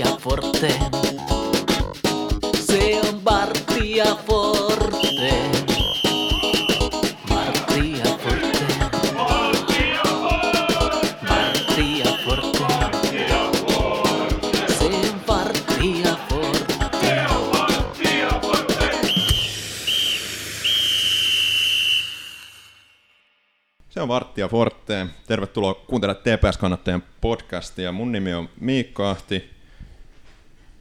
Bartia Forte. Se on Bartia Forte. Forte. Bartia Forte. Se on Bartia Forte. Forte. Tervetuloa kuuntelemaan TPS-kannattajan podcastia. Mun nimi on Miikka Ahti.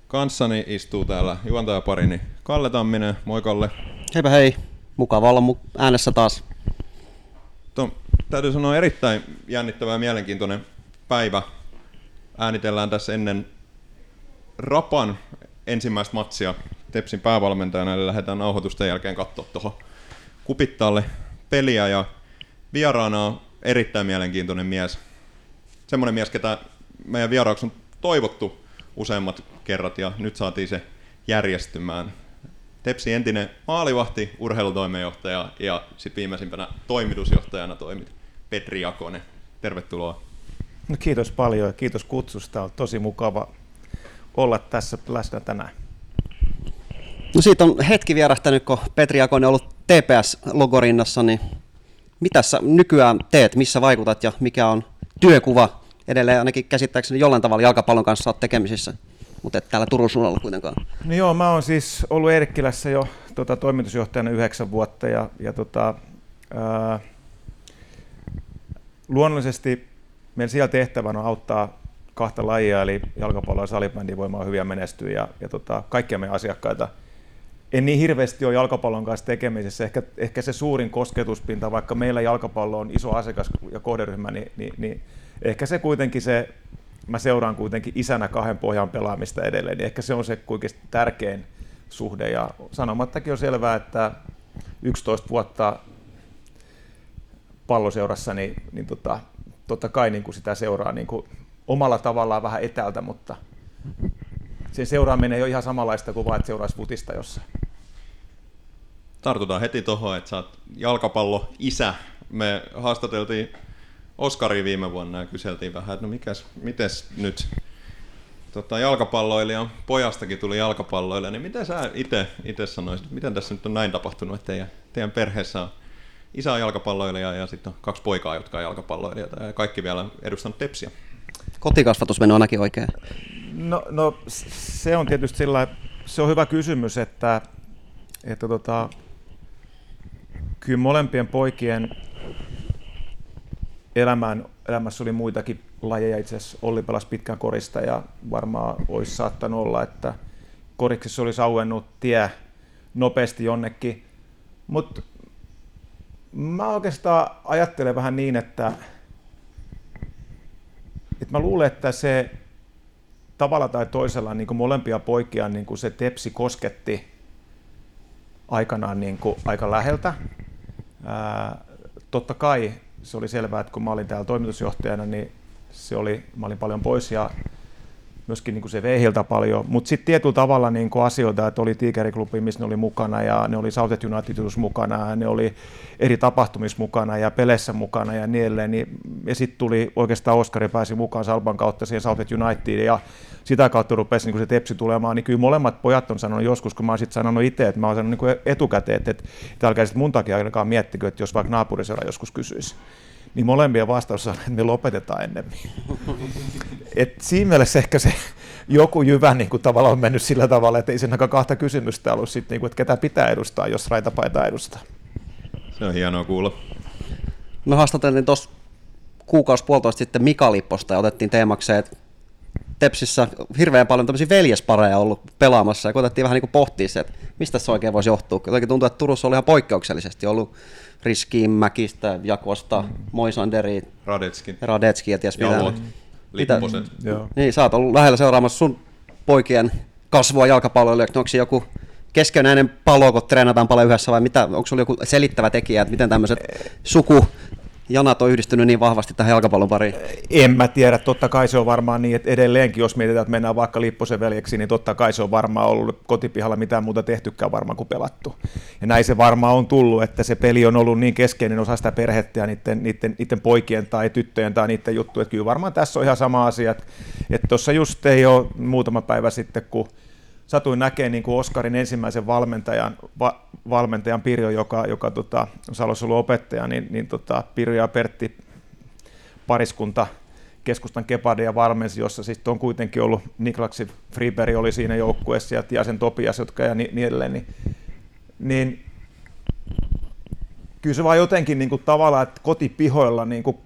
Kanssani istuu täällä juontajaparini Kalle Tamminen. Moi Kalle. Heipä hei, mukava olla mu- äänessä taas. To, täytyy sanoa erittäin jännittävä ja mielenkiintoinen päivä. Äänitellään tässä ennen Rapan ensimmäistä matsia Tepsin päävalmentajana, eli lähdetään nauhoitusten jälkeen katsoa tuohon Kupittaalle peliä ja vieraana on erittäin mielenkiintoinen mies. Semmoinen mies, ketä meidän vieraaksi on toivottu useammat kerrat ja nyt saatiin se järjestymään. Tepsi entinen maalivahti, urheilutoimenjohtaja ja sitten viimeisimpänä toimitusjohtajana toimit Petri Jakonen. Tervetuloa. No kiitos paljon ja kiitos kutsusta. On tosi mukava olla tässä läsnä tänään. No siitä on hetki vierähtänyt, kun Petri Jakonen on ollut TPS-logorinnassa, niin mitä sä nykyään teet, missä vaikutat ja mikä on työkuva? Edelleen ainakin käsittääkseni jollain tavalla jalkapallon kanssa olet tekemisissä, mutta et täällä Turun suunnalla kuitenkaan. No joo, mä oon siis ollut Erkkilässä jo tota, toimitusjohtajana yhdeksän vuotta ja, ja tota, ää, luonnollisesti meidän siellä tehtävänä on auttaa kahta lajia, eli jalkapalloa ja salibändiä voimaan hyviä menestyä ja, ja tota, kaikkia meidän asiakkaita. En niin hirveästi ole jalkapallon kanssa tekemisessä. Ehkä, ehkä se suurin kosketuspinta, vaikka meillä jalkapallo on iso asiakas- ja kohderyhmä, niin, niin, niin ehkä se kuitenkin se, mä seuraan kuitenkin isänä kahden pohjan pelaamista edelleen, niin ehkä se on se kuitenkin tärkein suhde. Ja sanomattakin on selvää, että 11 vuotta palloseurassa, niin, niin tota, totta kai niin kuin sitä seuraa niin kuin omalla tavallaan vähän etäältä, mutta se seuraaminen ei ole ihan samanlaista kuin vaan, että seuraisi futista jossain. Tartutaan heti tuohon, että sä oot jalkapallo isä. Me haastateltiin Oskari viime vuonna ja kyseltiin vähän, että no mikäs, mites nyt tota, jalkapalloilijan pojastakin tuli jalkapalloilija, niin miten sä itse sanoisit, miten tässä nyt on näin tapahtunut, että teidän, teidän perheessä on isä on jalkapalloilija ja sitten on kaksi poikaa, jotka on jalkapalloilijoita ja kaikki vielä edustanut tepsiä. Kotikasvatus menee ainakin oikein. No, no se on tietysti sillä se on hyvä kysymys, että, että tota, kyllä molempien poikien elämään, elämässä oli muitakin lajeja. Itse asiassa Olli pelasi pitkään korista ja varmaan olisi saattanut olla, että koriksessa olisi auennut tie nopeasti jonnekin. Mutta mä oikeastaan ajattelen vähän niin, että, että mä luulen, että se tavalla tai toisella niin kuin molempia poikia niin kuin se tepsi kosketti aikanaan niin kuin aika läheltä. Ää, totta kai se oli selvää, että kun mä olin täällä toimitusjohtajana, niin se oli, mä olin paljon pois ja myöskin niin kuin se vei heiltä paljon, mutta sitten tietyllä tavalla niin kuin asioita, että oli Tigeriklubi, missä ne oli mukana ja ne oli South United mukana ja ne oli eri tapahtumissa mukana ja peleissä mukana ja niin edelleen. Niin, ja sitten tuli oikeastaan Oskari pääsi mukaan Salban kautta siihen South Unitediin ja sitä kautta rupesi niin kuin se tepsi tulemaan, niin kyllä molemmat pojat on sanonut joskus, kun mä oon sitten sanonut itse, että mä oon sanonut niin etukäteen, että, että, että älkää sitten mun takia ainakaan miettikö, että jos vaikka naapuriseura joskus kysyisi niin molempien vastaus on, että me lopetetaan ennemmin. Et siinä mielessä ehkä se joku jyvä niin kuin tavallaan on mennyt sillä tavalla, että ei sen aika kahta kysymystä ollut, sit, niin kuin, että ketä pitää edustaa, jos raitapaita edustaa. Se on hienoa kuulla. Me haastateltiin tuossa kuukausi puolitoista sitten Mika Lipposta ja otettiin teemakseen, että Tepsissä hirveän paljon tämmöisiä veljespareja ollut pelaamassa ja koitettiin vähän niin kuin pohtia se, että mistä se oikein voisi johtua. Jotenkin tuntuu, että Turussa oli ihan poikkeuksellisesti ollut Riskiin, Mäkistä, Jakosta, mm. Moisanderi, Radetskin. Radetski ja ties mitä. Lipposet. Joo. Niin, sä oot ollut lähellä seuraamassa sun poikien kasvua jalkapalloille. Onko se joku keskenäinen palo, kun treenataan paljon yhdessä vai mitä? Onko sulla joku selittävä tekijä, että miten tämmöiset suku janat on yhdistynyt niin vahvasti tähän jalkapallon pariin? En mä tiedä, totta kai se on varmaan niin, että edelleenkin, jos mietitään, että mennään vaikka Lipposen veljeksi, niin totta kai se on varmaan ollut kotipihalla mitään muuta tehtykään varmaan kuin pelattu. Ja näin se varmaan on tullut, että se peli on ollut niin keskeinen osa sitä perhettä ja niiden, niiden, niiden poikien tai tyttöjen tai niiden juttu, että kyllä varmaan tässä on ihan sama asia, että tuossa just ei ole muutama päivä sitten, kun satuin näkemään niin Oskarin ensimmäisen valmentajan, va, valmentajan Pirjo, joka, joka tota, on Salossa ollut opettaja, niin, niin tota, Pirjo ja Pertti pariskunta keskustan Kepadia valmensi, jossa siis on kuitenkin ollut Niklaksi Freeberg oli siinä joukkueessa ja Tiasen Topias, jotka ja niin, niin edelleen, niin, niin kyllä se vaan jotenkin niin kuin tavallaan, että kotipihoilla niin kuin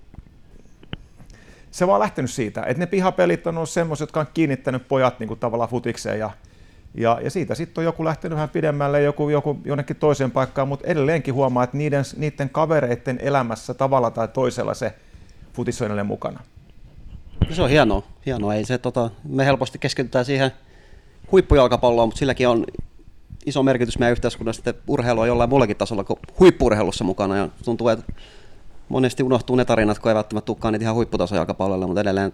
se vaan lähtenyt siitä, että ne pihapelit on ollut semmoiset, jotka on kiinnittänyt pojat niin kuin tavallaan futikseen ja, ja, ja siitä sitten on joku lähtenyt vähän pidemmälle, joku, joku jonnekin toiseen paikkaan, mutta edelleenkin huomaa, että niiden, niiden kavereiden elämässä tavalla tai toisella se futis on mukana. Se on hienoa. hienoa. Ei se, tota, me helposti keskitytään siihen huippujalkapalloon, mutta silläkin on iso merkitys meidän yhteiskunnassa, että urheilu on jollain muullakin tasolla kuin huippurheilussa mukana. Ja tuntuu, että monesti unohtuu ne tarinat, kun ei välttämättä tukkaan niitä ihan huipputason jalkapallolla, mutta edelleen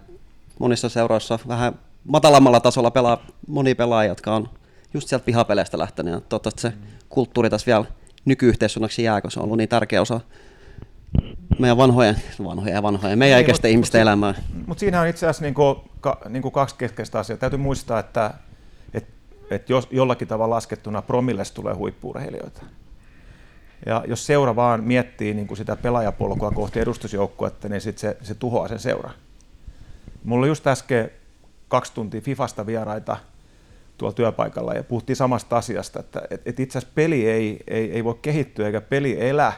monissa seuroissa vähän matalammalla tasolla pelaa moni pelaajia, jotka on just sieltä pihapeleistä lähtenyt. Ja toivottavasti se kulttuuri tässä vielä nykyyhteiskunnaksi jää, kun se on ollut niin tärkeä osa meidän vanhojen, vanhojen ja vanhojen, meidän niin, ikäisten ihmisten mut, elämää. Mutta siinä on itse asiassa niinku, ka, niinku kaksi keskeistä asiaa. Täytyy muistaa, että et, et jos jollakin tavalla laskettuna promilles tulee huippuurheilijoita. Ja jos seura vaan miettii niin kuin sitä pelaajapolkua kohti edustusjoukkuetta, niin sit se, se tuhoaa sen seura. Mulla oli just äsken kaksi tuntia Fifasta vieraita tuolla työpaikalla ja puhuttiin samasta asiasta, että et, et itse asiassa peli ei, ei, ei voi kehittyä eikä peli elä,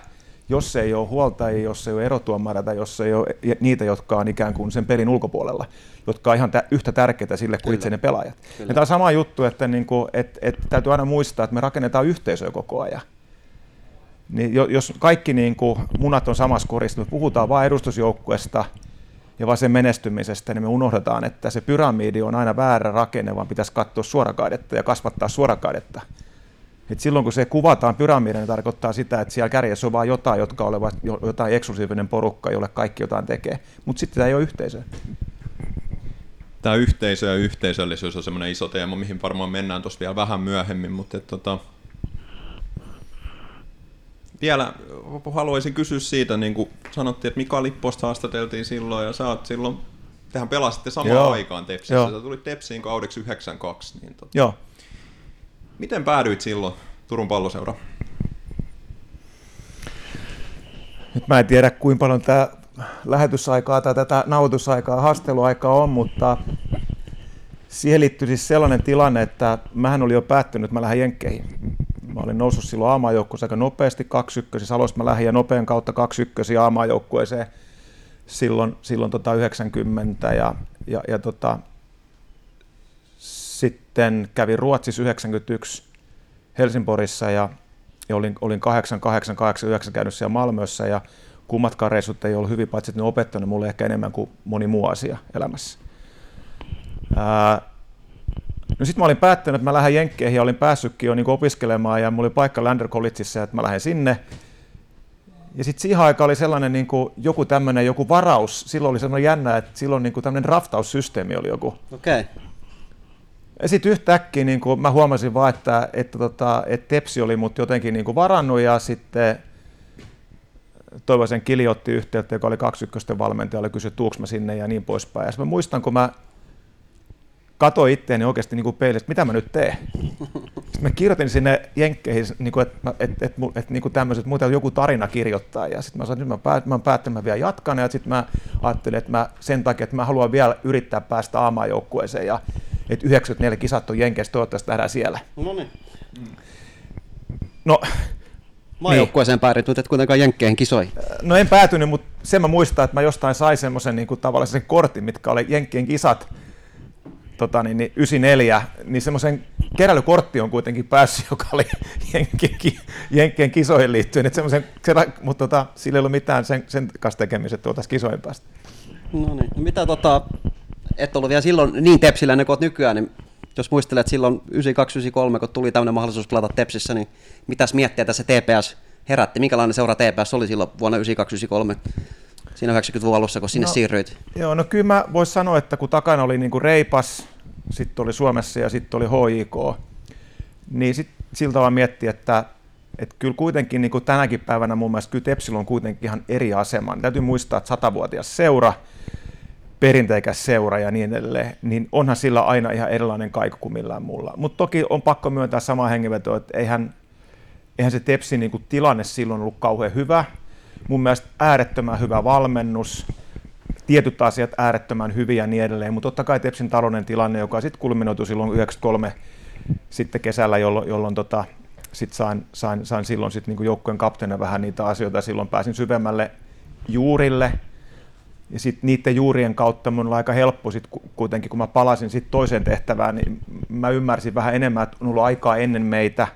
jos ei ole huoltajia, jos ei ole erotuomareita, jos ei ole niitä, jotka on ikään kuin sen pelin ulkopuolella, jotka on ihan tä- yhtä tärkeitä sille kuin Kyllä. itse ne pelaajat. Kyllä. Ja tämä on sama juttu, että niin kuin, et, et, täytyy aina muistaa, että me rakennetaan yhteisöä koko ajan. Niin jos kaikki niin kuin munat on samassa korissa, me puhutaan vain edustusjoukkueesta – ja vaan sen menestymisestä, niin me unohdetaan, että se pyramidi on aina väärä rakenne, vaan pitäisi katsoa suorakaidetta ja kasvattaa suorakaidetta. Et silloin kun se kuvataan pyramidina, niin tarkoittaa sitä, että siellä kärjessä on vain jotain, jotka olevat jotain eksklusiivinen porukka, jolle kaikki jotain tekee. Mutta sitten tämä ei ole yhteisö. Tämä yhteisö ja yhteisöllisyys on semmoinen iso teema, mihin varmaan mennään tuossa vielä vähän myöhemmin, mutta tota, vielä haluaisin kysyä siitä, niin kuin sanottiin, että Mika Lipposta haastateltiin silloin ja sä oot silloin, tehän pelasitte samaan Joo. aikaan Tepsissä, Joo. sä tulit Tepsiin kaudeksi 92. Niin tota, Joo. Miten päädyit silloin Turun palloseura? Nyt mä en tiedä kuinka paljon tämä lähetysaikaa tai tätä nautusaikaa, haasteluaikaa on, mutta siihen liittyy siis sellainen tilanne, että mähän oli jo päättynyt, että mä lähden Jenkkeihin. Mä olin noussut silloin aamajoukkueeseen aika nopeasti, kaksi ykkösi. Salosta mä lähdin ja nopean kautta kaksi ykkösi aamajoukkueeseen silloin, silloin tota 90 ja, ja, ja tota, sitten kävin Ruotsissa 91 Helsingborissa ja, ja olin, olin 8, 8, 8, 9 käynyt siellä Malmössä ja kummatkaan reissut ei ollut hyvin, paitsi että ne opettanut mulle ehkä enemmän kuin moni muu asia elämässä. Ää, No sitten mä olin päättänyt, että mä lähden Jenkkeihin ja olin päässytkin jo niin opiskelemaan ja mulla oli paikka Lander Collegeissa, että mä lähden sinne. Ja sitten siihen aikaan oli sellainen niin kuin joku tämmöinen joku varaus, silloin oli sellainen jännä, että silloin niin kuin tämmöinen draftaussysteemi oli joku. Okei. Okay. Ja sitten yhtäkkiä niin kuin mä huomasin vaan, että, että, tota, että Tepsi oli mut jotenkin niin kuin varannut ja sitten Toivoisen Kili otti yhteyttä, joka oli kaksi ykkösten valmentaja, oli kysynyt, tuuks mä sinne ja niin poispäin. Ja mä muistan, kun mä katsoin itseäni oikeasti niin kuin peilistä, mitä mä nyt teen. Sitten mä kirjoitin sinne jenkkeihin, niin kuin, että, että, että, että niin kuin tämmöiset, muuta joku tarina kirjoittaa. Ja sitten mä sanoin, että nyt mä, päät, mä päättänyt, että mä vielä jatkan. Ja sitten mä ajattelin, että mä sen takia, että mä haluan vielä yrittää päästä aamajoukkueeseen. Ja että 94 kisat on Jenkeissä, toivottavasti nähdään siellä. No niin. No, Maajoukkueeseen niin. päädyt, mutta et kuitenkaan Jenkkeihin kisoihin. No en päätynyt, mutta sen mä muistan, että mä jostain sain semmoisen niin tavallaan sen kortin, mitkä oli Jenkkien kisat tota, niin, niin 94, niin semmoisen keräilykortti on kuitenkin päässyt, joka oli Jenkkien, Jenkkien kisoihin liittyen, että semmoisen, mutta tota, sillä ei ollut mitään sen, sen kanssa tekemistä, että tuotaisiin kisoihin päästä. No niin, no mitä tota, et ollut vielä silloin niin tepsillä kuin nykyään, niin jos muistelet silloin 92-93, kun tuli tämmöinen mahdollisuus pelata Tepsissä, niin mitäs miettiä tässä TPS herätti? Minkälainen seura TPS oli silloin vuonna 92-93? siinä 90-luvun alussa, kun sinne No. siirryit? Joo, no kyllä mä voisin sanoa, että kun takana oli niinku Reipas, sitten oli Suomessa ja sitten oli HIK, niin sit siltä vaan miettiä, että, että kyllä kuitenkin niin kuin tänäkin päivänä mun mielestä kyllä Tepsillä on kuitenkin ihan eri asema. Täytyy muistaa, että satavuotias seura, perinteikäs seura ja niin edelleen, niin onhan sillä aina ihan erilainen kaiku kuin millään muulla. Mutta toki on pakko myöntää samaa hengenvetoa, että eihän, eihän se Tepsin niin kuin tilanne silloin ollut kauhean hyvä. Mun mielestä äärettömän hyvä valmennus, tietyt asiat äärettömän hyviä ja niin edelleen, mutta totta kai Tepsin talouden tilanne, joka sitten kulminoitui silloin 93 sitten kesällä, jolloin, jolloin tota, sit sain, sain, sain, silloin sit niinku joukkueen kapteena vähän niitä asioita, silloin pääsin syvemmälle juurille, ja sitten niiden juurien kautta mun oli aika helppo sit ku- kuitenkin, kun mä palasin sit toiseen tehtävään, niin mä ymmärsin vähän enemmän, että on ollut aikaa ennen meitä,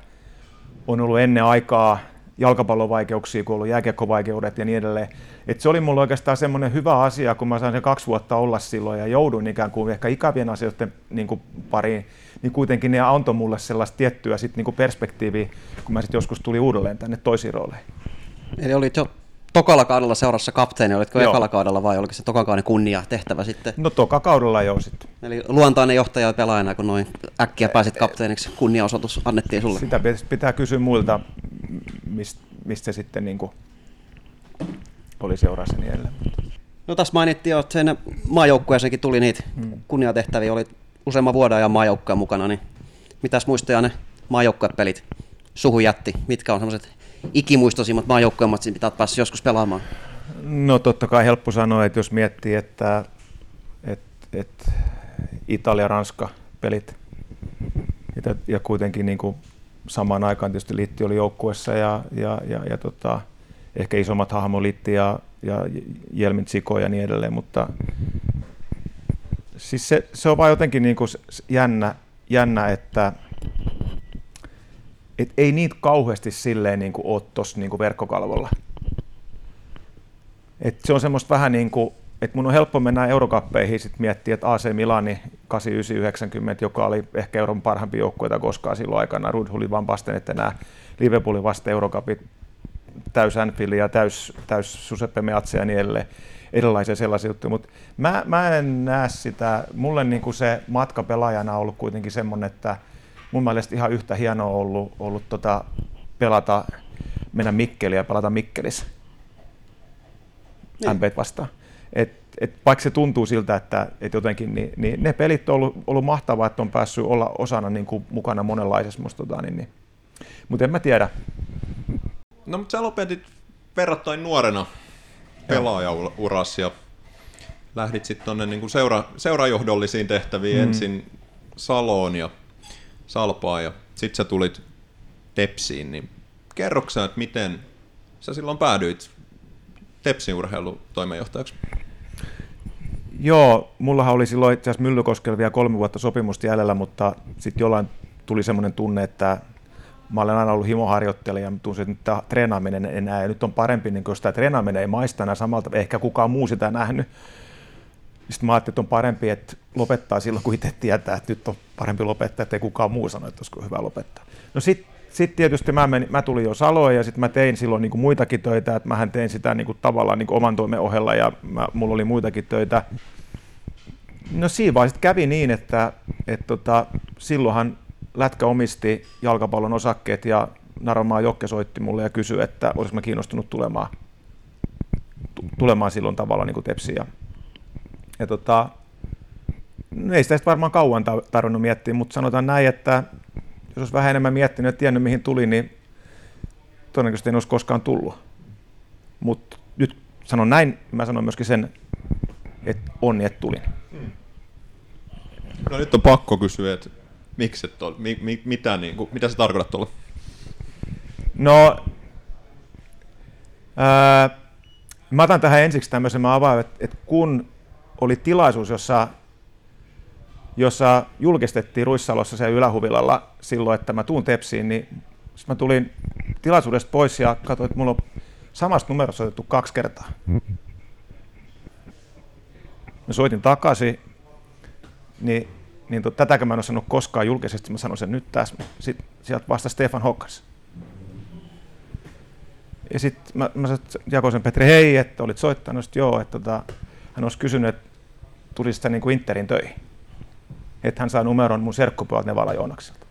on ollut ennen aikaa jalkapallovaikeuksia, kun ollut jääkiekkovaikeudet ja niin edelleen. Et se oli mulla oikeastaan semmoinen hyvä asia, kun mä sain sen kaksi vuotta olla silloin ja jouduin ikään kuin ehkä ikävien asioiden niin kuin pariin, niin kuitenkin ne antoi mulle sellaista tiettyä sit niin kuin perspektiiviä, kun mä sitten joskus tuli uudelleen tänne toisiin rooleihin. Eli olit jo tokalla kaudella seurassa kapteeni, olitko Joo. ekalla kaudella vai oliko se tokan kauden kunnia tehtävä sitten? No toka kaudella jo sitten. Eli luontainen johtaja pelaajana, kun noin äkkiä pääsit kapteeniksi, kunniaosoitus annettiin sulle. Sitä pit- pitää kysyä muilta, mistä, mistä se sitten niin kuin oli seurassa niin edelleen. No tässä mainittiin jo, että sen maajoukkueeseenkin tuli niitä Hmm. kunniatehtäviä, oli useamman vuoden ajan maajoukkueen mukana, niin mitäs muistoja ne maajoukkuepelit suhu jätti? Mitkä on semmoiset ikimuistoisimmat maajoukkueen matsit, mitä olet päässyt joskus pelaamaan? No totta kai helppo sanoa, että jos miettii, että, että, että Italia-Ranska pelit ja, kuitenkin niin kuin samaan aikaan tietysti Liitti oli joukkuessa ja, ja, ja, ja tota, ehkä isommat hahmo Liitti ja, ja Jelmin Tsiko ja niin edelleen, mutta siis se, se on vaan jotenkin niin kuin jännä, jännä, että et ei niitä kauheasti silleen niin kuin ole tuossa niin verkkokalvolla. Et se on semmoista vähän niin kuin, että mun on helppo mennä eurokappeihin sit miettiä, että AC Milani 89-90, joka oli ehkä Euroopan parhaimpia joukkueita koskaan silloin aikana, Rudhuli Van Basten, että nämä Liverpoolin vasta eurokapit, täys Anfield ja täys, täys Giuseppe Meazza ja niin edelleen, erilaisia sellaisia juttuja, mutta mä, mä en näe sitä, mulle niin kuin se matka pelaajana on ollut kuitenkin semmoinen, että mun mielestä ihan yhtä hienoa ollut, ollut tota pelata, mennä Mikkeliin ja pelata Mikkelissä. Niin. MP vastaan. Et, et vaikka se tuntuu siltä, että et jotenkin, niin, niin ne pelit on ollut, ollut mahtavaa, että on päässyt olla osana niin kuin mukana monenlaisessa musta, tota, niin, niin. mutta en mä tiedä. No, mutta sä lopetit verrattain nuorena pelaajaurassa ja lähdit sitten tuonne niin seura, seurajohdollisiin tehtäviin mm. ensin Saloon ja Salpaan ja sitten sä tulit Tepsiin, niin kerroksä, sä, että miten sä silloin päädyit Tepsin urheilutoimenjohtajaksi? Joo, mullahan oli silloin itse asiassa Myllykoskella vielä kolme vuotta sopimusta jäljellä, mutta sitten jollain tuli semmoinen tunne, että mä olen aina ollut himoharjoittelija ja tunsin, että nyt tämä treenaaminen enää, ja nyt on parempi, niin jos tämä treenaaminen ei maista enää samalta, ehkä kukaan muu sitä nähnyt. Sitten mä ajattelin, että on parempi, että lopettaa silloin, kun itse tietää, että nyt on parempi lopettaa, että ei kukaan muu sano, että olisiko hyvä lopettaa. No sitten sit tietysti mä, menin, mä tulin jo Saloon ja sitten mä tein silloin niin kuin muitakin töitä, että mähän tein sitä niin kuin tavallaan niin kuin oman toimen ohella ja mä, mulla oli muitakin töitä. No siinä sitten kävi niin, että et tota, silloinhan Lätkä omisti jalkapallon osakkeet ja Naromaa Jokke soitti mulle ja kysyi, että olisiko mä kiinnostunut tulemaan, tu- tulemaan silloin tavallaan niin kuin tepsiin. Ja, tota, ei sitä sitten varmaan kauan ta- tarvinnut miettiä, mutta sanotaan näin, että jos olisi vähän enemmän miettinyt ja tiennyt mihin tuli, niin todennäköisesti en olisi koskaan tullut. Mutta nyt sanon näin, mä sanon myöskin sen, että onni, että tulin. No nyt on pakko kysyä, että miksi et ole, mi, mi, mitä, niin kuin, mitä sä tarkoitat tuolla? No, ää, mä otan tähän ensiksi tämmöisen, mä avaan, että, että kun oli tilaisuus, jossa, jossa julkistettiin Ruissalossa siellä ylähuvilalla silloin, että mä tuun Tepsiin, niin mä tulin tilaisuudesta pois ja katsoin, että mulla on samasta numerosta otettu kaksi kertaa. Mä soitin takaisin, niin, niin to, tätäkö mä en ole sanonut koskaan julkisesti, mä sanon sen nyt tässä. Sitten sieltä vasta Stefan Hokkas. Ja sitten mä, mä sanoin Jakosen Petri, hei, että olit soittanut, sit joo, että tota, hän olisi kysynyt, että tulisi sitä niin kuin Interin töihin. Että hän saa numeron mun serkkupuolelta Nevala Joonakselta.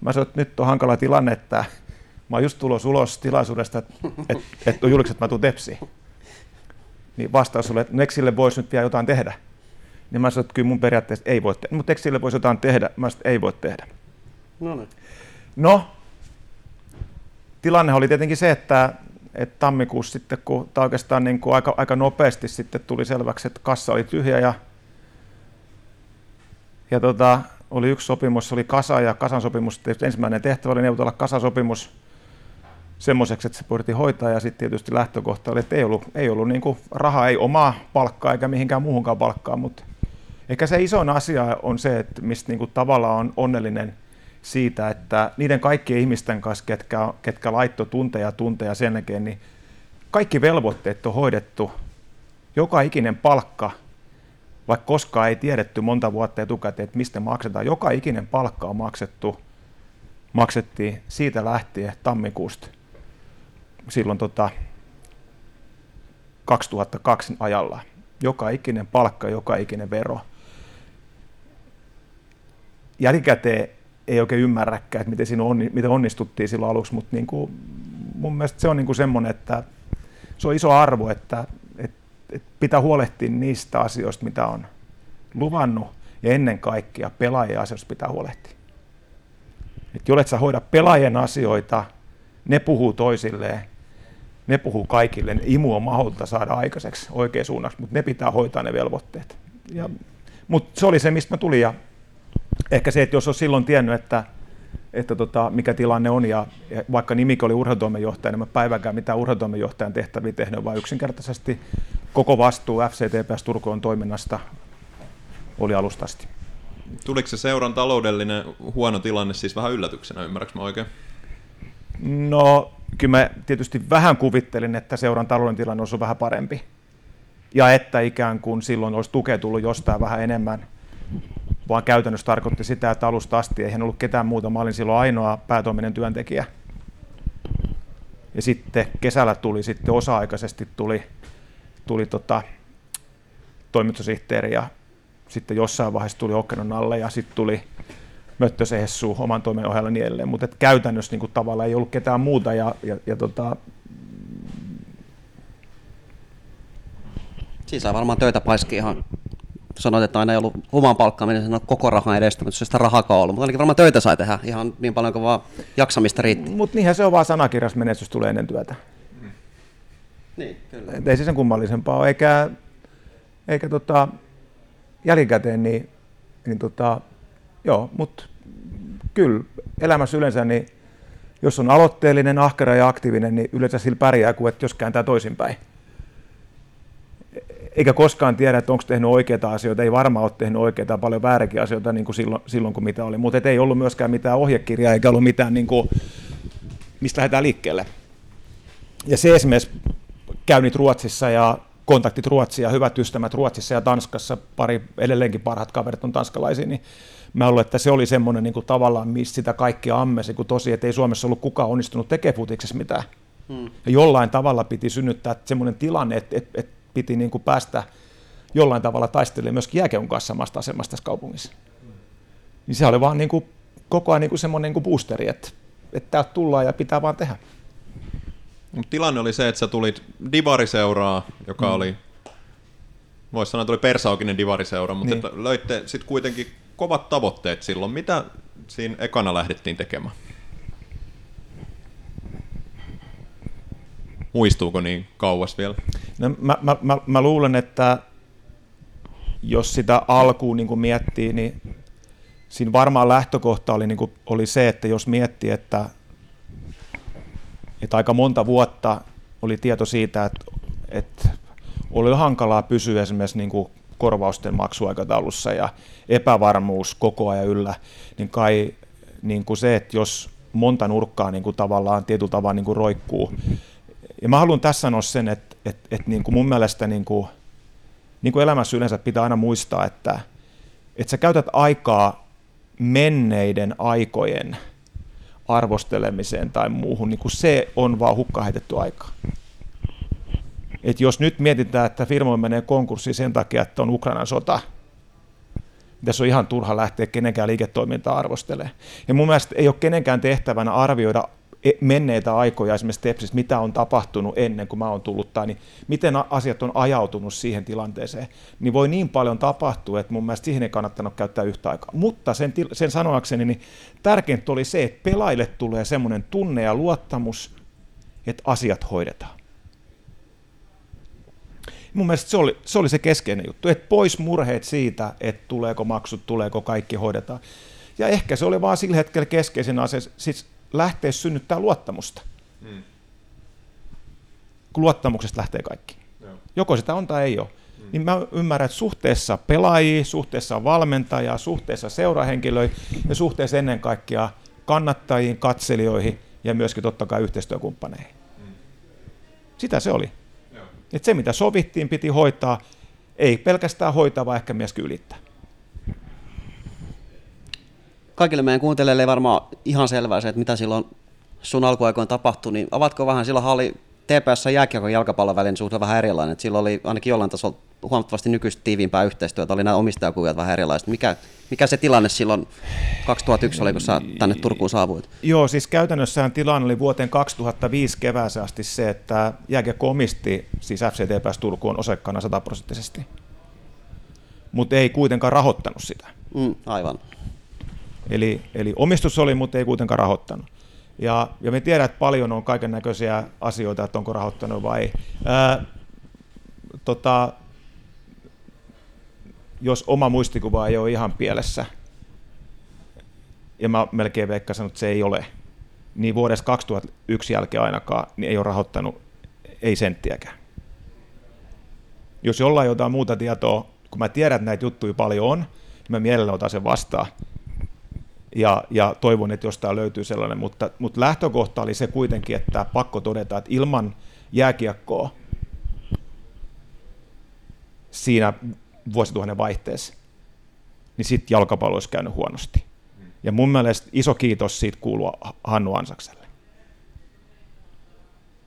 Mä sanoin, että nyt on hankala tilanne, että mä oon just tulos ulos tilaisuudesta, että, että, on julkisesti, että mä tuun tepsiin. Niin vastaus sulle, että no, eikö sille voisi nyt vielä jotain tehdä? Niin mä sanoin, että kyllä mun periaatteessa ei voi tehdä. Mutta sille voisi jotain tehdä? Mä sanoin, että ei voi tehdä. No niin. No, tilanne oli tietenkin se, että, että tammikuussa sitten, kun tai oikeastaan niin kuin aika, aika nopeasti sitten tuli selväksi, että kassa oli tyhjä ja, ja tota, oli yksi sopimus, oli kasa ja kasan sopimus, tietysti ensimmäinen tehtävä oli neuvotella kasasopimus semmoiseksi, että se voitiin hoitaa. Ja sitten tietysti lähtökohta oli, että ei ollut, ei ollut niin kuin, rahaa, ei omaa palkkaa eikä mihinkään muuhunkaan palkkaa, mutta ehkä se isoin asia on se, että mistä niin kuin, tavallaan on onnellinen siitä, että niiden kaikkien ihmisten kanssa, ketkä, ketkä laitto tunteja tunteja sen jälkeen, niin kaikki velvoitteet on hoidettu, joka ikinen palkka, vaikka koskaan ei tiedetty monta vuotta etukäteen, että mistä maksetaan, joka ikinen palkka on maksettu, maksettiin siitä lähtien tammikuusta silloin tota 2002 ajalla. Joka ikinen palkka, joka ikinen vero. Jälkikäteen ei oikein ymmärräkään, että miten, siinä onni, miten onnistuttiin silloin aluksi, mutta niin kuin, mun mielestä se on niin kuin semmoinen, että se on iso arvo, että, että, että pitää huolehtia niistä asioista, mitä on luvannut, ja ennen kaikkea pelaajien asioista pitää huolehtia. Että jollet sä hoida pelaajien asioita, ne puhuu toisilleen, ne puhuu kaikille, imu on mahdollista saada aikaiseksi oikein suunnaksi, mutta ne pitää hoitaa ne velvoitteet. Ja, mutta se oli se, mistä mä tulin ja ehkä se, että jos olisi silloin tiennyt, että, että tota, mikä tilanne on ja, ja vaikka nimikö oli urheilutoimenjohtaja, niin mä päiväkään mitään urheilutoimenjohtajan tehtäviä tehnyt, vaan yksinkertaisesti koko vastuu FCTPS Turkuun toiminnasta oli alustasti. Tuliko se seuran taloudellinen huono tilanne siis vähän yllätyksenä, ymmärrätkö mä oikein? No, kyllä mä tietysti vähän kuvittelin, että seuran talouden tilanne olisi vähän parempi. Ja että ikään kuin silloin olisi tukea tullut jostain vähän enemmän. Vaan käytännössä tarkoitti sitä, että alusta asti ei ollut ketään muuta. Mä olin silloin ainoa päätoiminen työntekijä. Ja sitten kesällä tuli sitten osa-aikaisesti tuli, tuli tota, toimitussihteeri ja sitten jossain vaiheessa tuli Okkenon alle ja sitten tuli Möttösen Hessu oman toimen ohella niin edelleen, mutta käytännössä niin kuin, tavallaan ei ollut ketään muuta ja, ja, ja tota, Siinä saa varmaan töitä paiski ihan sanoit, että aina ei ollut oman palkkaaminen sen koko rahan edestä, mutta se sitä rahakaan ollut. Mutta ainakin varmaan töitä sai tehdä ihan niin paljon kuin vaan jaksamista riitti. Mutta niinhän se on vaan sanakirjas menestys tulee ennen työtä. Niin, kyllä. Et ei se sen kummallisempaa ole, eikä, eikä tota, jälkikäteen, niin, niin tota, joo, mutta kyllä elämässä yleensä, niin jos on aloitteellinen, ahkera ja aktiivinen, niin yleensä sillä pärjää kuin että jos kääntää toisinpäin. Eikä koskaan tiedä, että onko tehnyt oikeita asioita, ei varmaan ole tehnyt oikeita, paljon vääräkin asioita niin kuin silloin, silloin kuin mitä oli, mutta ei ollut myöskään mitään ohjekirjaa eikä ollut mitään, niin kuin, mistä lähdetään liikkeelle. Ja se esimerkiksi käynnit Ruotsissa ja kontaktit Ruotsia, hyvät ystävät Ruotsissa ja Tanskassa, pari edelleenkin parhaat kaverit on tanskalaisia, niin mä luulen, että se oli semmoinen niin kuin tavallaan, missä sitä kaikki ammesi, kun tosi, että ei Suomessa ollut kukaan onnistunut tekemään futiksessa mitään. Hmm. Ja jollain tavalla piti synnyttää semmoinen tilanne, että, että, että piti niin kuin päästä jollain tavalla taistelemaan myöskin jääkeun kanssa samasta asemasta tässä kaupungissa. Niin se oli vaan niin kuin, koko ajan niin kuin semmoinen niin kuin boosteri, että, että täältä tullaan ja pitää vaan tehdä. Mut tilanne oli se, että sä tulit divariseuraa, joka mm. oli, voisi sanoa, että oli persaukinen divariseura, mutta niin. että löitte sitten kuitenkin kovat tavoitteet silloin. Mitä siinä ekana lähdettiin tekemään? Muistuuko niin kauas vielä? No, mä, mä, mä, mä luulen, että jos sitä alkuun niin kuin miettii, niin siinä varmaan lähtökohta oli, niin kuin, oli se, että jos miettii, että, että aika monta vuotta oli tieto siitä, että, että oli hankalaa pysyä esimerkiksi niin kuin korvausten maksuaikataulussa ja epävarmuus koko ajan yllä, niin kai niin kuin se, että jos monta nurkkaa niin kuin tavallaan tietyllä tavalla niin kuin roikkuu. Ja mä haluan tässä sanoa sen, että, että, että niin kuin mun mielestä niin kuin, niin kuin elämässä yleensä pitää aina muistaa, että, että sä käytät aikaa menneiden aikojen arvostelemiseen tai muuhun, niin kuin se on vaan hukka heitetty aikaa. Et jos nyt mietitään, että firma menee konkurssiin sen takia, että on Ukrainan sota, tässä on ihan turha lähteä kenenkään liiketoimintaa arvostelemaan. Ja mun mielestä ei ole kenenkään tehtävänä arvioida menneitä aikoja esimerkiksi Tepsissä, mitä on tapahtunut ennen kuin mä oon tullut, tai niin miten asiat on ajautunut siihen tilanteeseen, niin voi niin paljon tapahtua, että mun mielestä siihen ei kannattanut käyttää yhtä aikaa. Mutta sen, sen sanoakseni, niin tärkeintä oli se, että pelaajille tulee semmoinen tunne ja luottamus, että asiat hoidetaan. Mun mielestä se oli, se oli se keskeinen juttu, että pois murheet siitä, että tuleeko maksut, tuleeko kaikki hoidetaan. Ja ehkä se oli vaan sillä hetkellä keskeisin asia, siis lähteä synnyttää luottamusta. Hmm. Kun luottamuksesta lähtee kaikki. Joo. Joko sitä on tai ei ole. Hmm. Niin mä ymmärrän, että suhteessa pelaajia, suhteessa valmentajaa, suhteessa seurahenkilöihin ja suhteessa ennen kaikkea kannattajiin, katselijoihin ja myöskin totta kai yhteistyökumppaneihin. Hmm. Sitä se oli. Et se, mitä sovittiin, piti hoitaa, ei pelkästään hoitaa, vaan ehkä myöskin ylittää. Kaikille meidän kuuntelijoille ei varmaan ihan selvää se, että mitä silloin sun alkuaikoin tapahtui, niin avatko vähän, silloin oli TPS jääkiekon jalkapallon välinen suhde vähän erilainen, että silloin oli ainakin jollain tasolla huomattavasti nykyistä tiiviimpää yhteistyötä, oli nämä omistajakuviot vähän erilaiset. Mikä, mikä se tilanne silloin 2001 oli, kun sä tänne Turkuun saavuit? Joo, siis käytännössään tilanne oli vuoteen 2005 kevääseen asti se, että jääkiekko omisti siis FCTPS Turkuun osakkaana sataprosenttisesti, mutta ei kuitenkaan rahoittanut sitä. Mm, aivan. Eli, eli omistus oli, mutta ei kuitenkaan rahoittanut. Ja, ja me tiedät, että paljon on kaiken näköisiä asioita, että onko rahoittanut vai ei. Ää, tota, jos oma muistikuva ei ole ihan pielessä, ja mä melkein veikkasin, että se ei ole, niin vuodesta 2001 jälkeen ainakaan niin ei ole rahoittanut ei senttiäkään. Jos jollain jotain muuta tietoa, kun mä tiedän, että näitä juttuja paljon on, niin mä mielelläni otan sen vastaan. Ja, ja toivon, että jostain löytyy sellainen, mutta, mutta lähtökohta oli se kuitenkin, että pakko todeta, että ilman jääkiekkoa siinä vuosituhannen vaihteessa, niin sitten jalkapallo olisi käynyt huonosti. Ja mun mielestä iso kiitos siitä kuuluu Hannu Ansakselle.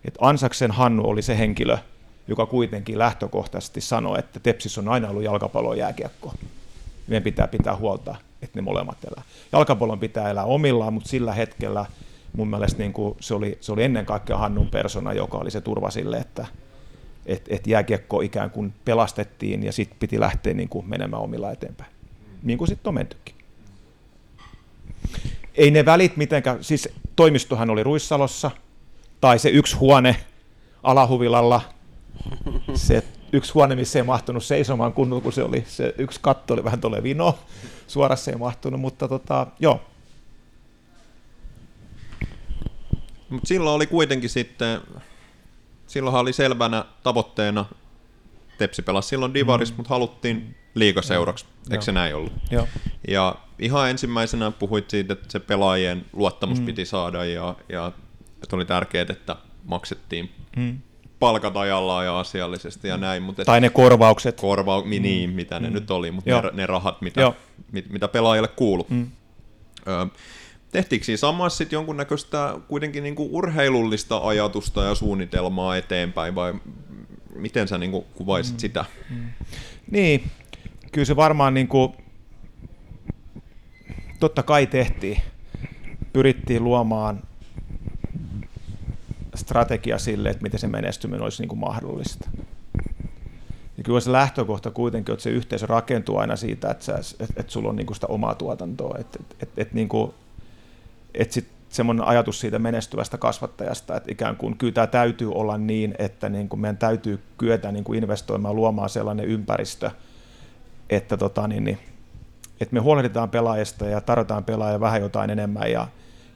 Et Ansaksen Hannu oli se henkilö, joka kuitenkin lähtökohtaisesti sanoi, että Tepsis on aina ollut jalkapallo ja jääkiekko. Meidän pitää pitää huolta, että ne molemmat elää. Jalkapallon pitää elää omillaan, mutta sillä hetkellä mun mielestä niin kuin se, oli, se oli ennen kaikkea Hannun persona, joka oli se turva sille, että, että, että jääkiekko ikään kuin pelastettiin ja sitten piti lähteä niin kuin menemään omilla eteenpäin. Niin kuin sitten on mentykin. Ei ne välit mitenkään, siis toimistohan oli Ruissalossa, tai se yksi huone alahuvilalla, se yksi huone, missä ei mahtunut seisomaan kunnolla, kun se oli, se yksi katto oli vähän tuolle vino, suorassa ei mahtunut, mutta tota, joo. Mut silloin oli kuitenkin sitten silloinhan oli selvänä tavoitteena, Tepsi pelasi silloin Divaris, mm. mutta haluttiin liikaseuraksi, eikö Joo. se näin ollut? Joo. Ja ihan ensimmäisenä puhuit siitä, että se pelaajien luottamus mm. piti saada ja, ja että oli tärkeää, että maksettiin mm. Palkat ajallaan ja asiallisesti ja näin. Mutta tai ne korvaukset. Korva, mm. niin, mitä ne mm. nyt oli, mutta ne, ne rahat, mitä, mit, mitä pelaajille kuuluu. Mm. Öö, tehtiinkö siinä samassa sitten jonkunnäköistä kuitenkin niinku urheilullista ajatusta ja suunnitelmaa eteenpäin, vai miten sä niinku kuvaisit mm. sitä? Mm. Niin, kyllä se varmaan niinku, totta kai tehtiin. Pyrittiin luomaan strategia sille, että miten se menestyminen olisi niin kuin mahdollista. Ja kyllä se lähtökohta kuitenkin, että se yhteisö rakentuu aina siitä, että, sä, että, että sulla on niin kuin sitä omaa tuotantoa, että, että, että, että niin kuin että sitten semmoinen ajatus siitä menestyvästä kasvattajasta, että ikään kuin kyllä tämä täytyy olla niin, että niin kuin meidän täytyy kyetä niin kuin investoimaan, luomaan sellainen ympäristö, että, tota, niin, niin, että me huolehditaan pelaajista ja tarjotaan pelaajia vähän jotain enemmän ja,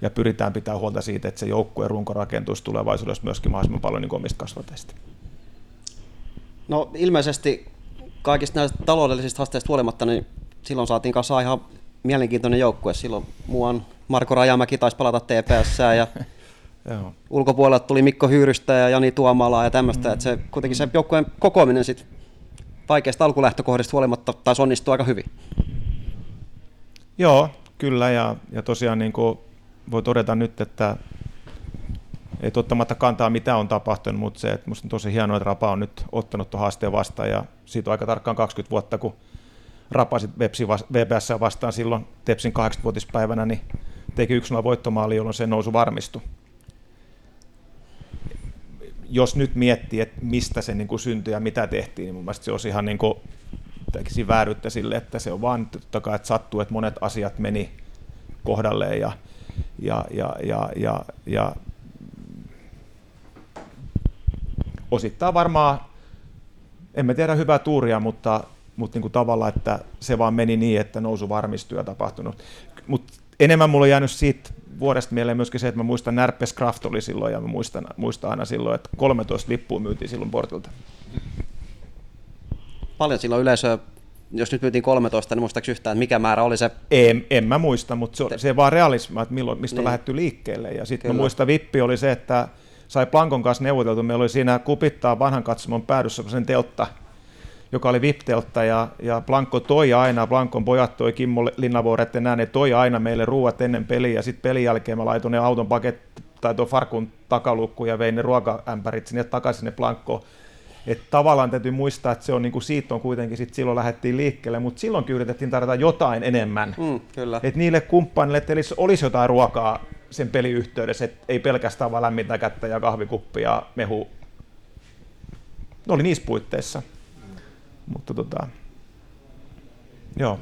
ja pyritään pitää huolta siitä, että se joukkueen runko rakentuisi tulevaisuudessa myöskin mahdollisimman paljon niin omista kasvattajista. No ilmeisesti kaikista näistä taloudellisista haasteista huolimatta, niin silloin saatiin kanssa ihan mielenkiintoinen joukkue. Silloin muuan Marko Rajamäki taisi palata TPS ja ulkopuolella tuli Mikko Hyyrystä ja Jani Tuomala ja tämmöistä, mm. että se kuitenkin se joukkueen kokoaminen sit vaikeasta alkulähtökohdista huolimatta taisi onnistua aika hyvin. Joo, kyllä ja, ja tosiaan niin kuin voi todeta nyt, että ei ottamatta kantaa mitä on tapahtunut, mutta se, että musta on tosi hienoa, että Rapa on nyt ottanut tuon haasteen vastaan ja siitä on aika tarkkaan 20 vuotta, kun rapasit VPS vastaan silloin Tepsin 80-vuotispäivänä, niin teki 1 voittomaali, jolloin se nousu varmistui. Jos nyt miettii, että mistä se niin kuin syntyi ja mitä tehtiin, niin mun mielestä se olisi ihan niin kuin, vääryyttä sille, että se on vaan totta kai, että sattuu, että monet asiat meni kohdalleen ja, ja, ja, ja, ja, ja osittain varmaan, emme tiedä hyvää tuuria, mutta, mutta niin kuin tavalla, että se vaan meni niin, että nousu varmistui ja tapahtunut. Mutta enemmän mulla on jäänyt siitä vuodesta mieleen myöskin se, että mä muistan Närpes Kraft oli silloin ja mä muistan, muistan aina silloin, että 13 lippua myytiin silloin portilta. Paljon silloin yleisöä, jos nyt myytiin 13, niin muistaaks yhtään, mikä määrä oli se? En, en mä muista, mutta se, se vaan realismi, että milloin, mistä niin. on lähdetty liikkeelle. Ja sitten mä muistan vippi oli se, että sai Plankon kanssa neuvoteltu. Meillä oli siinä kupittaa vanhan katsomon päädyssä sen teltta, joka oli VIP-teltta, ja, ja Blanko toi aina, Blankon pojat toi Kimmo Linnavuoret näin, ne toi aina meille ruuat ennen peliä, ja sitten pelin jälkeen mä laitoin ne auton paket, tai tuon farkun takalukku ja vein ne ruokaämpärit sinne takaisin sinne Blankkoon. Että tavallaan täytyy muistaa, että se on niin kuin siitä on kuitenkin sit silloin lähdettiin liikkeelle, mutta silloin yritettiin tarjota jotain enemmän. Mm, kyllä. Et niille kumppaneille, että olisi jotain ruokaa sen peliyhteydessä, että ei pelkästään vain lämmintä kättä ja kahvikuppi ja mehu. Ne oli niissä puitteissa. Mm. Mutta tota, joo.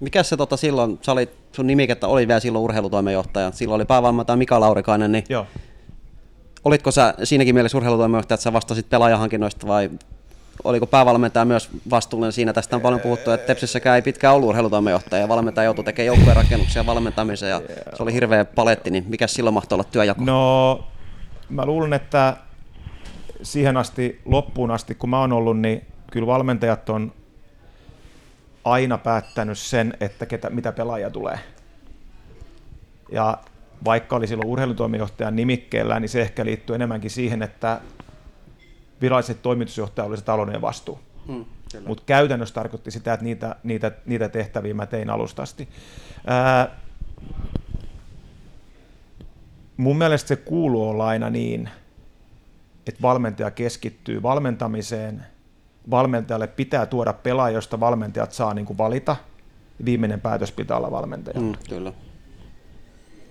Mikä se tota silloin, sä olit, sun nimikettä oli vielä silloin urheilutoimenjohtaja, silloin oli päävalmentaja Mika Laurikainen, niin joo. Olitko sä siinäkin mielessä urheilutoimenjohtaja, että sä vastasit pelaajahankinnoista vai oliko päävalmentaja myös vastuullinen siinä? Tästä on paljon puhuttu, että Tepsissäkään ei pitkään ollut urheilutoimenjohtaja ja valmentaja joutui tekemään joukkueen rakennuksia valmentamisen ja se oli hirveä paletti, niin mikä silloin mahtoi olla työjako? No, mä luulen, että siihen asti, loppuun asti, kun mä oon ollut, niin kyllä valmentajat on aina päättänyt sen, että ketä, mitä pelaajia tulee. Ja vaikka oli silloin urheilutoimijohtajan nimikkeellä, niin se ehkä liittyy enemmänkin siihen, että viralliset toimitusjohtaja oli se taloudellinen vastuu. Hmm, Mutta käytännössä tarkoitti sitä, että niitä, niitä, niitä tehtäviä mä tein alusta asti. Ää, mun mielestä se kuuluu olla aina niin, että valmentaja keskittyy valmentamiseen, valmentajalle pitää tuoda pelaaja, josta valmentajat saa niin kuin valita, viimeinen päätös pitää olla valmentaja. Mm, kyllä.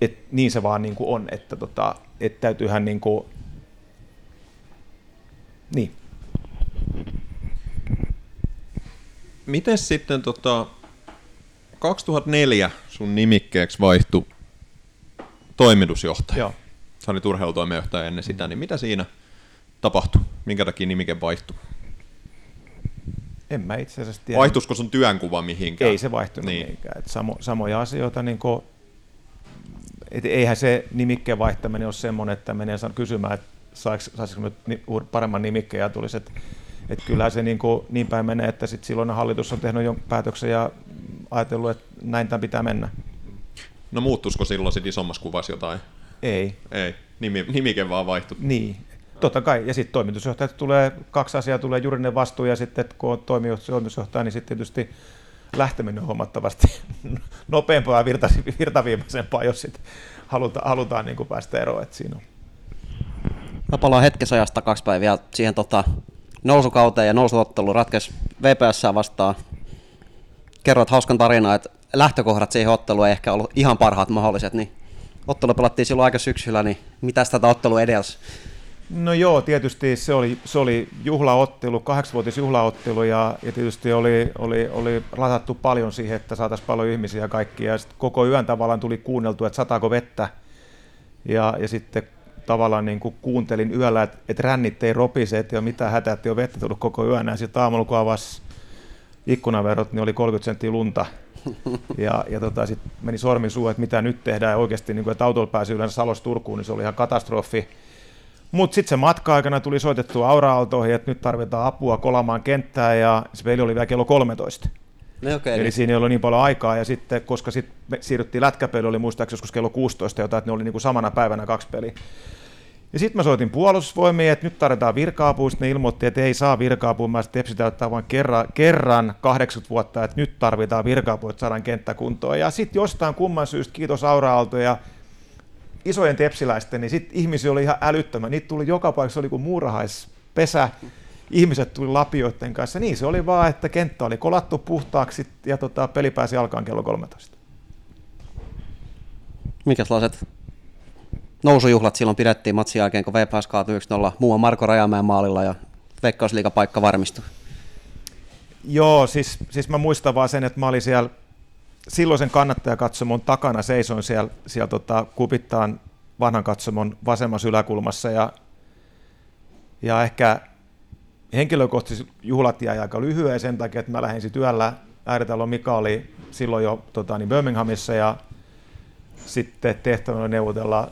Et niin se vaan niin kuin on, että tota, et täytyyhän niin kuin niin. Miten sitten tota, 2004 sun nimikkeeksi vaihtui toimitusjohtaja? Joo. Sä olit urheilutoimenjohtaja ennen sitä, niin mitä siinä tapahtui? Minkä takia nimike vaihtui? En mä itse asiassa tiedä. Vaihtuisiko sun työnkuva mihinkään? Ei se vaihtunut niin. mihinkään. Et samo, samoja asioita, niin kuin, et eihän se nimikkeen vaihtaminen ole semmoinen, että menee kysymään, että saisiko nyt paremman nimikkeen ja tulisi, että että kyllä se niin, kuin, niin päin menee, että sit silloin hallitus on tehnyt jo päätöksen ja ajatellut, että näin tämän pitää mennä. No muuttuisiko silloin sit isommassa kuvassa jotain? Ei. Ei, Nimi, nimike vaan vaihtui. Niin, totta kai. Ja sitten toimitusjohtajat tulee, kaksi asiaa tulee juridinen vastuu ja sitten kun on toimitusjohtaja, niin sitten tietysti lähteminen huomattavasti nopeampaa ja virtaviimaisempaa, jos sitten haluta, halutaan niin päästä eroon. Että siinä on Mä palaan hetkessä ajasta kaksi päivää siihen tota, nousukauteen ja nousuottelu ratkesi VPS vastaan. Kerroit hauskan tarinan, että lähtökohdat siihen otteluun ei ehkä ollut ihan parhaat mahdolliset, niin ottelu pelattiin silloin aika syksyllä, niin mitä tätä ottelu edelsi? No joo, tietysti se oli, se oli juhlaottelu, kahdeksanvuotis juhlaottelu ja, ja tietysti oli, oli, oli latattu paljon siihen, että saataisiin paljon ihmisiä kaikkia ja koko yön tavallaan tuli kuunneltu, että sataako vettä ja, ja sitten tavallaan niin kuin kuuntelin yöllä, että, että rännit ei ropise, että ei ole mitään hätää, että ei ole vettä tullut koko yön. Ja sitten aamulla, kun avasi ikkunaverot, niin oli 30 senttiä lunta. Ja, ja tota, sitten meni sormi suu, että mitä nyt tehdään. Ja oikeasti, niin kuin, että autolla pääsi yleensä Salosta Turkuun, niin se oli ihan katastrofi. Mutta sitten se matka-aikana tuli soitettua aura-autoihin, että nyt tarvitaan apua kolamaan kenttää, ja se peli oli vielä kello 13. No okay, Eli niin. siinä ei ollut niin paljon aikaa, ja sitten, koska sitten siirryttiin lätkäpeli, oli muistaakseni joskus kello 16 jotain, että ne oli niin kuin samana päivänä kaksi peliä. Ja sitten mä soitin puolustusvoimiin, että nyt tarvitaan sitten ne ilmoitti, että ei saa virka-apua, mä sitten Tepsi täyttää vain kerran, kerran 80 vuotta, että nyt tarvitaan virka-apua, että saadaan kenttä kuntoon. Ja sitten jostain kumman syystä, kiitos aura ja isojen tepsiläisten, niin sitten ihmisiä oli ihan älyttömän. Niitä tuli joka paikassa, oli kuin muurahaispesä. Ihmiset tuli lapioiden kanssa. Niin se oli vaan, että kenttä oli kolattu puhtaaksi ja tota, peli pääsi alkaan kello 13. Mikä sellaiset nousujuhlat silloin pidettiin matsin jälkeen, kun VPS kaatui 1-0 muun Marko Rajamäen maalilla ja veikkausliigapaikka varmistui? Joo, siis, siis mä muistan vaan sen, että mä olin siellä silloisen kannattajakatsomon takana seisoin siellä, siellä tota, kupittaan vanhan katsomon vasemmassa yläkulmassa ja, ja ehkä henkilökohtaisesti juhlat jäi aika lyhyen sen takia, että mä lähdin työllä. Ääritalon Mika oli silloin jo tota, niin Birminghamissa ja sitten tehtävänä neuvotella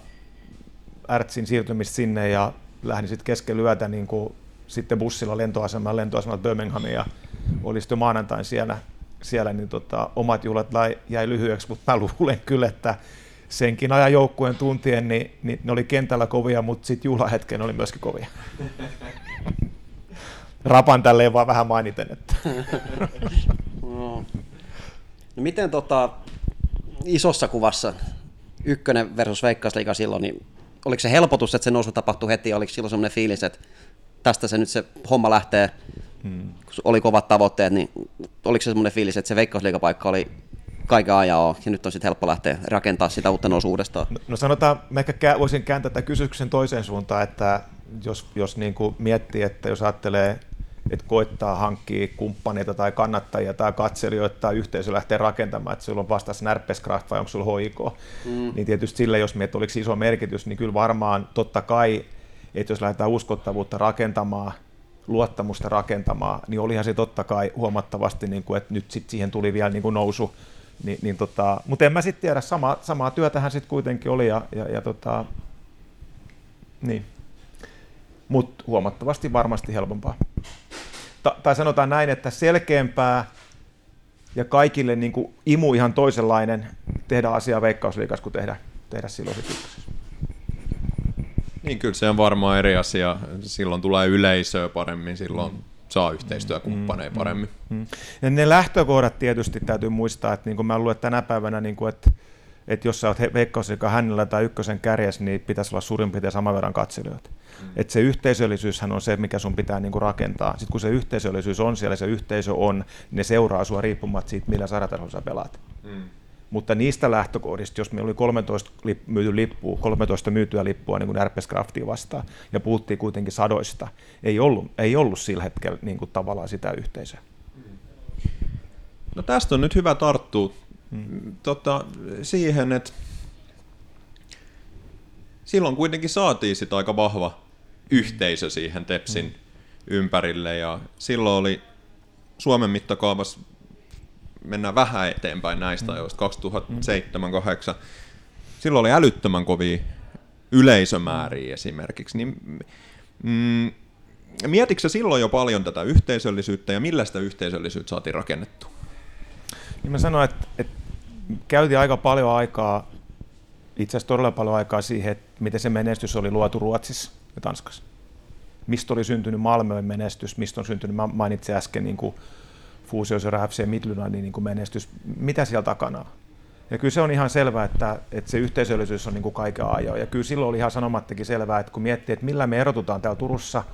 Ärtsin siirtymistä sinne ja lähdin sitten keskellä yötä niin kuin, sitten bussilla lentoasemaan lentoasemalta Birminghamiin ja oli sitten maanantain siellä siellä niin tota, omat juhlat jäi lyhyeksi, mutta mä luulen kyllä, että senkin ajan joukkueen tuntien, niin, niin ne oli kentällä kovia, mutta sitten juhlahetken oli myöskin kovia. Rapan tälleen vaan vähän mainiten. Että. no. no miten tota, isossa kuvassa ykkönen versus veikkausliiga silloin, niin oliko se helpotus, että se nousu tapahtui heti, oliko silloin sellainen fiilis, että tästä se nyt se homma lähtee hmm. kun oli kovat tavoitteet, niin oliko se semmoinen fiilis, että se veikkausliikapaikka oli kaiken ajan ja nyt on sitten helppo lähteä rakentaa sitä uutta nousu uudestaan? No, no sanotaan, mä ehkä voisin kääntää tätä kysymyksen toiseen suuntaan, että jos, jos niin kuin miettii, että jos ajattelee, että koittaa hankkia kumppaneita tai kannattajia tai katselijoita tai yhteisö lähtee rakentamaan, että sulla on vasta Snärpeskraft vai onko sulla HIK, mm. niin tietysti sille, jos miettii, oliko iso merkitys, niin kyllä varmaan totta kai, että jos lähdetään uskottavuutta rakentamaan, luottamusta rakentamaan, niin olihan se totta kai huomattavasti, niin kuin, että nyt sit siihen tuli vielä niin kuin nousu. Niin, niin tota, mutta en mä sitten tiedä, sama, samaa työtähän sitten kuitenkin oli, ja, ja, ja tota, niin. mutta huomattavasti varmasti helpompaa. Ta, tai sanotaan näin, että selkeämpää ja kaikille niin kuin imu ihan toisenlainen tehdä asiaa veikkausliikassa kuin tehdä, tehdä silloin sitten niin kyllä se on varmaan eri asia. Silloin tulee yleisöä paremmin, silloin mm. saa yhteistyökumppaneja mm, paremmin. Mm, mm. Ja ne lähtökohdat tietysti täytyy muistaa, että niin kuin mä luulen, tänä päivänä, niin kuin, että, että jos sä oot veikkaus, joka hänellä tai ykkösen kärjes, niin pitäisi olla suurin piirtein saman verran katselijoita. Mm. Että se yhteisöllisyyshän on se, mikä sun pitää niin kuin rakentaa. Sitten kun se yhteisöllisyys on siellä, se yhteisö on, niin ne seuraa sua riippumatta siitä, millä sarjatasolla sä pelaat. Mm. Mutta niistä lähtökohdista, jos meillä oli 13 lip, myyty lippua, 13 myytyä lippua niin kuin RPS Craftia vastaan, ja puhuttiin kuitenkin sadoista, ei ollut, ei ollut sillä hetkellä niin kuin tavallaan sitä yhteisöä. No tästä on nyt hyvä tarttua hmm. tota, siihen, että silloin kuitenkin saatiin sitä aika vahva yhteisö siihen Tepsin hmm. ympärille, ja silloin oli Suomen mittakaavassa mennään vähän eteenpäin näistä mm. ajoista, 2007-2008, silloin oli älyttömän kovia yleisömääriä esimerkiksi, niin mm, mietitkö silloin jo paljon tätä yhteisöllisyyttä ja millä sitä yhteisöllisyyttä saatiin rakennettu? Niin mä sanoin, että, että käytiin aika paljon aikaa, itse asiassa todella paljon aikaa siihen, että miten se menestys oli luotu Ruotsissa ja Tanskassa. Mistä oli syntynyt Malmöön menestys, mistä on syntynyt, mä mainitsin äsken niin kuin Fuusiosera FC Midlandin niin menestys, mitä siellä takana on? Ja kyllä se on ihan selvää, että, että se yhteisöllisyys on niin kuin kaiken ajoa. Ja kyllä silloin oli ihan sanomattakin selvää, että kun miettii, että millä me erotutaan täällä Turussa –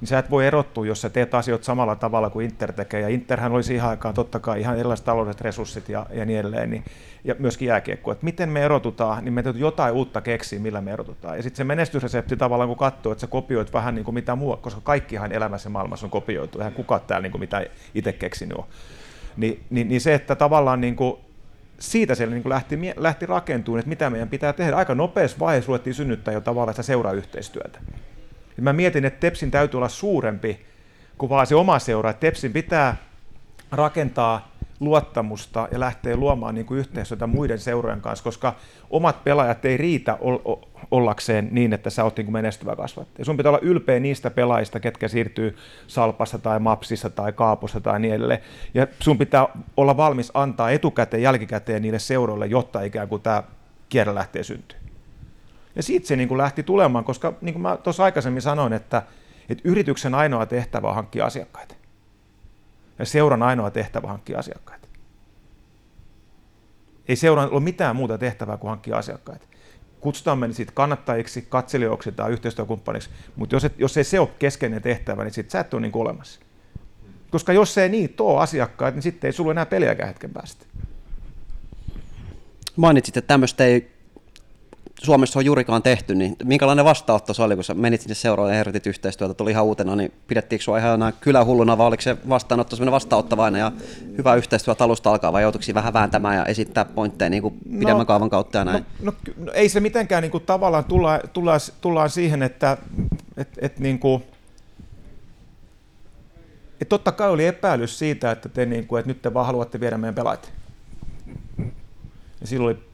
niin sä et voi erottua, jos sä teet asioita samalla tavalla kuin Inter tekee. Ja Interhän oli siihen aikaan totta kai ihan erilaiset taloudelliset resurssit ja, ja niin edelleen. Niin, ja myöskin jääkiekko. Että miten me erotutaan, niin me täytyy jotain uutta keksiä, millä me erotutaan. Ja sitten se menestysresepti tavallaan, kun katsoo, että sä kopioit vähän niin kuin mitä muu, koska kaikkihan elämässä maailmassa on kopioitu. Eihän kukaan täällä niin kuin mitä itse keksinyt on. Ni, niin, niin se, että tavallaan niin kuin siitä se niin lähti, lähti rakentumaan, että mitä meidän pitää tehdä. Aika nopeassa vaiheessa ruvettiin synnyttää jo tavallaan sitä seurayhteistyötä. Ja mä mietin, että Tepsin täytyy olla suurempi kuin vaan se oma seura. Tepsin pitää rakentaa luottamusta ja lähteä luomaan niin kuin yhteistyötä muiden seurojen kanssa, koska omat pelaajat ei riitä ollakseen niin, että sä oot niin kuin menestyvä kasvattaja. Sun pitää olla ylpeä niistä pelaajista, ketkä siirtyy Salpassa tai Mapsissa tai Kaapossa tai niin edelleen. Ja sun pitää olla valmis antaa etukäteen, jälkikäteen niille seuroille, jotta ikään kuin tämä kierre lähtee syntyä. Ja siitä se niin kuin lähti tulemaan, koska niin kuin mä tuossa aikaisemmin sanoin, että, että yrityksen ainoa tehtävä on hankkia asiakkaita. Ja seuran ainoa tehtävä on hankkia asiakkaita. Ei seuran ole mitään muuta tehtävää kuin hankkia asiakkaita. Kutsutaan me sitten kannattajiksi, katselijoiksi tai yhteistyökumppaniksi, mutta jos, et, jos ei se ole keskeinen tehtävä, niin sitten sä et ole niin olemassa. Koska jos ei niin tuo asiakkaita, niin sitten ei sulla enää peliäkään hetken päästä. Mainitsit, että tämmöistä ei Suomessa on juurikaan tehty, niin minkälainen vastaanotto se oli, kun sä menit sinne seuraan ja ehdotit yhteistyötä, tuli ihan uutena, niin pidettiinkö sinua ihan enää kylähulluna, vai oliko se vastaanotto sellainen vastaanottavainen ja hyvä yhteistyö alusta alkaa, vai joutuiko vähän vääntämään ja esittää pointteja niin kuin pidemmän no, kaavan kautta ja näin? No, no, no ei se mitenkään niin kuin, tavallaan tulla, tullaan, tullaan siihen, että et, et, niin kuin, et totta kai oli epäilys siitä, että, te, niin kuin, että nyt te vaan haluatte viedä meidän pelaajat. Ja silloin oli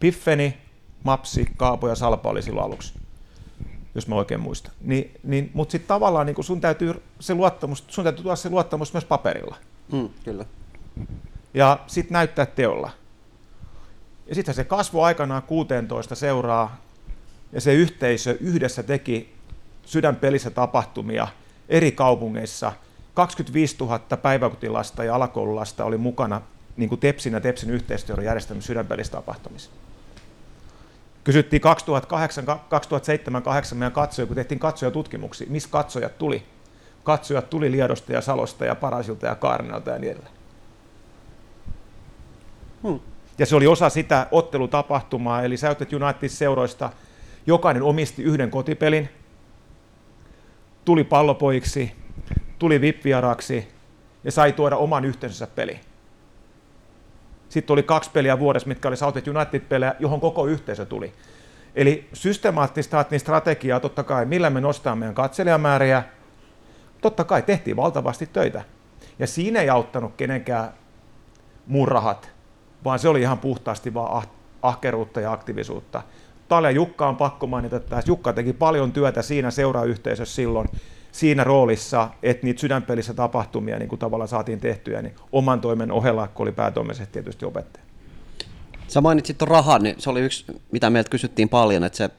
Piffeni, Mapsi, Kaapo ja Salpa oli silloin aluksi, jos mä oikein muistan. Ni, niin, Mutta sitten tavallaan niin sun, täytyy se luottamus, sun täytyy tuoda se luottamus myös paperilla. Mm, kyllä. Ja sitten näyttää teolla. Ja sitten se kasvoi aikanaan 16 seuraa, ja se yhteisö yhdessä teki sydänpelissä tapahtumia eri kaupungeissa. 25 000 päiväkotilasta ja alakoululasta oli mukana niin kuin Tepsin ja Tepsin yhteistyön järjestämissä sydänpelissä tapahtumissa. Kysyttiin 2008, 2007 2008 meidän katsoja, kun tehtiin katsojatutkimuksia, missä katsojat tuli. Katsojat tuli Liedosta ja Salosta ja Parasilta ja Kaarnalta ja niin edelleen. Hmm. Ja se oli osa sitä ottelutapahtumaa, eli Säytet United-seuroista jokainen omisti yhden kotipelin, tuli pallopojiksi, tuli vippiaraksi ja sai tuoda oman yhteisönsä peliin. Sitten oli kaksi peliä vuodessa, mitkä oli South United-pelejä, johon koko yhteisö tuli. Eli systemaattista niin strategiaa totta kai, millä me nostamme meidän katselijamääriä. Totta kai tehtiin valtavasti töitä. Ja siinä ei auttanut kenenkään muun rahat, vaan se oli ihan puhtaasti vaan ah- ahkeruutta ja aktiivisuutta. Talia Jukka on pakko mainita että Jukka teki paljon työtä siinä seurayhteisössä silloin, siinä roolissa, että niitä sydänpelissä tapahtumia niin kuin tavallaan saatiin tehtyä, niin oman toimen ohella, kun oli päätoimisesti tietysti opettaja. Sä mainitsit tuon rahan, niin se oli yksi, mitä meiltä kysyttiin paljon, että se,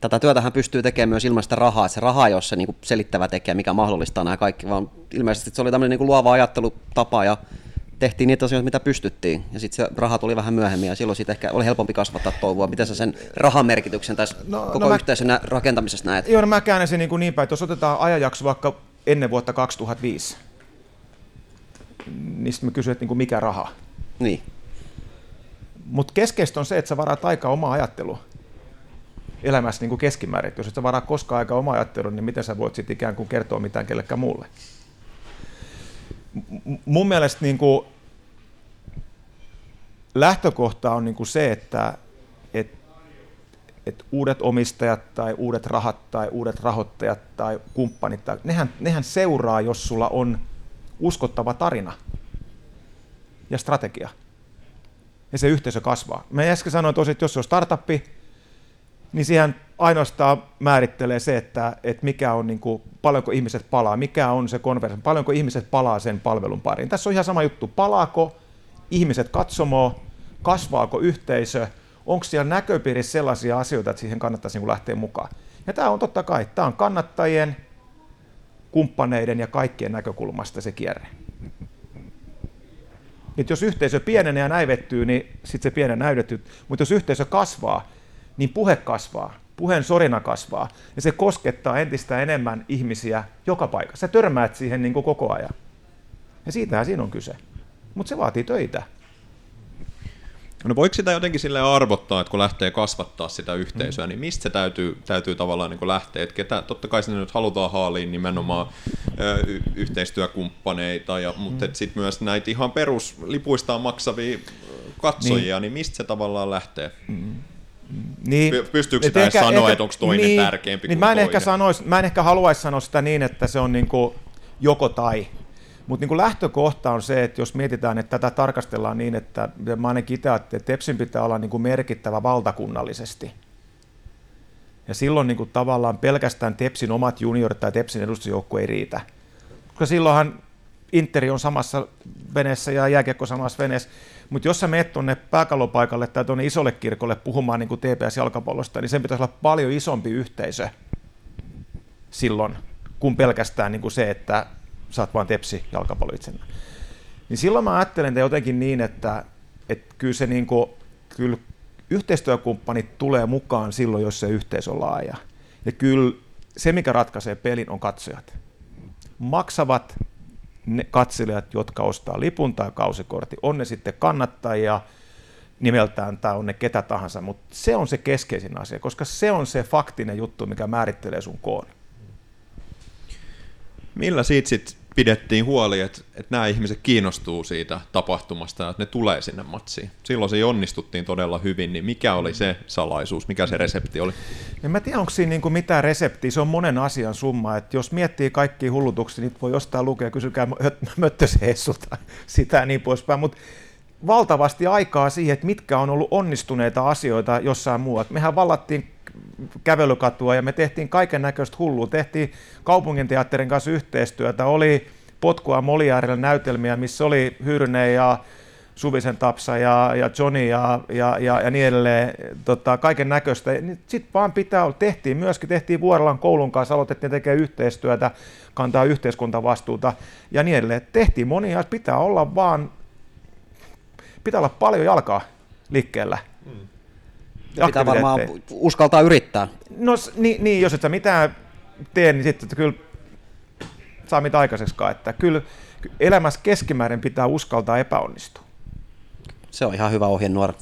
tätä työtähän pystyy tekemään myös ilman sitä rahaa, se raha ole se niin kuin selittävä tekijä, mikä mahdollistaa nämä kaikki, vaan ilmeisesti se oli tämmöinen niin kuin luova ajattelutapa ja tehtiin niitä asioita, mitä pystyttiin, ja sitten se raha tuli vähän myöhemmin, ja silloin siitä ehkä oli helpompi kasvattaa toivoa. Miten sä sen rahan merkityksen tässä no, koko no yhteisön mä, rakentamisessa näet? Joo, no mä käännän sen niin, kuin niin päin, että jos otetaan ajanjakso vaikka ennen vuotta 2005, niin sitten mä kysyin, että niin kuin mikä raha. Niin. Mutta keskeistä on se, että sä varaat aika oma ajattelu elämässä niin kuin keskimäärin. Jos et sä varaa koskaan aika oma ajattelu, niin miten sä voit sitten ikään kuin kertoa mitään kellekään muulle? Mun mielestä niin kuin lähtökohta on niin kuin se, että et, et uudet omistajat tai uudet rahat tai uudet rahoittajat tai kumppanit, tai, nehän, nehän seuraa, jos sulla on uskottava tarina ja strategia. Ja se yhteisö kasvaa. Mä äsken sanoin tosi, että jos se on startuppi, niin siihen ainoastaan määrittelee se, että, että mikä on niin kuin, paljonko ihmiset palaa, mikä on se konversio, paljonko ihmiset palaa sen palvelun pariin. Tässä on ihan sama juttu, palaako ihmiset katsomaan, kasvaako yhteisö, onko siellä näköpiirissä sellaisia asioita, että siihen kannattaisi niin lähteä mukaan. Ja tämä on totta kai, tämä on kannattajien, kumppaneiden ja kaikkien näkökulmasta se kierre. Et jos yhteisö pienenee ja näivettyy, niin sitten se pienen näytetty. Mutta jos yhteisö kasvaa, niin puhe kasvaa, puheen sorina kasvaa, ja se koskettaa entistä enemmän ihmisiä joka paikassa. Sä törmäät siihen niin kuin koko ajan. Ja siitähän siinä on kyse. Mutta se vaatii töitä. No voiko sitä jotenkin sille arvottaa, että kun lähtee kasvattaa sitä yhteisöä, mm. niin mistä se täytyy, täytyy tavallaan niin lähteä? Että ketä, totta kai sinne nyt halutaan haaliin nimenomaan ö, y- yhteistyökumppaneita, ja, mutta mm. sitten myös näitä ihan peruslipuistaan maksavia katsojia, niin, niin mistä se tavallaan lähtee? Mm. Niin, Pystyykö sitä ehkä, sanoa, ehkä, että onko toinen niin, tärkeämpi niin kuin mä en toinen? Ehkä sanois, mä en ehkä haluaisi sanoa sitä niin, että se on niin kuin joko tai. Mutta niin lähtökohta on se, että jos mietitään, että tätä tarkastellaan niin, että mä ainakin itse että Tepsin pitää olla niin kuin merkittävä valtakunnallisesti. Ja silloin niin kuin tavallaan pelkästään Tepsin omat juniorit tai Tepsin edustusjoukko ei riitä. Koska silloinhan Interi on samassa veneessä ja jääkiekko samassa veneessä. Mutta jos sä menet tuonne pääkallopaikalle tai tuonne isolle kirkolle puhumaan niin kuin TPS-jalkapallosta, niin sen pitäisi olla paljon isompi yhteisö silloin, kuin pelkästään niin kuin se, että sä oot vaan tepsi jalkapallo itsenä. Niin silloin mä ajattelen että jotenkin niin, että, että kyllä se niin kuin, kyllä yhteistyökumppanit tulee mukaan silloin, jos se yhteisö on laaja. Ja kyllä se, mikä ratkaisee pelin, on katsojat. Maksavat ne katselijat, jotka ostaa lipun tai kausikortti, on ne sitten kannattajia nimeltään tai on ne ketä tahansa, mutta se on se keskeisin asia, koska se on se faktinen juttu, mikä määrittelee sun koon. Millä siitä sitten pidettiin huoli, että, että nämä ihmiset kiinnostuu siitä tapahtumasta ja että ne tulee sinne matsiin? Silloin se onnistuttiin todella hyvin, niin mikä oli se salaisuus, mikä se resepti oli? En mä tiedä, onko siinä niin mitään reseptiä, se on monen asian summa, että jos miettii kaikki hullutuksia, niin voi jostain lukea, kysykää Möttösen Hessulta, sitä ja niin poispäin, mutta valtavasti aikaa siihen, että mitkä on ollut onnistuneita asioita jossain muualla. Mehän vallattiin kävelykatua ja me tehtiin kaiken näköistä hullua. Tehtiin kaupunginteatterin kanssa yhteistyötä, oli potkua Moliärillä näytelmiä, missä oli Hyrne ja Suvisen Tapsa ja, ja Johnny ja, ja, ja, ja niin edelleen, tota, kaiken näköistä. Sitten vaan pitää olla, tehtiin myöskin, tehtiin Vuorolan koulun kanssa, aloitettiin tekemään yhteistyötä, kantaa yhteiskuntavastuuta ja niin edelleen. Tehtiin monia, pitää olla vaan, pitää olla paljon jalkaa liikkeellä. Pitää varmaan uskaltaa yrittää. No niin, niin jos et sä mitään tee, niin sitten että kyllä saa mitä aikaiseksikaan. Että kyllä elämässä keskimäärin pitää uskaltaa epäonnistua. Se on ihan hyvä ohjenuora.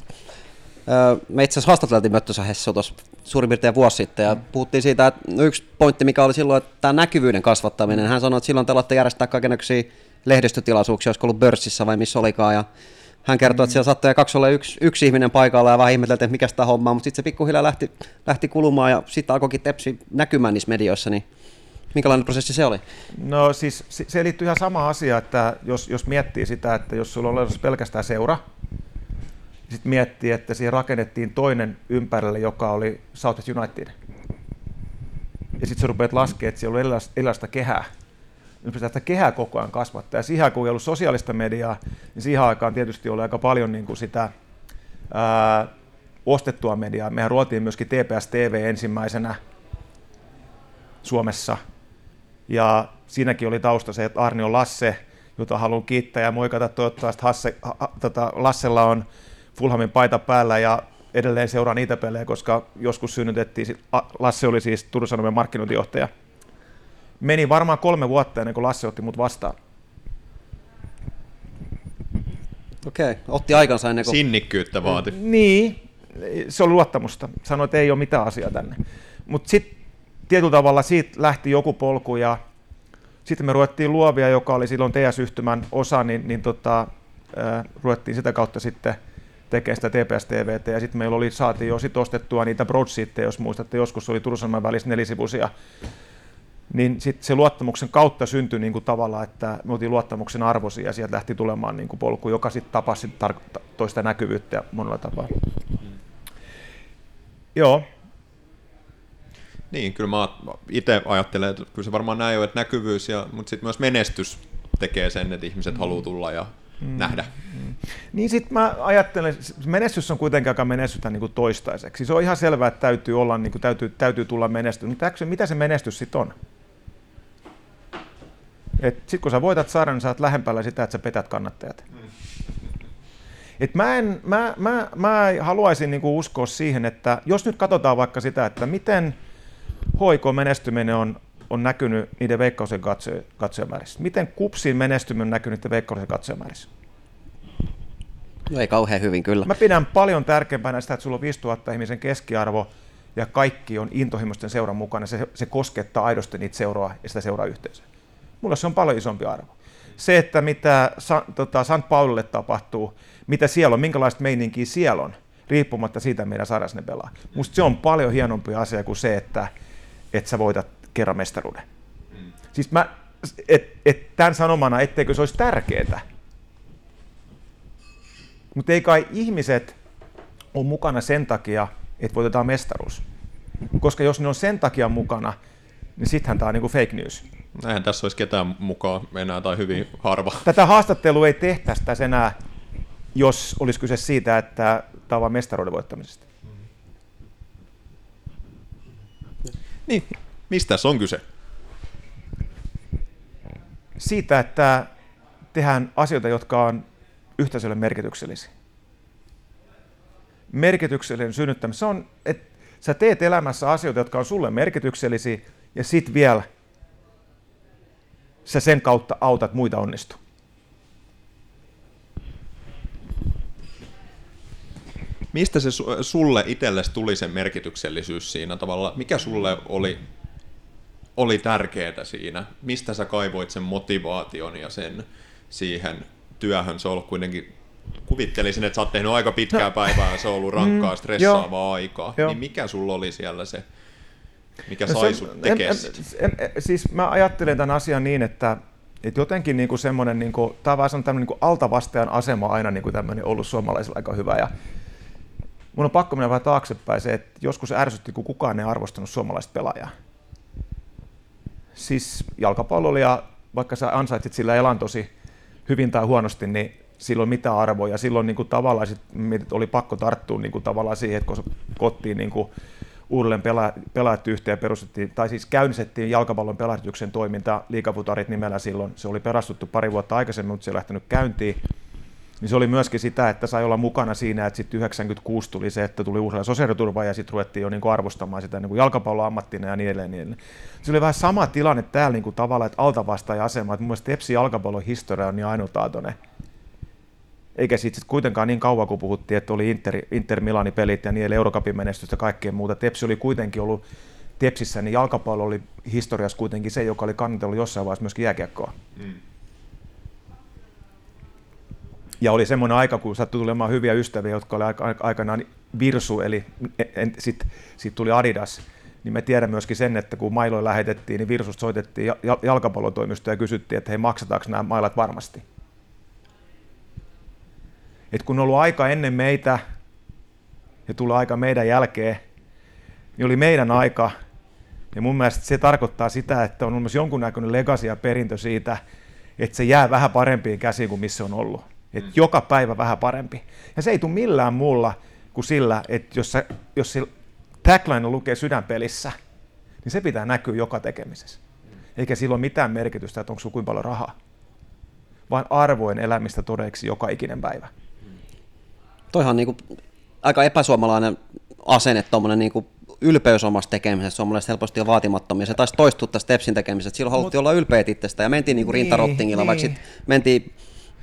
Me itse asiassa haastateltiin Möttösä Hessu tuossa suurin piirtein vuosi sitten ja puhuttiin siitä, että no yksi pointti mikä oli silloin, että tämä näkyvyyden kasvattaminen. Hän sanoi, että silloin te aloitte järjestää kaikenlaisia lehdistötilaisuuksia, olisiko ollut Börssissä vai missä olikaan ja hän kertoi, että siellä saattoi kaksi olla yksi, yksi ihminen paikalla ja vähän ihmeteltiin, että mikä sitä hommaa, mutta sitten se pikkuhiljaa lähti, lähti kulumaan ja sitten alkoikin Tepsi näkymään niissä medioissa, niin minkälainen prosessi se oli? No siis se liittyy ihan sama asia, että jos, jos miettii sitä, että jos sulla on pelkästään seura, sitten miettii, että siihen rakennettiin toinen ympärille, joka oli South United. Ja sitten sä rupeat laskemaan, että siellä on erilaista kehää nyt pitää sitä kehää koko ajan kasvattaa. Ja siihen kun ei ollut sosiaalista mediaa, niin siihen aikaan tietysti oli aika paljon niin kuin sitä ää, ostettua mediaa. Mehän ruotiin myöskin TPS TV ensimmäisenä Suomessa. Ja siinäkin oli tausta se, että Arni on Lasse, jota haluan kiittää ja moikata. Toivottavasti Hasse, ha, tota, Lassella on Fulhamin paita päällä ja edelleen seuraa niitä pelejä, koska joskus synnytettiin, Lasse oli siis Turun Sanomien markkinointijohtaja – meni varmaan kolme vuotta ennen kuin Lasse otti mut vastaan. Okei, okay. otti aikansa ennen kuin... Sinnikkyyttä vaati. Niin, se on luottamusta. Sanoi, että ei ole mitään asiaa tänne. Mutta sitten tietyllä tavalla siitä lähti joku polku ja sitten me ruvettiin luovia, joka oli silloin TS-yhtymän osa, niin, niin tota, ruvettiin sitä kautta sitten tekemään sitä TPS TVT ja sitten meillä oli, saatiin jo sit ostettua niitä broadsheetteja, jos muistatte, joskus oli Turun välissä nelisivuisia niin sit se luottamuksen kautta syntyi niin kuin tavallaan, että me oltiin luottamuksen arvoisia ja sieltä lähti tulemaan niin kuin polku, joka sitten tapasi tar- toista näkyvyyttä monella tapaa. Mm. Joo. Niin, kyllä mä itse ajattelen, että kyllä se varmaan näin on, että näkyvyys, ja, mutta sitten myös menestys tekee sen, että ihmiset mm. haluaa tulla ja mm. nähdä. Mm. Niin sitten mä ajattelen, menestys on kuitenkin aika menestystä niin kuin toistaiseksi. Se on ihan selvää, että täytyy, olla, niin kuin, täytyy, täytyy tulla menestys, mutta mitä se menestys sitten on? Sitten kun sä voitat sarjan, niin sä oot lähempäällä sitä, että sä petät kannattajat. Et mä, en, mä, mä, mä haluaisin niinku uskoa siihen, että jos nyt katsotaan vaikka sitä, että miten hoiko menestyminen on, on näkynyt niiden veikkausen katsojamäärissä. Miten kupsin menestyminen on näkynyt niiden veikkausen katsojamäärissä? No ei kauhean hyvin kyllä. Mä pidän paljon tärkeämpänä sitä, että sulla on 5000 ihmisen keskiarvo ja kaikki on intohimoisten seuran mukana. Se, se koskettaa aidosti niitä seuraa ja sitä seuraa yhteisöä. Mulla se on paljon isompi arvo. Se, että mitä Sa, tota, St. Paulille tapahtuu, mitä siellä on, minkälaista meininkiä siellä on, riippumatta siitä, meidän sarjassa ne pelaa. Musta se on paljon hienompi asia kuin se, että, että sä voitat kerran mestaruuden. Siis mä, et, et, tämän sanomana, etteikö se olisi tärkeää. Mutta ei kai ihmiset ole mukana sen takia, että voitetaan mestaruus. Koska jos ne on sen takia mukana, niin sittenhän tämä on niinku fake news Eihän tässä olisi ketään mukaan enää tai hyvin harva. Tätä haastattelua ei tehtäisi tässä enää, jos olisi kyse siitä, että tämä on vain mestaruuden voittamisesta. Niin, mistä tässä on kyse? Siitä, että tehdään asioita, jotka on yhteisölle merkityksellisiä. Merkityksellinen synnyttäminen, se on, että sä teet elämässä asioita, jotka on sulle merkityksellisiä, ja sit vielä sä sen kautta autat muita onnistu. Mistä se su- sulle itsellesi tuli se merkityksellisyys siinä tavalla? Mikä sulle oli, oli tärkeää siinä? Mistä sä kaivoit sen motivaation ja sen siihen työhön? Se on ollut kuitenkin, kuvittelisin, että sä oot tehnyt aika pitkää päivää ja se on ollut rankkaa, Mm, stressaavaa joo. aikaa. Joo. Niin mikä sulla oli siellä se, mikä No sai en- tekemään Siis mä ajattelen tämän asian niin, että, että jotenkin niin kuin semmoinen, niin kuin, tämä on vähän tämmöinen niin kuin altavastajan asema aina niin kuin tämmöinen ollut suomalaisilla aika hyvä. Ja mun on pakko mennä vähän taaksepäin se, että joskus ärsytti, kun kukaan ei arvostanut suomalaista pelaajaa. Siis jalkapallo oli, ja vaikka sä ansaitsit sillä elantosi hyvin tai huonosti, niin sillä on mitä arvoa, ja silloin niin kuin tavallaan sit, oli pakko tarttua niin kuin tavallaan siihen, että kun kotiin niin kuin uudelleen pela, pelaajat yhteen perustettiin, tai siis käynnistettiin jalkapallon pelaajatyksen toiminta liikafutarit nimellä silloin. Se oli perastuttu pari vuotta aikaisemmin, mutta se ei lähtenyt käyntiin. Niin se oli myöskin sitä, että sai olla mukana siinä, että sitten 96 tuli se, että tuli uusia sosiaaliturva ja sitten ruvettiin jo niinku arvostamaan sitä niinku jalkapalloammattina ja niin edelleen. Niin edelleen. Se oli vähän sama tilanne täällä niinku tavallaan, että altavastaaja asema, että mun mielestä Tepsi jalkapallon historia on niin ainutlaatuinen. Eikä siitä sit kuitenkaan niin kauan, kun puhuttiin, että oli Inter, Inter Milanin pelit ja niille Eurocupin menestystä ja kaikkea muuta. Tepsi oli kuitenkin ollut Tepsissä, niin jalkapallo oli historiassa kuitenkin se, joka oli kannatellut jossain vaiheessa myöskin jääkiekkoa. Mm. Ja oli semmoinen aika, kun sattui tulemaan hyviä ystäviä, jotka oli aika- aikanaan Virsu, eli sitten sit tuli Adidas, niin me tiedän myöskin sen, että kun mailoja lähetettiin, niin Virsusta soitettiin ja- ja- jalkapallotoimistoon ja kysyttiin, että hei, maksataanko nämä mailat varmasti. Et kun on ollut aika ennen meitä ja tulee aika meidän jälkeen, niin oli meidän aika. Ja mun mielestä se tarkoittaa sitä, että on myös jonkunnäköinen legacy ja perintö siitä, että se jää vähän parempiin käsiin kuin missä on ollut. Että joka päivä vähän parempi. Ja se ei tule millään muulla kuin sillä, että jos, sä, jos sillä tagline lukee sydänpelissä, niin se pitää näkyä joka tekemisessä. Eikä sillä ole mitään merkitystä, että onko sulla kuinka paljon rahaa, vaan arvoin elämistä todeksi joka ikinen päivä. Toihan on niinku aika epäsuomalainen asenne, tuommoinen niinku ylpeys omasta tekemisestä, suomalaiset helposti on vaatimattomia. Se taisi toistua tästä Tepsin tekemisestä. Silloin haluttiin olla ylpeät itsestä ja mentiin niinku Niin, rintarottingilla, niin. vaikka sit mentiin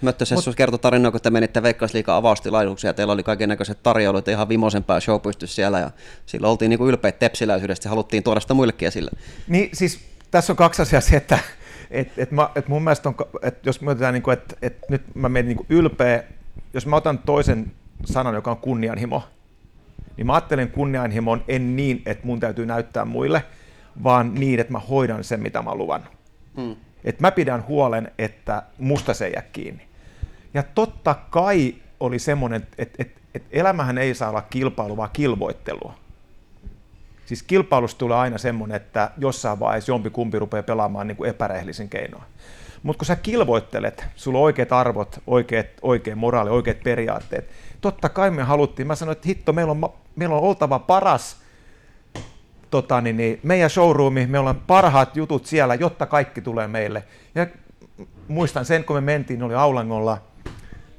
Möttösessus kertoi tarinaa, kun te menitte Veikkausliikan avaustilaisuuksia ja teillä oli kaiken näköiset tarjoulut ja ihan vimoisempää show pystys siellä ja sillä oltiin niinku ylpeät tepsiläisyydestä ja haluttiin tuoda sitä muillekin esille. Niin siis tässä on kaksi asiaa se, että et, et mä, et mun mielestä on, et jos mietitään, niin että et nyt mä menen niin ylpeä, jos mä otan toisen sanan, joka on kunnianhimo, niin mä ajattelen kunnianhimon en niin, että mun täytyy näyttää muille, vaan niin, että mä hoidan sen, mitä mä oon luvannut. Mm. Että mä pidän huolen, että musta se ei jää kiinni. Ja totta kai oli semmoinen, että, että, että elämähän ei saa olla kilpailu, vaan kilvoittelua. Siis kilpailusta tulee aina semmoinen, että jossain vaiheessa jompi kumpi rupeaa pelaamaan niin kuin epärehellisin keinoin. Mutta kun sä kilvoittelet, sulla on oikeat arvot, oikeat, oikein moraali, oikeat periaatteet, totta kai me haluttiin, mä sanoin, että hitto, meillä on, meillä on oltava paras tota, niin, niin, meidän showroomi, meillä on parhaat jutut siellä, jotta kaikki tulee meille. Ja muistan sen, kun me mentiin, oli Aulangolla,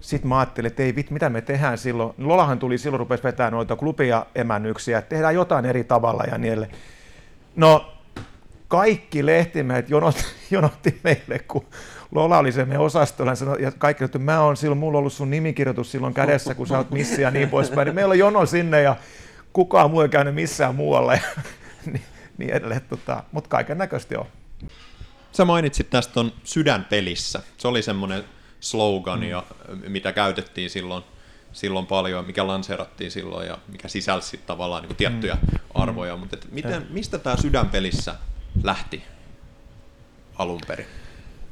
sitten mä ajattelin, että ei vit, mitä me tehdään silloin. Lolahan tuli silloin, rupesi vetämään noita klubia emännyksiä, että tehdään jotain eri tavalla ja edelleen. No, kaikki lehtimiehet jonot, jonotti meille, kun Lola oli se meidän osastolla ja, sanoi, ja kaikki että mä oon silloin, mulla on ollut sun nimikirjoitus silloin kädessä, kun sä oot missi ja niin poispäin. Niin meillä on jono sinne ja kukaan muu ei käynyt missään muualla. Ja, niin, niin edelleen, tota, mutta kaiken näköisesti on. Sä mainitsit tästä ton sydänpelissä. Se oli semmoinen slogan, mm. ja, mitä käytettiin silloin, silloin paljon, mikä lanseerattiin silloin ja mikä sisälsi tavallaan niin kuin tiettyjä mm. arvoja. Mutta miten, mistä tämä sydänpelissä lähti alun perin?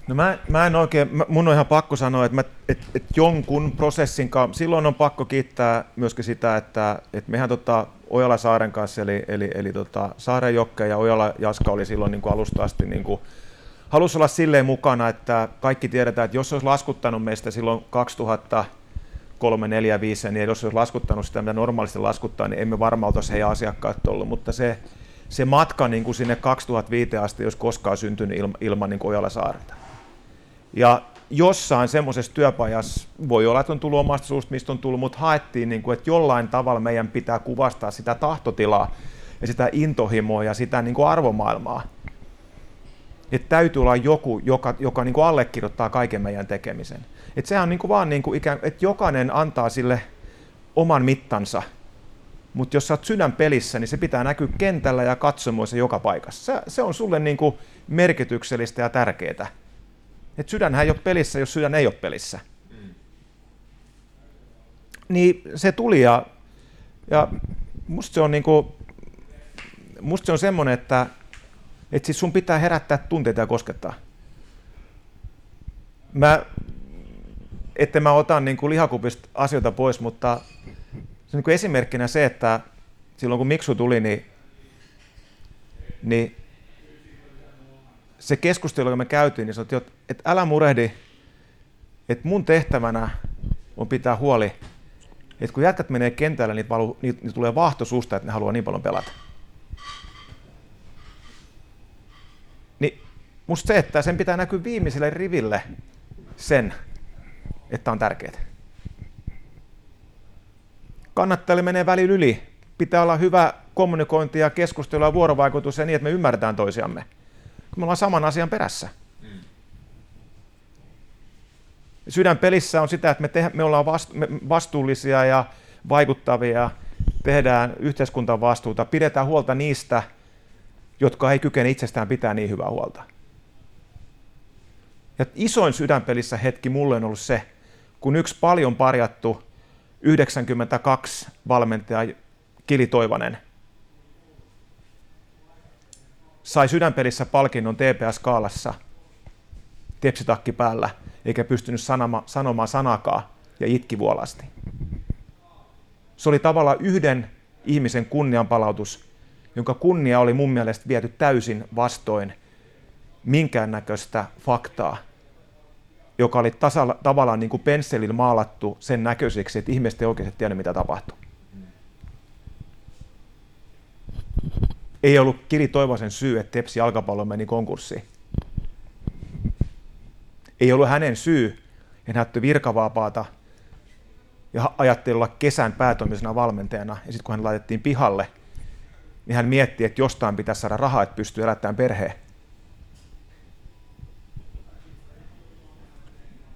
No mä, mä en oikein, mun on ihan pakko sanoa, että, mä, et, et jonkun prosessin kanssa, silloin on pakko kiittää myöskin sitä, että, että mehän tota Ojala Saaren kanssa, eli, eli, eli tota Saaren Jokke ja Ojala Jaska oli silloin niin kuin alusta asti niin kuin halusi olla silleen mukana, että kaikki tiedetään, että jos olisi laskuttanut meistä silloin 2000 3, 4, 5, niin jos olisi laskuttanut sitä, mitä normaalisti laskuttaa, niin emme varmaan oltaisi heidän asiakkaat ollut, mutta se, se matka niin kuin sinne 2005 asti olisi koskaan syntynyt ilman, ilman niin Ojala saarta. Ja jossain semmoisessa työpajassa voi olla, että on tullut omasta suusta, mistä on tullut, mutta haettiin, niin kuin, että jollain tavalla meidän pitää kuvastaa sitä tahtotilaa ja sitä intohimoa ja sitä niin kuin arvomaailmaa. Että täytyy olla joku, joka, joka niin kuin allekirjoittaa kaiken meidän tekemisen. Että sehän on niin kuin vaan niin kuin ikään, että jokainen antaa sille oman mittansa, mutta jos sä oot sydän pelissä, niin se pitää näkyä kentällä ja katsomoissa joka paikassa. Se, on sulle niin kuin merkityksellistä ja tärkeää. Et sydänhän ei ole pelissä, jos sydän ei ole pelissä. Niin se tuli ja, ja musta se on, niinku, musta se on semmoinen, että et siis sun pitää herättää tunteita ja koskettaa. Mä, että mä otan niin kuin lihakupista asioita pois, mutta se niin kuin esimerkkinä se, että silloin kun Miksu tuli, niin, niin se keskustelu, joka me käytiin, niin sanottiin, että älä murehdi, että mun tehtävänä on pitää huoli, että kun jätkät menee kentälle, niin, valu, niin, niin tulee vahto susta, että ne haluaa niin paljon pelata. Niin musta se, että sen pitää näkyä viimeiselle riville sen, että on tärkeää. Kannattajille menee välin yli. Pitää olla hyvä kommunikointi ja keskustelu ja vuorovaikutus ja niin, että me ymmärretään toisiamme me ollaan saman asian perässä. Mm. Sydänpelissä on sitä, että me, te, me ollaan vastu, me vastuullisia ja vaikuttavia, tehdään yhteiskuntavastuuta, pidetään huolta niistä, jotka ei kykene itsestään pitää niin hyvää huolta. Ja isoin sydänpelissä hetki mulle on ollut se, kun yksi paljon parjattu 92 valmentaja Kili Toivanen – sai sydänpelissä palkinnon TPS-kaalassa tepsitakki päällä, eikä pystynyt sanoma, sanomaan sanakaa ja itki vuolasti. Se oli tavallaan yhden ihmisen kunnianpalautus, jonka kunnia oli mun mielestä viety täysin vastoin minkäännäköistä faktaa, joka oli tasalla, tavallaan niin kuin pensselillä maalattu sen näköiseksi, että ihmiset ei oikeasti tiedä, mitä tapahtuu. ei ollut Kiri Toivosen syy, että Tepsi jalkapallo meni konkurssiin. Ei ollut hänen syy, että hän virkavaapaata ja ajatteli olla kesän päätoimisena valmentajana. Ja sitten kun hän laitettiin pihalle, niin hän mietti, että jostain pitäisi saada rahaa, että pystyy elättämään perheen.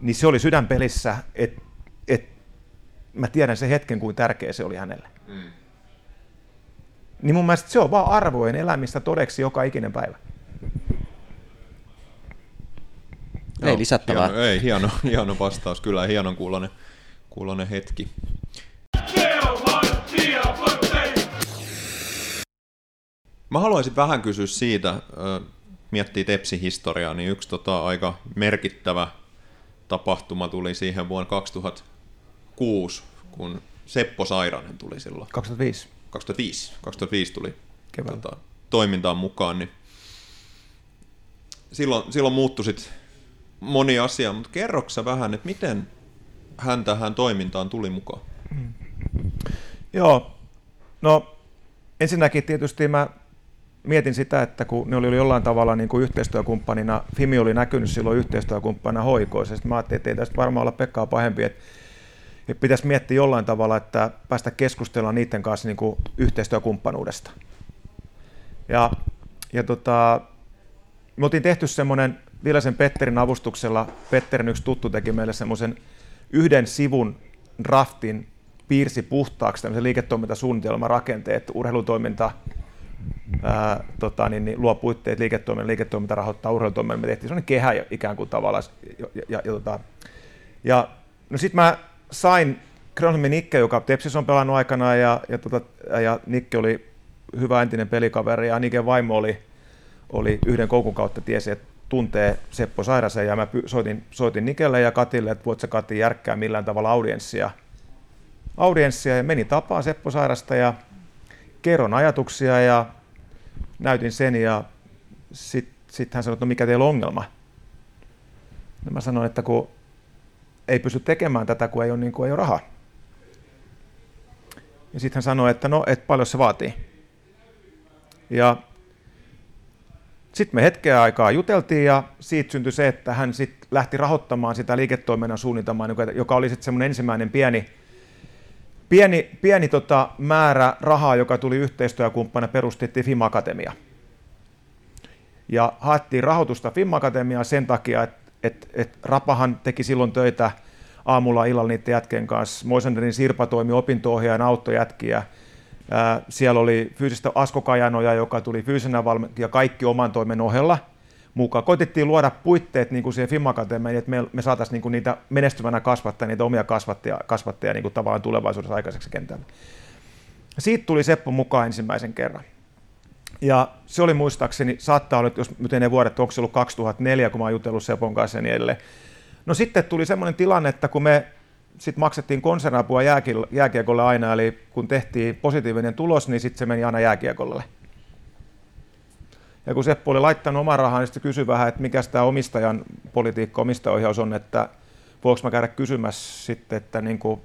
Niin se oli sydänpelissä, että et, mä tiedän sen hetken, kuin tärkeä se oli hänelle. Mm niin mun mielestä se on vaan arvojen elämistä todeksi joka ikinen päivä. Ei Joo, lisättävää. Hieno, ei, hieno, hieno vastaus, kyllä hienon kuulonen, kuulonen hetki. Mä haluaisin vähän kysyä siitä, miettii Tepsi-historiaa, niin yksi tota, aika merkittävä tapahtuma tuli siihen vuonna 2006, kun Seppo Sairanen tuli silloin. 2005. 2005, 2005 tuli tota, toimintaan mukaan, niin silloin, silloin muuttui sit moni asia, mutta kerroksä vähän, että miten hän tähän toimintaan tuli mukaan? Mm. Joo, no ensinnäkin tietysti mä mietin sitä, että kun ne oli jollain tavalla niin kuin yhteistyökumppanina, Fimi oli näkynyt silloin yhteistyökumppanina hoikoissa, mä ajattelin, että ei tästä varmaan olla Pekkaa pahempi, että pitäisi miettiä jollain tavalla, että päästä keskustelemaan niiden kanssa niin kuin yhteistyökumppanuudesta. Ja, ja tota, me oltiin tehty semmoinen Vilasen Petterin avustuksella, Petterin yksi tuttu teki meille semmoisen yhden sivun draftin, piirsi puhtaaksi tämmöisen liiketoimintasuunnitelman rakenteet, urheilutoiminta, ää, tota, niin, niin, luo puitteet liiketoiminnan, liiketoiminta rahoittaa urheilutoiminnan, me tehtiin semmoinen kehä ikään kuin tavallaan, ja, ja, ja, tota, ja no sitten mä sain Granholmin Nikke, joka Tepsis on pelannut aikanaan, ja, ja, tota, ja Nikke oli hyvä entinen pelikaveri, ja Niken vaimo oli, oli yhden koukun kautta tiesi, että tuntee Seppo Sairasen, ja mä soitin, soitin Nikelle ja Katille, että voit sä Kati järkkää millään tavalla audienssia. audienssia ja meni tapaan Seppo Sairasta, ja kerron ajatuksia, ja näytin sen, ja sitten sitten hän sanoi, että no mikä teillä on ongelma? Ja mä sanoin, että kun ei pysty tekemään tätä, kun ei ole, niin kuin, ei ole rahaa. Ja sitten hän sanoi, että no, et paljon se vaatii. Ja sitten me hetkeä aikaa juteltiin ja siitä syntyi se, että hän sitten lähti rahoittamaan sitä liiketoiminnan suunnitelmaa, joka oli sitten semmoinen ensimmäinen pieni, pieni, pieni tota määrä rahaa, joka tuli yhteistyökumppana, perustettiin FIM Akatemia. Ja haettiin rahoitusta FIM Akatemiaan sen takia, että et, et Rapahan teki silloin töitä aamulla illalla niiden jätkien kanssa. Moisanderin Sirpa toimi opinto-ohjaajan autojätkiä. Siellä oli fyysistä Asko Kajanoja, joka tuli fyysisenä ja kaikki oman toimen ohella mukaan. Koitettiin luoda puitteet niin kuin siihen FIM Akatemiaan, että me, me saataisiin niin kuin niitä menestyvänä kasvattaa, niitä omia kasvattajia, kasvattajia niin kuin tavallaan tulevaisuudessa aikaiseksi kentällä. Siitä tuli Seppo mukaan ensimmäisen kerran. Ja se oli muistaakseni, saattaa olla, jos nyt ne vuodet, onko se ollut 2004, kun mä oon jutellut Sepon kanssa ja niin edelleen. No sitten tuli semmoinen tilanne, että kun me sitten maksettiin konsernapua jääkiekolle aina, eli kun tehtiin positiivinen tulos, niin sitten se meni aina jääkiekolle. Ja kun Seppo oli laittanut oman rahaa, niin sitten kysyi vähän, että mikä tämä omistajan politiikka, omistajohjaus on, että voiko mä käydä kysymässä sitten, että niin kuin,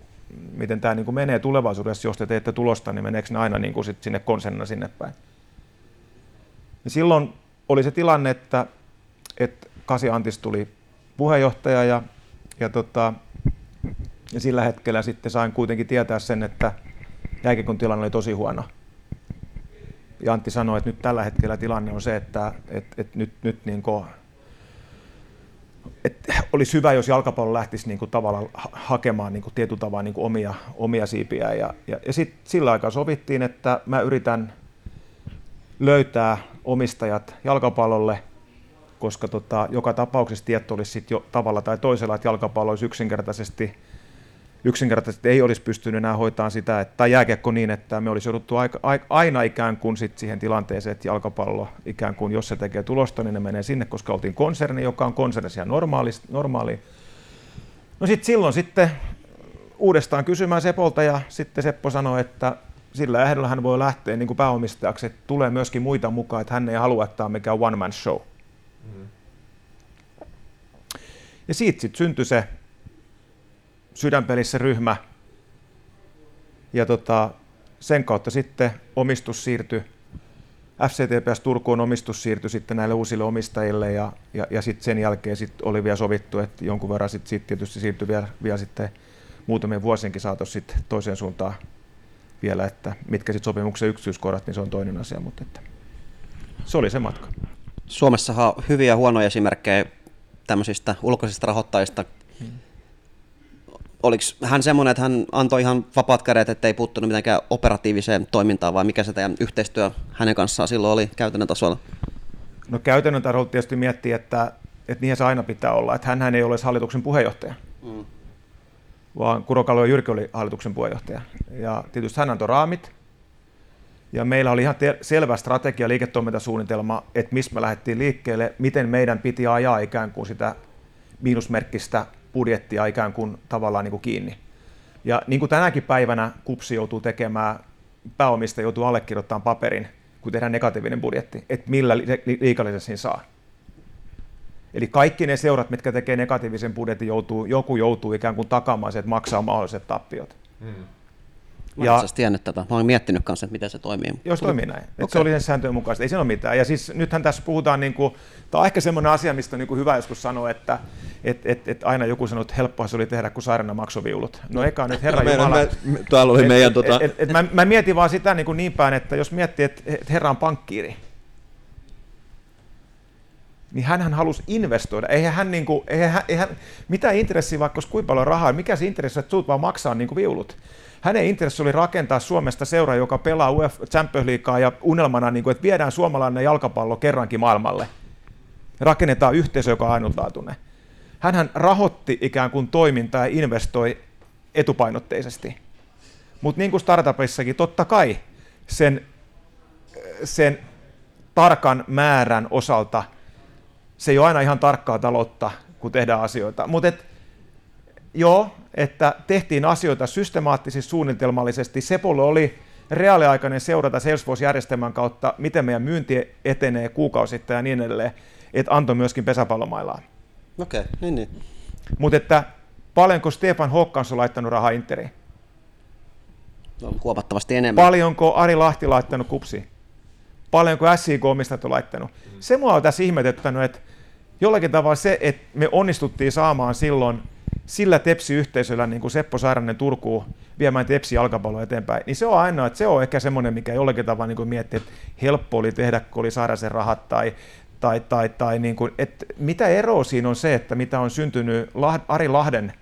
miten tämä niin kuin menee tulevaisuudessa, jos te teette tulosta, niin meneekö ne aina niin kuin sit sinne konsernina sinne päin. Ja silloin oli se tilanne, että, että Kasi Antis tuli puheenjohtaja ja, ja, tota, ja sillä hetkellä sitten sain kuitenkin tietää sen, että jääkikon tilanne oli tosi huono. Ja Antti sanoi, että nyt tällä hetkellä tilanne on se, että et, et nyt, nyt niin kuin, et olisi hyvä, jos jalkapallo lähtisi niin kuin tavallaan hakemaan niin kuin tietyllä tavalla niin kuin omia, omia siipiä. Ja, ja, ja sitten sillä aikaa sovittiin, että mä yritän löytää omistajat jalkapallolle, koska tota, joka tapauksessa tieto olisi sit jo tavalla tai toisella, että jalkapallo olisi yksinkertaisesti, yksinkertaisesti ei olisi pystynyt enää hoitamaan sitä, että, tai jääkiekko niin, että me olisi jouduttu aika, aina ikään kuin sit siihen tilanteeseen, että jalkapallo ikään kuin, jos se tekee tulosta, niin ne menee sinne, koska oltiin konserni, joka on konsernisia normaali. normaali. No sitten silloin sitten uudestaan kysymään Sepolta ja sitten Seppo sanoi, että sillä ehdolla hän voi lähteä niin kuin pääomistajaksi, että tulee myöskin muita mukaan, että hän ei halua, että tämä on mikään one man show. Mm. Ja siitä sitten syntyi se sydänpelissä ryhmä, ja tota, sen kautta sitten omistus siirtyi, FCTPS Turkuun omistus siirtyi sitten näille uusille omistajille, ja, ja, ja sitten sen jälkeen sit oli vielä sovittu, että jonkun verran sitten sit tietysti siirtyi vielä, vielä sitten muutamien vuosienkin saatossa sitten toiseen suuntaan vielä, että mitkä sitten sopimuksen yksityiskohdat, niin se on toinen asia, mutta että se oli se matka. Suomessa on hyviä ja huonoja esimerkkejä tämmöisistä ulkoisista rahoittajista. Oliko hän semmoinen, että hän antoi ihan vapaat kädet, että ei puuttunut mitenkään operatiiviseen toimintaan, vai mikä se teidän yhteistyö hänen kanssaan silloin oli käytännön tasolla? No käytännön tasolla tietysti miettii, että, että niinhän se aina pitää olla, että hän ei ole hallituksen puheenjohtaja. Mm vaan Kurokalo ja Jyrki oli hallituksen puheenjohtaja. Ja tietysti hän antoi raamit, ja meillä oli ihan te- selvä strategia, liiketoimintasuunnitelma, että missä me lähdettiin liikkeelle, miten meidän piti ajaa ikään kuin sitä miinusmerkkistä budjettia ikään kuin tavallaan niin kuin kiinni. Ja niin kuin tänäkin päivänä kupsi joutuu tekemään, pääomista joutuu allekirjoittamaan paperin, kun tehdään negatiivinen budjetti, että millä liikallisesti siinä saa. Eli kaikki ne seurat, mitkä tekee negatiivisen budjetin, joutuu, joku joutuu ikään kuin takaamaan se, että maksaa mahdolliset tappiot. Hmm. Mä ja, tiennyt tätä. Mä olen miettinyt kanssa, että miten se toimii. Jos toimii näin. Okay. se oli sen sääntöjen mukaista. Ei se ole mitään. Ja siis nythän tässä puhutaan, niin kuin, tämä on ehkä semmoinen asia, mistä on niin kuin hyvä joskus sanoa, että et, et, et aina joku sanoo, että helppoa se oli tehdä, kun sairaana maksoviulut. No eka nyt Herra no, Jumala. Me, me, täällä oli et, meidän... Et, tota... et, et, et, mä, mä, mietin vaan sitä niin, kuin niin päin, että jos miettii, että et Herra on pankkiiri, niin hän halusi investoida. Eihän hän, niin kuin, eihän, eihän, mitä intressiä vaikka olisi kuinka paljon rahaa, mikä se intressi, että suut vaan maksaa niin kuin viulut. Hänen intressi oli rakentaa Suomesta seura, joka pelaa UEFA Champions Leaguea ja unelmana, niin kuin, että viedään suomalainen jalkapallo kerrankin maailmalle. Rakennetaan yhteisö, joka on ainutlaatuinen. Hänhän rahoitti ikään kuin toimintaa ja investoi etupainotteisesti. Mutta niin kuin startupissakin, totta kai sen, sen tarkan määrän osalta – se ei ole aina ihan tarkkaa taloutta, kun tehdään asioita. Mutta joo, että tehtiin asioita systemaattisesti, suunnitelmallisesti. Sepolle oli reaaliaikainen seurata Salesforce-järjestelmän kautta, miten meidän myynti etenee kuukausittain ja niin edelleen. että antoi myöskin pesäpallomailaa. Okei, okay, niin niin. Mutta että paljonko Stefan Hokkans on laittanut rahaa Interiin? No, huomattavasti enemmän. Paljonko Ari Lahti laittanut kupsi? Paljonko SIK omistajat on laittanut? Se mua on tässä ihmetyttänyt, että jollakin tavalla se, että me onnistuttiin saamaan silloin sillä Tepsi-yhteisöllä, niin kuin Seppo Sairanen Turkuun viemään Tepsi jalkapalloa eteenpäin, niin se on ainoa, että se on ehkä semmoinen, mikä jollakin tavalla niin kuin miettii, että helppo oli tehdä, kun oli saada sen rahat, tai, tai, tai, tai niin kuin, että mitä eroa siinä on se, että mitä on syntynyt Lah- Ari Lahden,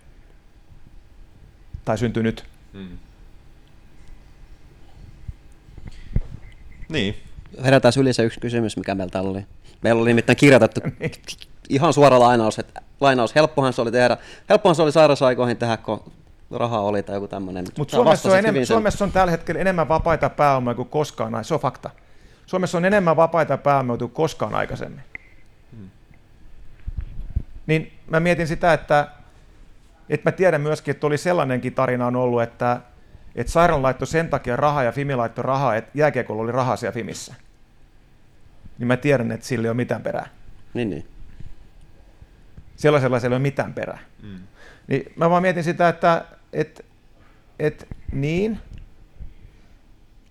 tai syntynyt, Mm. Niin, Herätään yli se yksi kysymys, mikä meillä täällä oli. Meillä oli nimittäin kirjoitettu ihan suora lainaus, että lainaus, helppohan se oli tehdä, helppohan se oli sairausaikoihin tehdä, kun rahaa oli tai joku tämmöinen. Mutta Suomessa, on vastasit enem- hyvin sen. Suomessa on tällä hetkellä enemmän vapaita pääomia kuin koskaan, se on fakta. Suomessa on enemmän vapaita pääomia kuin koskaan aikaisemmin. Niin mä mietin sitä, että, että mä tiedän myöskin, että oli sellainenkin tarina on ollut, että, että Sairaan laittoi sen takia rahaa ja Fimi laittoi rahaa, että jääkiekolla oli rahaa siellä Fimissä. Niin mä tiedän, että sillä ei ole mitään perää. Niin, niin. Sellaisella siellä ei ole mitään perää. Mm. Niin mä vaan mietin sitä, että et, et, niin,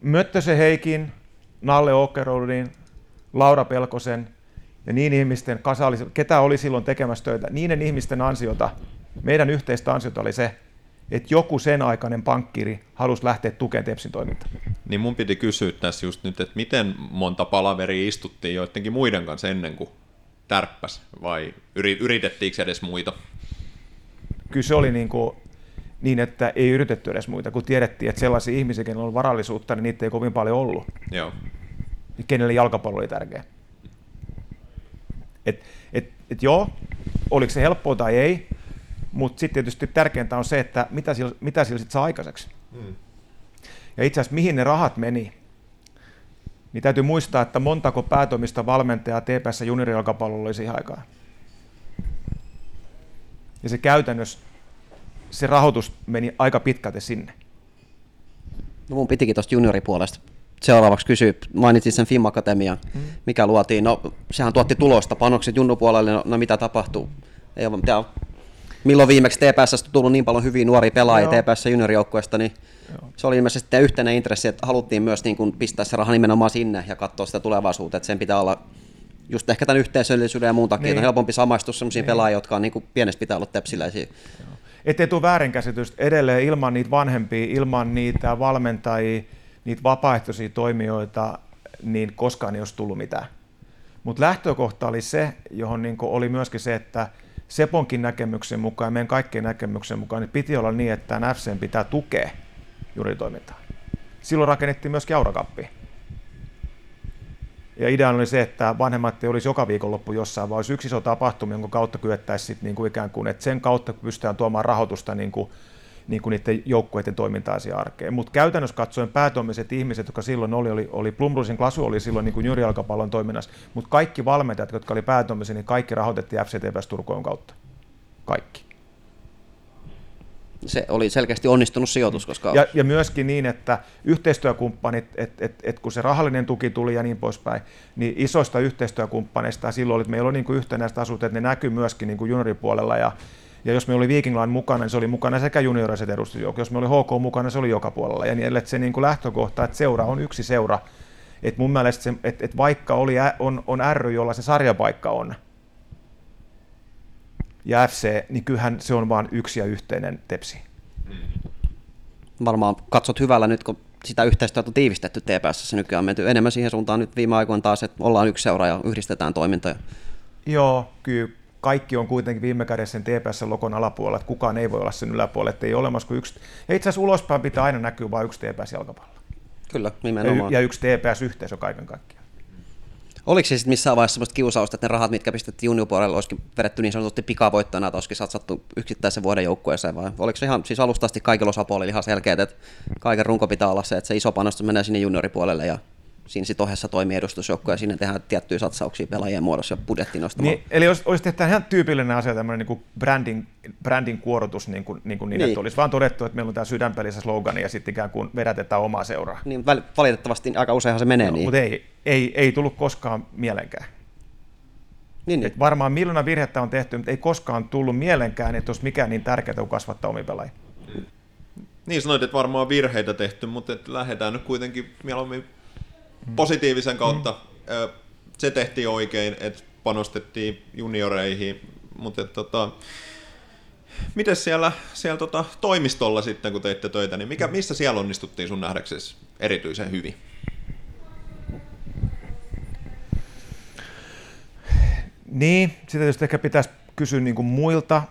Möttösen Heikin, Nalle Åkerudin, Laura Pelkosen ja niin ihmisten kasa oli, ketä oli silloin tekemässä töitä, niiden ihmisten ansiota, meidän yhteistä ansiota oli se, että joku sen aikainen pankkiri halusi lähteä tukemaan Tepsin toimintaa. niin mun piti kysyä tässä just nyt, että miten monta palaveria istuttiin joidenkin muiden kanssa ennen kuin tärppäs, vai yri- yritettiinkö edes muita? Kyllä se oli niin, kuin, niin, että ei yritetty edes muita, kun tiedettiin, että sellaisia ihmisiä, kenellä on varallisuutta, niin niitä ei kovin paljon ollut. Joo. ja kenelle jalkapallo oli tärkeä. Et, et, et joo, oliko se helppoa tai ei, mutta sitten tietysti tärkeintä on se, että mitä sillä, mitä sillä sitten saa aikaiseksi. Mm. Ja itse asiassa mihin ne rahat meni, niin täytyy muistaa, että montako päätoimista valmentajaa TPS juniorijalkapallolla oli siihen aikaan. Ja se käytännössä, se rahoitus meni aika pitkälti sinne. No mun pitikin tuosta junioripuolesta seuraavaksi kysyä, mainitsin sen FIM Akatemian, mm. mikä luotiin, no sehän tuotti tulosta, panokset junnupuolelle, no, no mitä tapahtuu? Ei ole mitään. Milloin viimeksi TPS on tullut niin paljon hyviä nuoria pelaajia Joo. TPS juniorijoukkueesta, niin Joo. se oli ilmeisesti sitten yhteinen intressi, että haluttiin myös niin kuin pistää se raha nimenomaan sinne ja katsoa sitä tulevaisuutta, että sen pitää olla just ehkä tämän yhteisöllisyyden ja muun takia, niin. Että on helpompi samaistua sellaisiin niin. pelaajia, jotka on niin kuin pienestä pitää olla tepsiläisiä. Ettei tule väärinkäsitystä edelleen ilman niitä vanhempia, ilman niitä valmentajia, niitä vapaaehtoisia toimijoita, niin koskaan ei olisi tullut mitään. Mutta lähtökohta oli se, johon niin oli myöskin se, että Seponkin näkemyksen mukaan ja meidän kaikkien näkemyksen mukaan niin piti olla niin, että tämän FCn pitää tukea juuritoimintaa. Silloin rakennettiin myöskin Aurakappi. Ja idea oli se, että vanhemmat ei olisi joka viikonloppu jossain, vaan olisi yksi iso tapahtuma, jonka kautta kyettäisiin niin kuin ikään kuin, että sen kautta pystytään tuomaan rahoitusta niin kuin, niin kuin niiden joukkueiden toimintaa siihen arkeen. Mutta käytännössä katsoen päätoimiset ihmiset, jotka silloin oli, oli, oli Plumrusin Klasu oli silloin niin kuin juniorijalkapallon toiminnassa, mutta kaikki valmentajat, jotka oli päätoimisia, niin kaikki rahoitettiin FCTPS Turkuun kautta. Kaikki. Se oli selkeästi onnistunut sijoitus, koska Ja, ja myöskin niin, että yhteistyökumppanit, että et, et kun se rahallinen tuki tuli ja niin poispäin, niin isoista yhteistyökumppaneista silloin oli, että meillä oli niin yhtenäiset asut, että ne näkyy myöskin niin junioripuolella ja ja jos meillä oli Viking Line mukana, niin se oli mukana sekä junioriset edustusjoukko. Jos meillä oli HK mukana, se oli joka puolella. Ja niin edelleen, että se niin kuin lähtökohta, että seura on yksi seura. Et mun mielestä se, että, että vaikka oli, on, on ry, jolla se sarjapaikka on, ja FC, niin kyllähän se on vain yksi ja yhteinen tepsi. varmaan katsot hyvällä nyt, kun sitä yhteistyötä on tiivistetty TPS, nykyään on menty enemmän siihen suuntaan nyt viime aikoina taas, että ollaan yksi seura ja yhdistetään toimintoja. Joo, kyllä kaikki on kuitenkin viime kädessä sen TPS-lokon alapuolella, että kukaan ei voi olla sen yläpuolella, että ei ole olemassa kuin yksi. Ja itse asiassa ulospäin pitää aina näkyä vain yksi TPS-jalkapallo. Kyllä, Ja, nimenomaan. y- ja yksi TPS-yhteisö kaiken kaikkiaan. Oliko se sitten missään vaiheessa sellaista kiusausta, että ne rahat, mitkä pistettiin juniorpuolelle, olisikin vedetty niin sanotusti pikavoittona, että olisikin satsattu yksittäisen vuoden joukkueeseen, vai oliko se ihan siis alusta asti kaikilla osapuolilla ihan selkeä, että kaiken runko pitää olla se, että se iso panostus menee sinne junioripuolelle ja siinä sitten ohessa toimii edustusjoukko ja sinne tehdään tiettyjä satsauksia pelaajien muodossa ja budjetti nostamaan. Niin, eli olisi, olisi tehty ihan tyypillinen asia, tämmöinen niin kuin branding, branding kuorotus, niin, kuin, niin, kuin niin, Niin. että olisi vaan todettu, että meillä on tämä sydänpelissä slogani ja sitten ikään kuin vedätetään omaa seuraa. Niin valitettavasti aika useinhan se menee No, niin. Mutta ei, ei, ei tullut koskaan mielenkään. Niin, niin. Varmaan miljoona virhettä on tehty, mutta ei koskaan tullut mielenkään, että olisi mikään niin tärkeää kuin kasvattaa omia pelaajia. Niin sanoit, että varmaan virheitä tehty, mutta että lähdetään nyt kuitenkin mieluummin positiivisen kautta. Ö, Se tehtiin oikein, että panostettiin junioreihin, mutta tota, miten siellä, siellä tota, toimistolla sitten, kun teitte töitä, niin mikä, missä siellä onnistuttiin sun nähdäksesi erityisen hyvin? Niin, sitä tietysti ehkä pitäisi kysyä niin kuin muilta.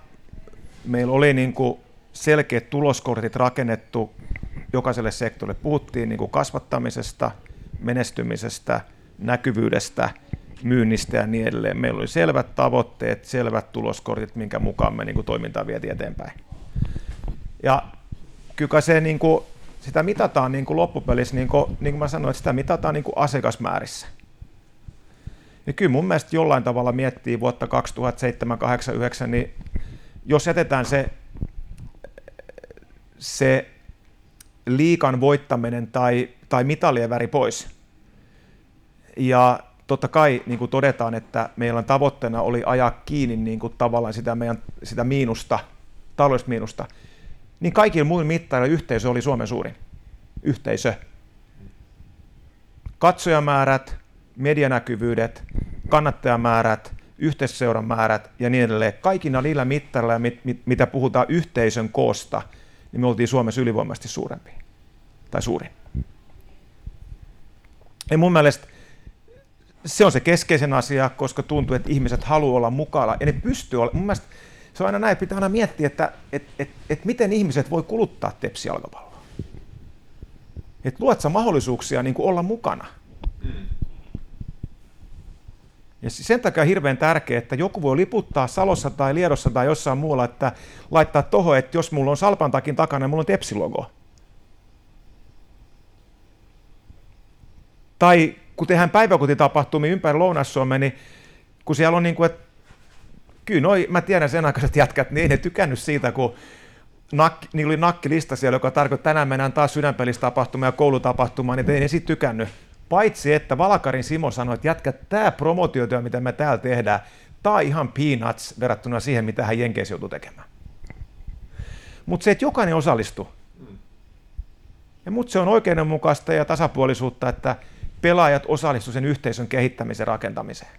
Meillä oli niin kuin selkeät tuloskortit rakennettu jokaiselle sektorille. Puhuttiin niin kuin kasvattamisesta, menestymisestä, näkyvyydestä, myynnistä ja niin edelleen. Meillä oli selvät tavoitteet, selvät tuloskortit, minkä mukaan me niin kuin toimintaa vietiin eteenpäin. Ja kyllä se niin kuin, sitä mitataan niin kuin loppupelissä, niin kuin, niin kuin mä sanoin, että sitä mitataan niin kuin asiakasmäärissä. Ja kyllä mun mielestä jollain tavalla miettii vuotta 2007, 2008, 2009, niin jos jätetään se, se liikan voittaminen tai, tai mitalien väri pois, ja totta kai niin kuin todetaan, että meillä tavoitteena oli ajaa kiinni niin kuin tavallaan sitä, meidän, sitä miinusta, taloudellista miinusta, niin kaikilla muilla mittareilla yhteisö oli Suomen suurin yhteisö. Katsojamäärät, medianäkyvyydet, kannattajamäärät, yhteisseuran määrät ja niin edelleen. Kaikilla niillä mittareilla, mit, mit, mitä puhutaan yhteisön koosta, niin me oltiin Suomessa ylivoimaisesti suurempi. Tai suurin. Ja mun mielestä se on se keskeisen asia, koska tuntuu, että ihmiset haluaa olla mukana ja ne pystyy olla. Mun mielestä se on aina näin, pitää aina miettiä, että et, et, et miten ihmiset voi kuluttaa tepsijalkapalloa. Että luot sä mahdollisuuksia niin olla mukana. Ja sen takia on hirveän tärkeää, että joku voi liputtaa Salossa tai Liedossa tai jossain muualla, että laittaa tuohon, että jos mulla on Salpan takin takana, mulla on Tepsi-logo. Tai kun tehdään päiväkotitapahtumia ympäri lounais niin kun siellä on niin kuin, että kyllä noi, mä tiedän sen aikaiset jätkät, niin ei ne tykännyt siitä, kun nakki, niin oli nakkilista siellä, joka tarkoittaa, että tänään mennään taas sydänpelistapahtuma ja koulutapahtuma, niin ei ne sitten tykännyt. Paitsi, että Valakarin Simo sanoi, että jätkä, tämä promotiotyö, mitä me täällä tehdään, tämä on ihan peanuts verrattuna siihen, mitä hän Jenkeissä joutuu tekemään. Mutta se, että jokainen osallistuu. Ja mutta se on oikeudenmukaista ja tasapuolisuutta, että pelaajat osallistuivat sen yhteisön kehittämisen rakentamiseen.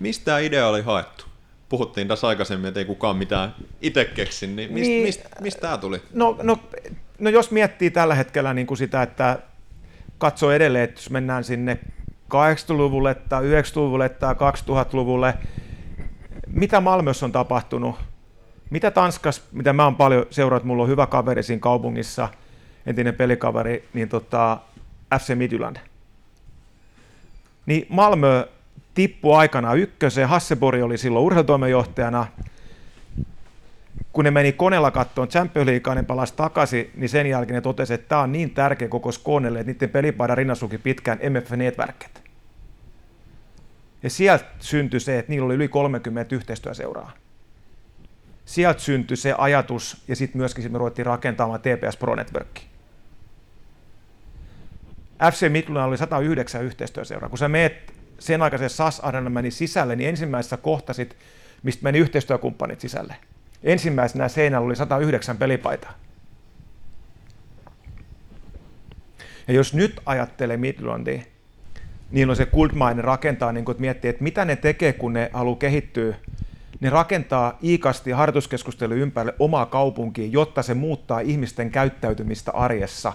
Mistä tämä idea oli haettu? Puhuttiin tässä aikaisemmin, että ei kukaan mitään itse keksi, niin mistä, Niin. mistä, mistä tämä tuli? No, no, no jos miettii tällä hetkellä niin kuin sitä, että katsoo edelleen, että jos mennään sinne 80-luvulle tai 90-luvulle tai 2000-luvulle, mitä Malmössä on tapahtunut? Mitä Tanskas, mitä mä oon paljon seurannut, mulla on hyvä kaveri siinä kaupungissa, entinen pelikaveri, niin tota, FC Midtjylland. Niin Malmö tippui aikana ykköseen, Hassebori oli silloin urheilutoimenjohtajana, kun ne meni koneella kattoon Champions Leaguea, ne palasi takaisin, niin sen jälkeen ne totesi, että tämä on niin tärkeä koko Skonelle, että niiden pelipaidan rinnasuki pitkään MF Networket. Ja sieltä syntyi se, että niillä oli yli 30 yhteistyöseuraa. Sieltä syntyi se ajatus, ja sitten myöskin sit me ruvettiin rakentamaan TPS Pro Networkia. FC Midtjylland oli 109 yhteistyöseuraa. Kun sä meet sen aikaisen SAS meni sisälle, niin ensimmäisessä kohtasit, mistä meni yhteistyökumppanit sisälle. Ensimmäisenä seinällä oli 109 pelipaitaa. Ja jos nyt ajattelee Midlandia, niin on se Goldmine rakentaa, niin kun, miettii, että mitä ne tekee, kun ne haluaa kehittyä. Ne rakentaa iikasti harjoituskeskustelu ympärille omaa kaupunkiin, jotta se muuttaa ihmisten käyttäytymistä arjessa.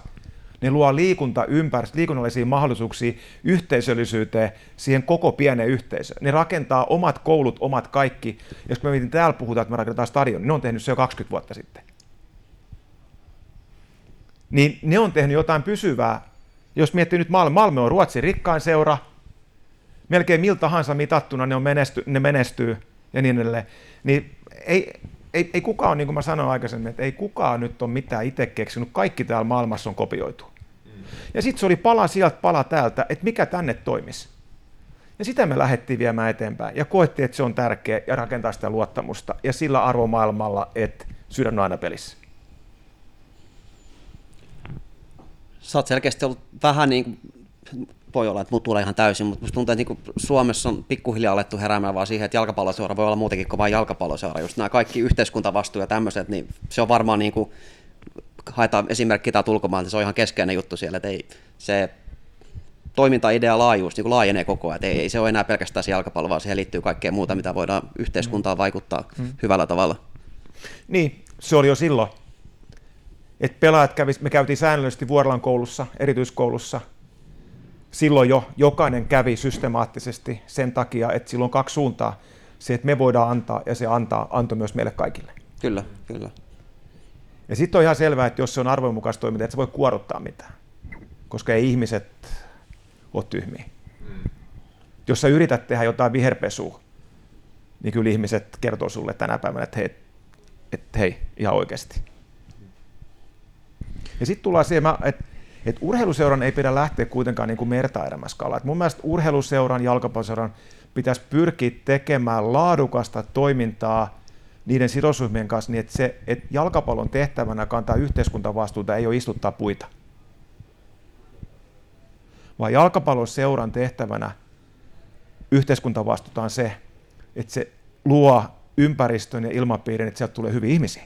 Ne luo liikunta ympäristö, liikunnallisia mahdollisuuksia yhteisöllisyyteen, siihen koko pieneen yhteisöön. Ne rakentaa omat koulut, omat kaikki. Jos me mietin, täällä puhutaan, että me rakennetaan stadion, niin ne on tehnyt se jo 20 vuotta sitten. Niin ne on tehnyt jotain pysyvää. Jos miettii nyt Malmö, Malmö on Ruotsin rikkain seura, melkein miltä tahansa mitattuna ne, on menesty, ne menestyy ja niin edelleen. Niin ei, ei, ei kukaan, niin kuin mä sanoin aikaisemmin, että ei kukaan nyt ole mitään itse keksinyt, kaikki täällä maailmassa on kopioitu. Ja sitten se oli pala sieltä, pala täältä, että mikä tänne toimisi. Ja sitä me lähdettiin viemään eteenpäin ja koettiin, että se on tärkeä ja rakentaa sitä luottamusta ja sillä arvomaailmalla, että sydän on aina pelissä. Sä oot selkeästi ollut vähän niin kuin, voi olla, että mut tulee ihan täysin, mutta musta tuntuu, että niin Suomessa on pikkuhiljaa alettu heräämään vaan siihen, että jalkapalloseura voi olla muutenkin kuin vain jalkapalloseura. Just nämä kaikki yhteiskuntavastuu ja tämmöiset, niin se on varmaan niin kuin, haetaan esimerkki täältä ulkomailta, se on ihan keskeinen juttu siellä, että ei, se toimintaidea laajuus niin kuin laajenee koko ajan. Ei, ei se ole enää pelkästään se jalkapallo, vaan siihen liittyy kaikkea muuta, mitä voidaan yhteiskuntaan vaikuttaa mm. hyvällä tavalla. Niin, se oli jo silloin. Et pelaajat kävis, me käytiin säännöllisesti Vuorlan koulussa, erityiskoulussa. Silloin jo jokainen kävi systemaattisesti sen takia, että silloin on kaksi suuntaa. Se, että me voidaan antaa ja se antaa, antoi myös meille kaikille. Kyllä, kyllä. Ja sitten on ihan selvää, että jos se on arvoinmukaista toimintaa, että se voi kuoruttaa mitään. Koska ei ihmiset ole tyhmiä. Mm. Jos sä yrität tehdä jotain viherpesua, niin kyllä ihmiset kertoo sulle tänä päivänä, että hei, että hei ihan oikeasti. Ja sitten tullaan siihen, että että urheiluseuran ei pidä lähteä kuitenkaan niin kuin merta kalaan. Mun mielestä urheiluseuran, jalkapalloseuran pitäisi pyrkiä tekemään laadukasta toimintaa niiden sidosryhmien kanssa niin, että, se, että jalkapallon tehtävänä kantaa yhteiskuntavastuuta ei ole istuttaa puita. Vaan jalkapallon seuran tehtävänä yhteiskuntavastuuta on se, että se luo ympäristön ja ilmapiirin, että sieltä tulee hyviä ihmisiä.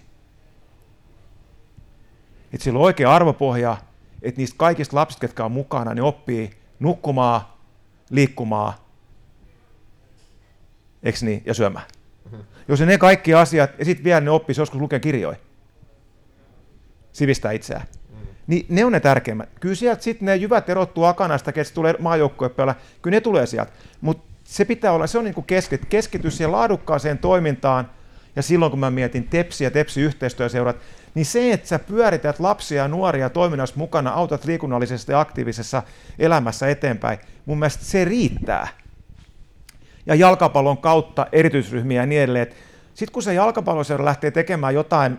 Että sillä on oikea arvopohja, että niistä kaikista lapsista, jotka on mukana, ne oppii nukkumaan, liikkumaan, eikö niin, ja syömään. Mm-hmm. Jos ne kaikki asiat, ja sitten vielä ne oppisi joskus lukea kirjoja, sivistää itseään. Mm-hmm. Niin ne on ne tärkeimmät. Kyllä sieltä sitten ne jyvät erottuu akanasta, ketä tulee maajoukkuepeillä, kyllä ne tulee sieltä. Mutta se pitää olla, se on niin kuin keskit, keskitys siihen laadukkaaseen toimintaan, ja silloin kun mä mietin TEPSI ja TEPSI-yhteistyöseurat, niin se, että sä pyörität lapsia ja nuoria toiminnassa mukana, autat liikunnallisesti aktiivisessa elämässä eteenpäin, mun mielestä se riittää. Ja jalkapallon kautta erityisryhmiä ja niin edelleen. Sitten kun se jalkapalloseura lähtee tekemään jotain,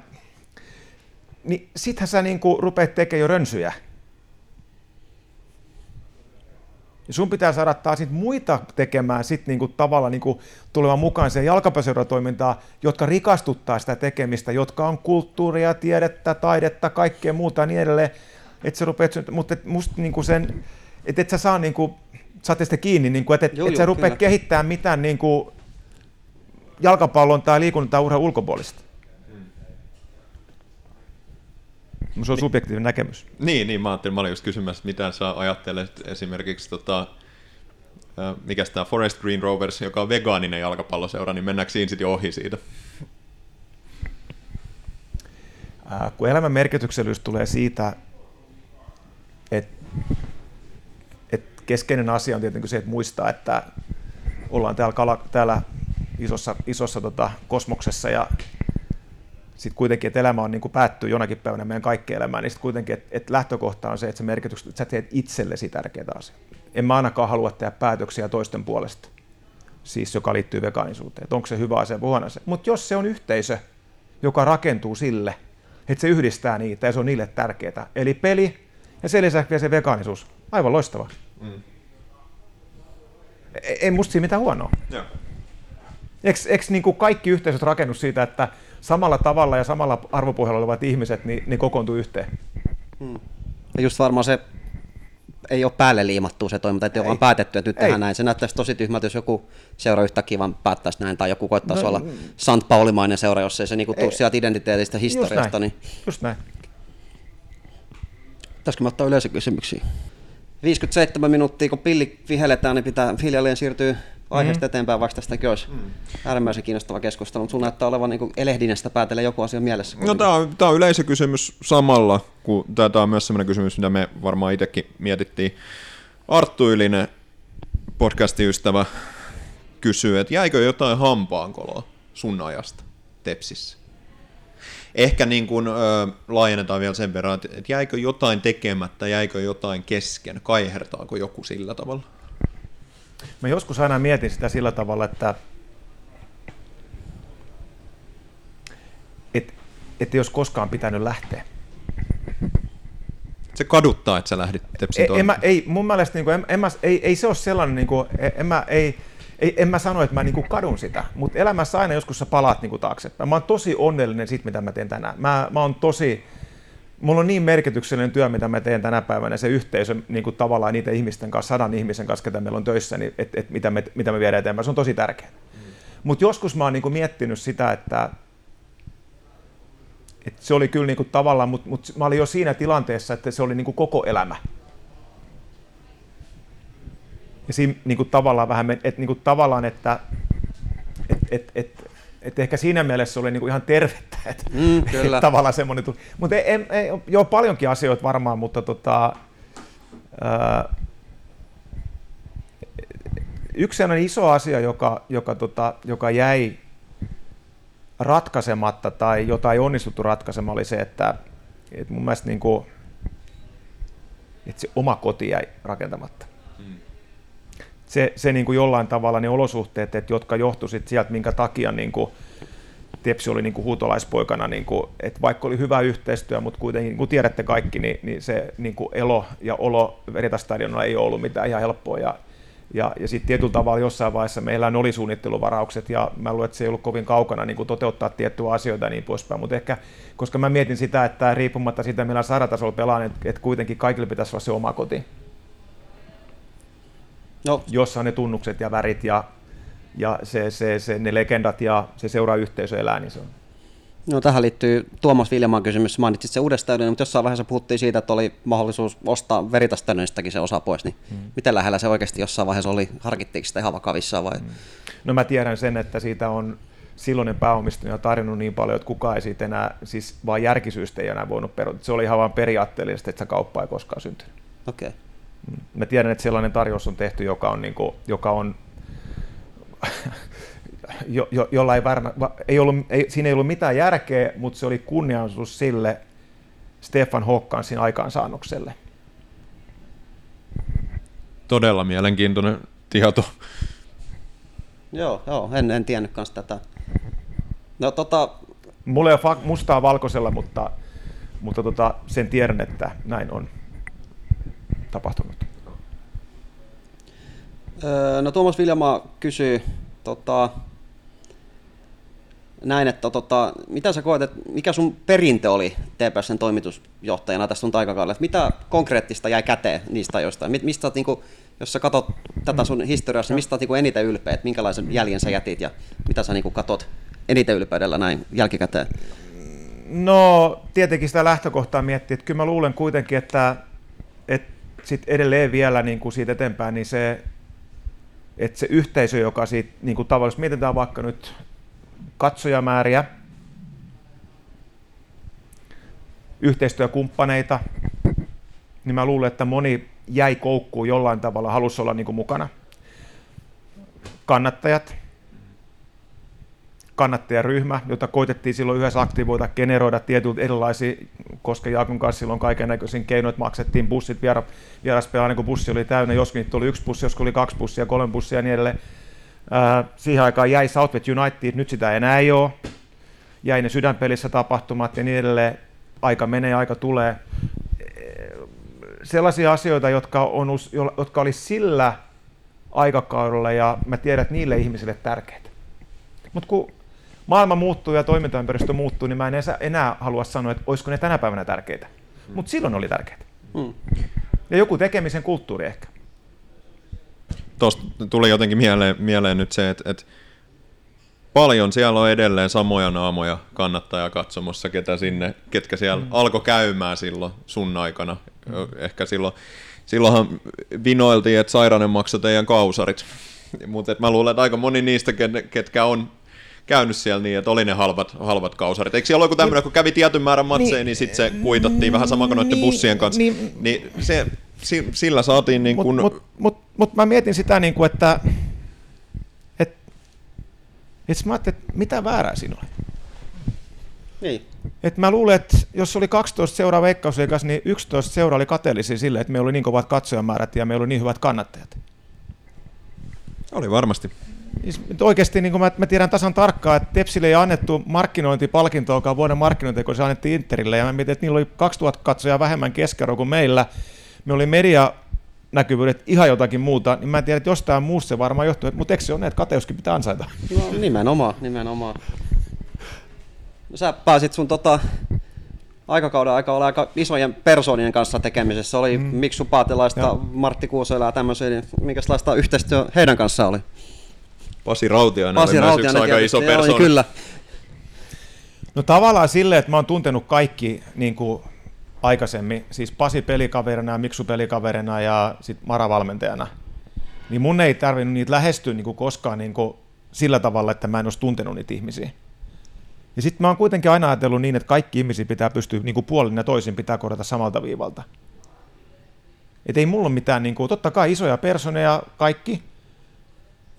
niin sittenhän sä niin rupeat tekemään jo rönsyjä. Ja sun pitää saada taas sit muita tekemään sit niinku tavalla niinku tulemaan mukaan siihen jalkapalloseuratoimintaan, jotka rikastuttaa sitä tekemistä, jotka on kulttuuria, tiedettä, taidetta, kaikkea muuta ja niin edelleen. Et se rupeat, mutta et musta niinku sen, et et sä saa niinku, saatte sitä kiinni, niinku, että et, et sä rupeat kehittämään mitään niinku jalkapallon tai liikunnan tai urheilun ulkopuolista. Se on subjektiivinen näkemys. Niin, niin mä ajattelin, mä olin just kysymässä, mitä sä ajattelet esimerkiksi, tota, mikä tämä Forest Green Rovers, joka on vegaaninen jalkapalloseura, niin mennäänkö siinä sitten ohi siitä? Äh, kun elämän merkityksellisyys tulee siitä, että et keskeinen asia on tietenkin se, että muistaa, että ollaan täällä, kala, täällä isossa, isossa tota, kosmoksessa ja sitten kuitenkin, että elämä on niin kuin päättyy jonakin päivänä meidän kaikkeen elämään, niin sitten kuitenkin, että, että lähtökohta on se, että se merkitys, että sä teet itsellesi tärkeitä asioita. En mä ainakaan halua tehdä päätöksiä toisten puolesta, siis joka liittyy vegaanisuuteen, että onko se hyvä asia vai huono asia. Mutta jos se on yhteisö, joka rakentuu sille, että se yhdistää niitä ja se on niille tärkeää, eli peli ja sen lisäksi vielä se vegaanisuus, aivan loistava. Mm. Ei, ei musta siinä mitään huonoa. Joo. Eikö, eikö niin kuin kaikki yhteisöt rakennus siitä, että samalla tavalla ja samalla arvopohjalla olevat ihmiset niin, niin kokoontuu yhteen? Hmm. Ja just varmaan se ei ole päälle liimattu se toiminta, että ei vaan päätetty, että nyt ei. tehdään näin. Se näyttäisi tosi tyhmältä, jos joku seura yhtäkkiä vaan päättäisi näin, tai joku koettaisi no, olla Sant Paulimainen seura, jos ei se niinku tule sieltä identiteetistä historiasta. Just näin. Niin... Just näin. Pitäisikö me ottaa yleisökysymyksiä? 57 minuuttia, kun pilli vihelletään, niin pitää hiljalleen siirtyä aiheesta mm. eteenpäin, vaikka tästäkin olisi mm. äärimmäisen kiinnostava keskustelu, mutta sulla näyttää olevan niin elehdinestä päätellä joku asia mielessä. No tämä on, tämä on yleisökysymys samalla, kun tämä on myös sellainen kysymys, mitä me varmaan itsekin mietittiin. Arttu Ylinen, podcastin ystävä, kysyy, että jäikö jotain hampaankoloa sun ajasta Tepsissä? Ehkä niin kuin, ö, laajennetaan vielä sen verran, että, että jäikö jotain tekemättä, jäikö jotain kesken, kaihertaako joku sillä tavalla? Mä joskus aina mietin sitä sillä tavalla, että et, et jos koskaan pitänyt lähteä. Se kaduttaa, että sä lähdit Tepsin ei, en mä, ei, mun mielestä niin kuin, en, en mä, ei, ei se ole sellainen, niin kuin, en, mä, ei, ei, en mä sano, että mä niin kuin kadun sitä, mutta elämässä aina joskus sä palaat niin kuin taaksepäin. Mä oon tosi onnellinen siitä, mitä mä teen tänään. Mä, mä oon tosi, mulla on niin merkityksellinen työ, mitä mä teen tänä päivänä, se yhteisö niin kuin tavallaan niiden ihmisten kanssa, sadan ihmisen kanssa, ketä meillä on töissä, niin et, et, mitä, me, mitä me viedään eteenpäin, se on tosi tärkeää. Mm. Mutta joskus mä oon niin kuin miettinyt sitä, että, että se oli kyllä niin kuin tavallaan, mutta mut mä olin jo siinä tilanteessa, että se oli niin kuin koko elämä. Ja siinä niin kuin tavallaan vähän, että niin kuin tavallaan, että et, et, et, et ehkä siinä mielessä se oli niinku ihan tervettä, että Mm, kyllä. et tavallaan semmoinen tuli. Mutta ei, ei, ei, joo, paljonkin asioita varmaan, mutta tota, ää, yksi sellainen iso asia, joka, joka, tota, joka jäi ratkaisematta tai jota ei onnistuttu ratkaisemaan, oli se, että, että mun mielestä niin kuin, että se oma koti jäi rakentamatta se, se niin kuin jollain tavalla ne olosuhteet, että jotka johtuivat sieltä, minkä takia niin kuin Tepsi oli niin kuin huutolaispoikana, niin kuin, että vaikka oli hyvä yhteistyö, mutta kuitenkin, niin kuin tiedätte kaikki, niin, niin se niin kuin elo ja olo Veritastadionilla ei ollut mitään ihan helppoa. Ja, ja, ja sitten tietyllä tavalla jossain vaiheessa meillä oli suunnitteluvaraukset, ja mä luulen, että se ei ollut kovin kaukana niin kuin toteuttaa tiettyjä asioita ja niin poispäin. Mutta ehkä, koska mä mietin sitä, että riippumatta siitä, millä sarjatasolla pelaan, että, että kuitenkin kaikille pitäisi olla se oma koti No, jossa on ne tunnukset ja värit ja, ja se, se, se, ne legendat ja se seurayhteisö elää, niin se on. no tähän liittyy Tuomas Viljamaan kysymys. Mainitsit se uudestaan, mutta jossain vaiheessa puhuttiin siitä, että oli mahdollisuus ostaa Veritastadionistakin se osa pois. Niin hmm. Miten lähellä se oikeasti jossain vaiheessa oli? Harkittiinko sitä ihan vakavissaan vai? Hmm. No mä tiedän sen, että siitä on silloinen pääomistaja tarjonnut niin paljon, että kukaan ei siitä enää, siis vaan järkisyystä ei enää voinut perua. Se oli ihan vaan periaatteellisesti, että se kauppa ei koskaan syntynyt. Okei. Okay. Mä tiedän, että sellainen tarjous on tehty, joka on, niin kuin, joka on jo, jo, jolla ei, varma, ei ollut, ei, siinä ei ollut mitään järkeä, mutta se oli kunnianosoitus sille Stefan Hokkansin aikaansaannokselle. Todella mielenkiintoinen tieto. Joo, joo en, en tiennyt kanssa tätä. No tota... Mulla ei ole mustaa valkoisella, mutta, mutta tota, sen tiedän, että näin on tapahtunut. Öö, no Tuomas Viljamaa kysyy tota, näin, että tota, mitä sä koet, että mikä sun perintö oli TPSn toimitusjohtajana tässä sun aikakaudella? Mitä konkreettista jäi käteen niistä ajoista? Mistä oot, niin kuin, jos sä katsot tätä sun historiassa, niin mistä oot niin eniten ylpeä? Että minkälaisen jäljen sä jätit ja mitä sä niin kuin, katot eniten ylpeydellä näin jälkikäteen? No tietenkin sitä lähtökohtaa miettii, että kyllä mä luulen kuitenkin, että, että sit edelleen vielä niin kuin siitä eteenpäin, niin se, että se yhteisö, joka siitä niin kuin tavallisesti mietitään vaikka nyt katsojamääriä, yhteistyökumppaneita, niin mä luulen, että moni jäi koukkuun jollain tavalla, halusi olla niin kuin mukana. Kannattajat, kannattajaryhmä, jota koitettiin silloin yhdessä aktivoida, generoida tietyt erilaisia, koska Jaakon kanssa silloin kaiken näköisiin keinoin, maksettiin bussit, viera, vieraspelaa, niin kun bussi oli täynnä, joskin niitä tuli yksi bussi, joskus oli kaksi bussia, kolme bussia ja niin edelleen. Äh, siihen aikaan jäi Southwest United, nyt sitä enää ei ole. Jäi ne sydänpelissä tapahtumat ja niin edelleen. Aika menee, aika tulee. Sellaisia asioita, jotka, on, jotka oli sillä aikakaudella ja mä tiedän, että niille ihmisille tärkeitä. Mutta kun maailma muuttuu ja toimintaympäristö muuttuu, niin mä en enää halua sanoa, että olisiko ne tänä päivänä tärkeitä. Hmm. Mutta silloin oli tärkeitä. Hmm. Ja joku tekemisen kulttuuri ehkä. Tuosta tuli jotenkin mieleen, mieleen nyt se, että, että paljon siellä on edelleen samoja naamoja kannattaja katsomossa, ketä sinne, ketkä siellä hmm. alkoi käymään silloin sun aikana. Hmm. Ehkä silloin, silloinhan vinoiltiin, että Sairanen maksoi teidän kausarit. Mutta mä luulen, että aika moni niistä, ketkä on käynyt siellä niin, että oli ne halvat, halvat kausarit. Eikö siellä ole joku tämmöinen, kun kävi tietyn määrän matseja, niin, niin sitten se kuitattiin vähän sama kuin noiden niin, bussien kanssa. Niin, niin se, sillä saatiin niin kuin... Mutta mut, mut, mut mä mietin sitä, niin kuin, että et, et mä että mitä väärää siinä oli? Niin. Et mä luulen, että jos oli 12 seuraa veikkausliikas, niin 11 seuraa oli kateellisia sille, että meillä oli niin kovat katsojamäärät ja meillä oli niin hyvät kannattajat. Oli varmasti. Oikeasti niin mä, mä tiedän tasan tarkkaan, että Tepsille ei annettu markkinointipalkintoa vuoden markkinointi, kun se annettiin Interille. Ja mä mietin, että niillä oli 2000 katsojaa vähemmän keskero kuin meillä. Me oli media näkyvyydet ihan jotakin muuta, niin mä en tiedä, että jostain muusta se varmaan johtuu, mutta eikö se ole, että kateuskin pitää ansaita? No nimenomaan, nimenomaan. No, sä pääsit sun tota, aikakauden aika olla aika isojen persoonien kanssa tekemisessä. Oli mm. Miksu Paatelaista. Martti Kuusoila ja tämmöisiä, niin minkälaista yhteistyö heidän kanssaan oli? Pasi Rautiainen Pasi oli myös Rautiainen yksi aika tietysti, iso joo, niin Kyllä. No tavallaan silleen, että mä oon tuntenut kaikki niin kuin aikaisemmin, siis Pasi pelikaverina ja Miksu pelikaverina ja sit Mara valmentajana, niin mun ei tarvinnut niitä lähestyä niin kuin koskaan niin kuin sillä tavalla, että mä en olisi tuntenut niitä ihmisiä. Ja sitten mä oon kuitenkin aina ajatellut niin, että kaikki ihmisiä pitää pystyä niin kuin puolin ja toisin pitää korjata samalta viivalta. Et ei mulla ole mitään, niin kuin, totta kai isoja personeja kaikki,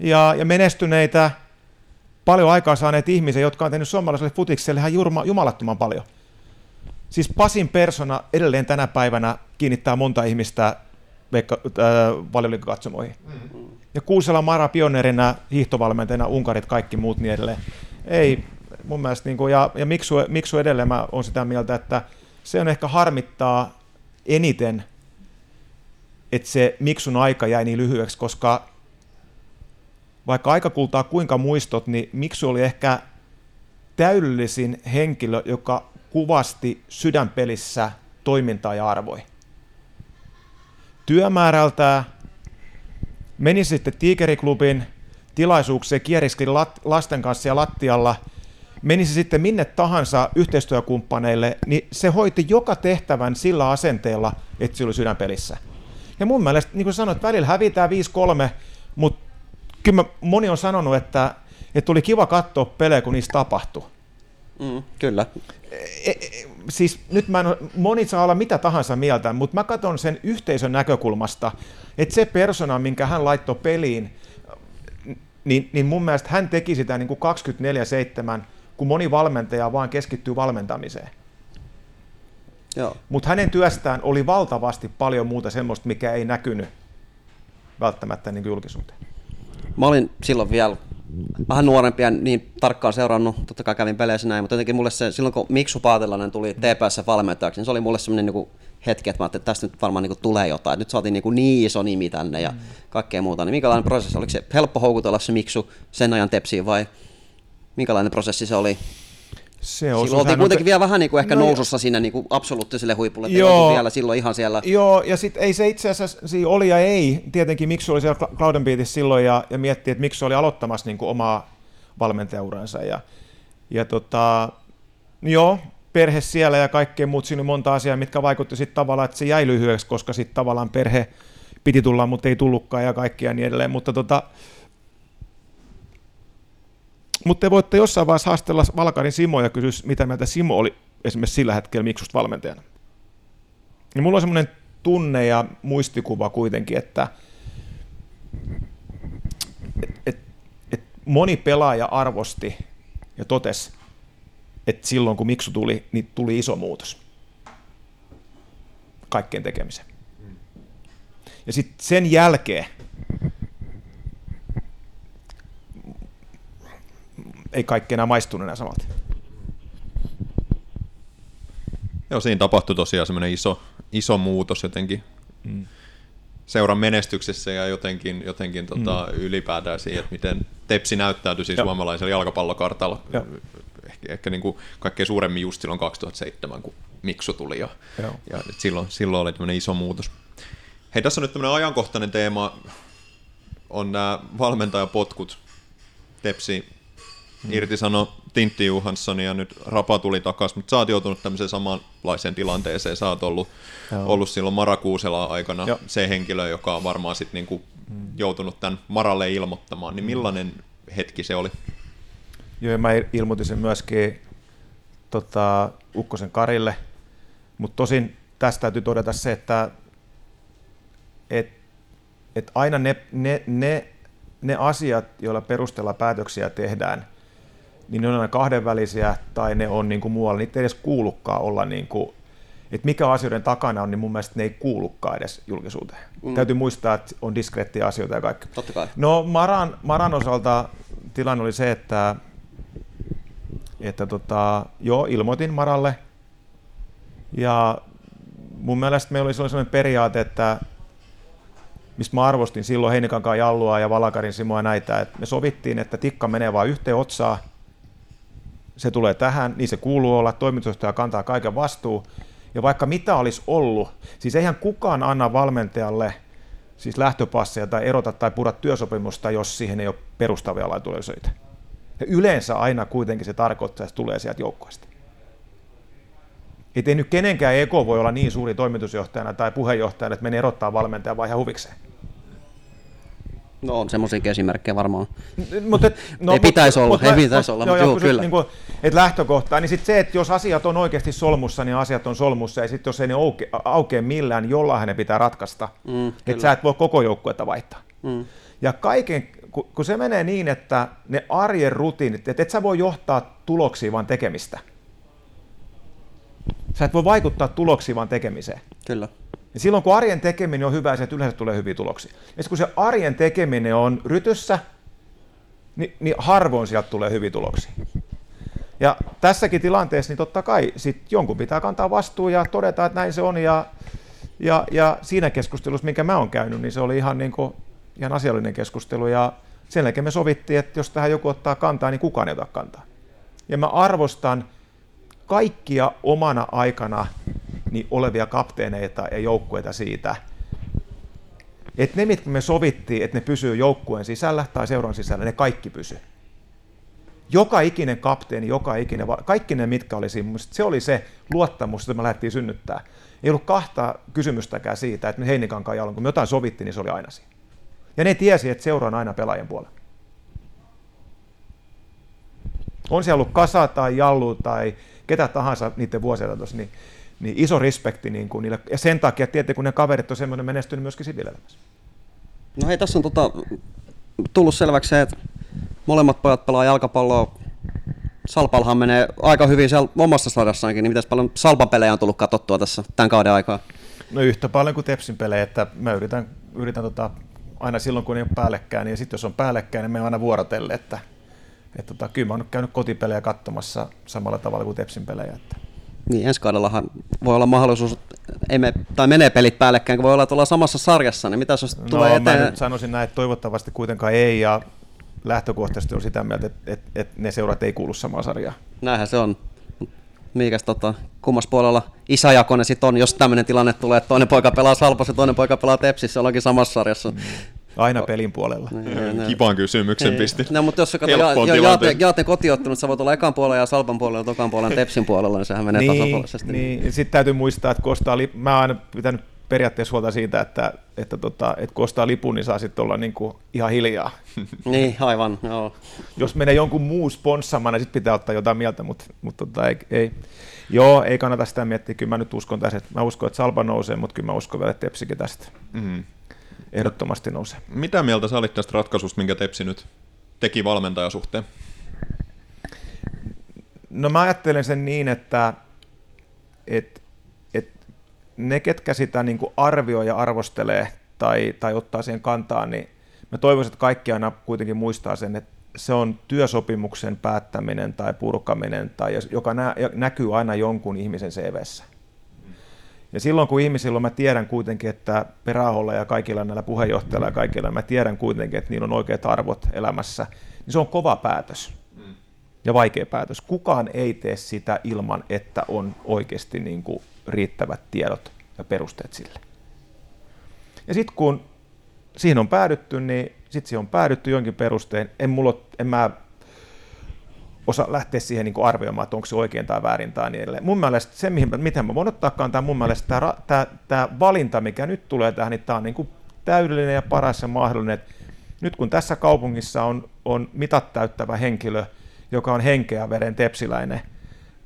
ja, ja menestyneitä, paljon aikaa saaneet ihmisiä, jotka on tehnyt suomalaiselle futikselle ihan jurma, jumalattoman paljon. Siis Pasin persona edelleen tänä päivänä kiinnittää monta ihmistä veikka, äh, valioliikakatsomoihin. Ja Kuusela Mara pioneerina, hiihtovalmentajana, Unkarit, kaikki muut niin edelleen. Ei, mun mielestä, niin kuin, ja, ja Miksu, Miksu edelleen mä oon sitä mieltä, että se on ehkä harmittaa eniten, että se Miksun aika jäi niin lyhyeksi, koska vaikka aika kultaa kuinka muistot, niin Miksu oli ehkä täydellisin henkilö, joka kuvasti sydänpelissä toimintaa ja arvoja. Työmäärältä meni sitten Tiikeriklubin tilaisuukseen, kieriskeli lat- lasten kanssa ja lattialla, meni se sitten minne tahansa yhteistyökumppaneille, niin se hoiti joka tehtävän sillä asenteella, että se oli sydänpelissä. Ja mun mielestä, niin kuin sanoit, välillä hävitään 5-3, mutta kyllä mä- moni on sanonut, että, että tuli kiva katsoa pelejä, kun niistä tapahtui. Mm, kyllä. E- e- siis nyt mä en, moni saa olla mitä tahansa mieltä, mutta mä katson sen yhteisön näkökulmasta, että se persona, minkä hän laittoi peliin, niin, niin mun mielestä hän teki sitä niin kuin 24-7, kun moni valmentaja vaan keskittyy valmentamiseen. Mutta hänen työstään oli valtavasti paljon muuta semmoista, mikä ei näkynyt välttämättä niin julkisuuteen. Mä olin silloin vielä vähän nuorempi ja niin tarkkaan seurannut, totta kai kävin peleissä näin, mutta jotenkin mulle se, silloin kun Miksu Paatelainen tuli TPS valmentajaksi, niin se oli mulle semmoinen niin hetki, että mä ajattelin, että tästä nyt varmaan niin tulee jotain. Nyt saatiin niin, niin iso nimi tänne ja kaikkea muuta. Niin minkälainen prosessi? Oliko se helppo houkutella se Miksu sen ajan tepsiin vai minkälainen prosessi se oli? Se Silloin osuus oltiin on kuitenkin te- vielä vähän niin kuin ehkä No no, nousussa siinä niin kuin absoluuttiselle huipulle. Joo. vielä silloin ihan siellä. Joo, ja sitten ei se itse asiassa, siinä oli ja ei, tietenkin miksi oli siellä Cloudenbeatissä silloin ja, ja miettii, että miksi oli aloittamassa niin kuin omaa valmentajauransa. Ja, ja tota, joo, perhe siellä ja kaikkea muut, siinä monta asiaa, mitkä vaikutti sitten tavallaan, että se jäi lyhyeksi, koska sitten tavallaan perhe piti tulla, mutta ei tullutkaan ja kaikkia ja niin edelleen. Mutta tota, mutta te voitte jossain vaiheessa haastella Valkarin Simo ja kysyä, mitä mieltä Simo oli esimerkiksi sillä hetkellä Miksusta valmentajana. Niin mulla on semmoinen tunne ja muistikuva kuitenkin, että et, et, et moni pelaaja arvosti ja totesi, että silloin kun Miksu tuli, niin tuli iso muutos kaikkeen tekemiseen. Ja sitten sen jälkeen ei kaikki enää maistunut enää samalta. Joo, siinä tapahtui tosiaan semmoinen iso, iso muutos jotenkin Mm. seuran menestyksessä ja jotenkin, jotenkin tota, ylipäätään siihen, että miten Tepsi näyttäytyi siis Joo. suomalaisella jalkapallokartalla. Joo. Ehkä, ehkä niin kuin kaikkein suuremmin just silloin 2007, kun Miksu tuli ja, Joo. ja nyt silloin, silloin oli tämmöinen iso muutos. Hei, tässä on nyt tämmöinen ajankohtainen teema, on nämä valmentajapotkut. Tepsi Mm. irtisano Tintti Johansson ja nyt Rapa tuli takaisin, mutta sä oot joutunut tämmöiseen samanlaiseen tilanteeseen. Sä oot ollut, Joo. ollut silloin Mara Kuusela aikana Joo. se henkilö, joka on varmaan sitten niinku joutunut tämän Maralle ilmoittamaan. Niin millainen hetki se oli? Joo, mä ilmoitin sen myöskin tota, Ukkosen Karille, mutta tosin tästä täytyy todeta se, että et, et aina ne, ne, ne, ne asiat, joilla perusteella päätöksiä tehdään, niin ne on aina kahdenvälisiä tai ne on niin kuin muualla, niitä ei edes kuulukaan olla niin kuin, että mikä asioiden takana on, niin mun mielestä ne ei kuulukaan edes julkisuuteen. Mm. Täytyy muistaa, että on diskreettiä asioita ja kaikki. Totta kai. No Maran, Maran osalta tilanne oli se, että, että tota, joo, ilmoitin Maralle. Ja mun mielestä meillä oli sellainen periaate, että mistä mä arvostin silloin Heinikankaan Jallua ja Valakarin Simoa ja näitä, että me sovittiin, että tikka menee vain yhteen otsaan. Se tulee tähän, niin se kuuluu olla, toimitusjohtaja kantaa kaiken vastuu. Ja vaikka mitä olisi ollut, siis eihän kukaan anna valmentajalle siis lähtöpasseja tai erota tai pura työsopimusta, jos siihen ei ole perustavia laitulöisöitä. Ja yleensä aina kuitenkin se tarkoittaa, että tulee sieltä joukkueesta. Ei nyt kenenkään eko voi olla niin suuri toimitusjohtajana tai puheenjohtajana, että menee erottaa valmentajan vai ihan huvikseen. No on semmoisia esimerkkejä varmaan. Mutta, Ei pitäisi olla, ei pitäisi olla, mutta joo, kyllä. Niin kuin, että lähtökohtaa, niin sitten se, että jos asiat on oikeasti solmussa, niin asiat on solmussa, ja sitten jos ei ne auke, aukea millään, niin jollain ne pitää ratkaista. Mm, että sä et voi koko joukkuetta vaihtaa. Mm. Ja kaiken, kun, kun se menee niin, että ne arjen rutiinit, että et sä voi johtaa tuloksia vaan tekemistä. Sä et voi vaikuttaa tuloksiin vaan tekemiseen. Kyllä. Ja silloin kun arjen tekeminen on hyvä, se yleensä tulee hyviä tuloksia. Ja kun se arjen tekeminen on rytyssä, niin, niin harvoin sieltä tulee hyviä tuloksia. Ja tässäkin tilanteessa, niin totta kai sit jonkun pitää kantaa vastuu ja todeta, että näin se on. Ja, ja, ja siinä keskustelussa, minkä mä oon käynyt, niin se oli ihan, niin kuin, ihan asiallinen keskustelu. Ja sen jälkeen me sovittiin, että jos tähän joku ottaa kantaa, niin kukaan ei ota kantaa. Ja mä arvostan kaikkia omana aikana niin olevia kapteeneita ja joukkueita siitä, että ne, mitkä me sovittiin, että ne pysyy joukkueen sisällä tai seuran sisällä, ne kaikki pysyy. Joka ikinen kapteeni, joka ikinen, kaikki ne mitkä oli siinä, se oli se luottamus, jota me lähdettiin synnyttää. Ei ollut kahta kysymystäkään siitä, että me Heinikankaan jalon, kun me jotain sovittiin, niin se oli aina siinä. Ja ne tiesi, että seura on aina pelaajien puolella. On siellä ollut Kasa tai Jallu tai ketä tahansa niiden vuosien tuossa, niin niin iso respekti niin kuin niille. Ja sen takia tietenkin, kun ne kaverit on semmoinen menestynyt myöskin siviilielämässä. No hei, tässä on tota, tullut selväksi se, että molemmat pojat pelaa jalkapalloa. Salpalhan menee aika hyvin siellä omassa sarjassaankin, niin miten paljon Salpan-pelejä on tullut katsottua tässä tämän kauden aikaa? No yhtä paljon kuin Tepsin pelejä, että mä yritän, yritän tota, aina silloin kun ei ole päällekkäin, ja sitten jos on päällekkäin, niin me aina vuorotelle, että, että tota, kyllä mä oon käynyt kotipelejä katsomassa samalla tavalla kuin Tepsin pelejä. Että niin, ensi kaudellahan voi olla mahdollisuus, ei me, tai menee pelit päällekkäin, kun voi olla tuolla samassa sarjassa, niin mitä jos no, tulee eteen? Mä nyt sanoisin näin, että toivottavasti kuitenkaan ei, ja lähtökohtaisesti on sitä mieltä, että, että, että ne seurat ei kuulu samaan sarjaan. Näinhän se on. Mikäs tota, kummas puolella isäjakonen sitten on, jos tämmöinen tilanne tulee, että toinen poika pelaa Salpassa ja toinen poika pelaa Tepsissä, ollakin samassa sarjassa. Mm. Aina pelin puolella. Niin, Kivan kysymyksen niin. pisti. No, mutta jos sä katsot ja, ja, jaate, jaate kotiottunut, sä voit olla ekan puolella ja Salpan puolella ja tokan puolella Tepsin puolella, niin sehän menee niin, tasapuolisesti. Niin, sitten täytyy muistaa, että Kostaa, li- mä oon aina pitänyt periaatteessa huolta siitä, että, että, tota, että kun ostaa lipun, niin saa sitten olla niin kuin ihan hiljaa. niin, aivan, joo. Jos menee jonkun muu sponssaamaan, niin sitten pitää ottaa jotain mieltä, mutta, mutta tota, ei, ei, joo, ei kannata sitä miettiä. Kyllä mä nyt uskon tässä, että mä uskon, että Salpa nousee, mutta kyllä mä uskon vielä, että Tepsikin tästä. Mm ehdottomasti nousee. Mitä mieltä sä olit tästä ratkaisusta, minkä Tepsi nyt teki valmentajasuhteen? No mä ajattelen sen niin, että, että, että ne, ketkä sitä niin kuin arvioi ja arvostelee tai, tai ottaa siihen kantaa, niin mä toivoisin, että kaikki aina kuitenkin muistaa sen, että se on työsopimuksen päättäminen tai purkaminen, tai joka nä, näkyy aina jonkun ihmisen CVssä. Ja silloin kun ihmisillä on, mä tiedän kuitenkin, että Peräholla ja kaikilla näillä puheenjohtajilla ja kaikilla, mä tiedän kuitenkin, että niillä on oikeat arvot elämässä, niin se on kova päätös ja vaikea päätös. Kukaan ei tee sitä ilman, että on oikeasti niin kuin riittävät tiedot ja perusteet sille. Ja sitten kun siihen on päädytty, niin sitten siihen on päädytty jonkin perustein. En, mulla, en mä osa lähteä siihen niin kuin arvioimaan, että onko se oikein tai väärin tai niin edelleen. Mun mielestä se, mihin, miten mä voin ottaa kantaa, mun mielestä tämä, tämä, tämä valinta, mikä nyt tulee tähän, niin tämä on niin kuin täydellinen ja paras ja mahdollinen. Nyt kun tässä kaupungissa on, on mitat täyttävä henkilö, joka on henkeä veren tepsiläinen,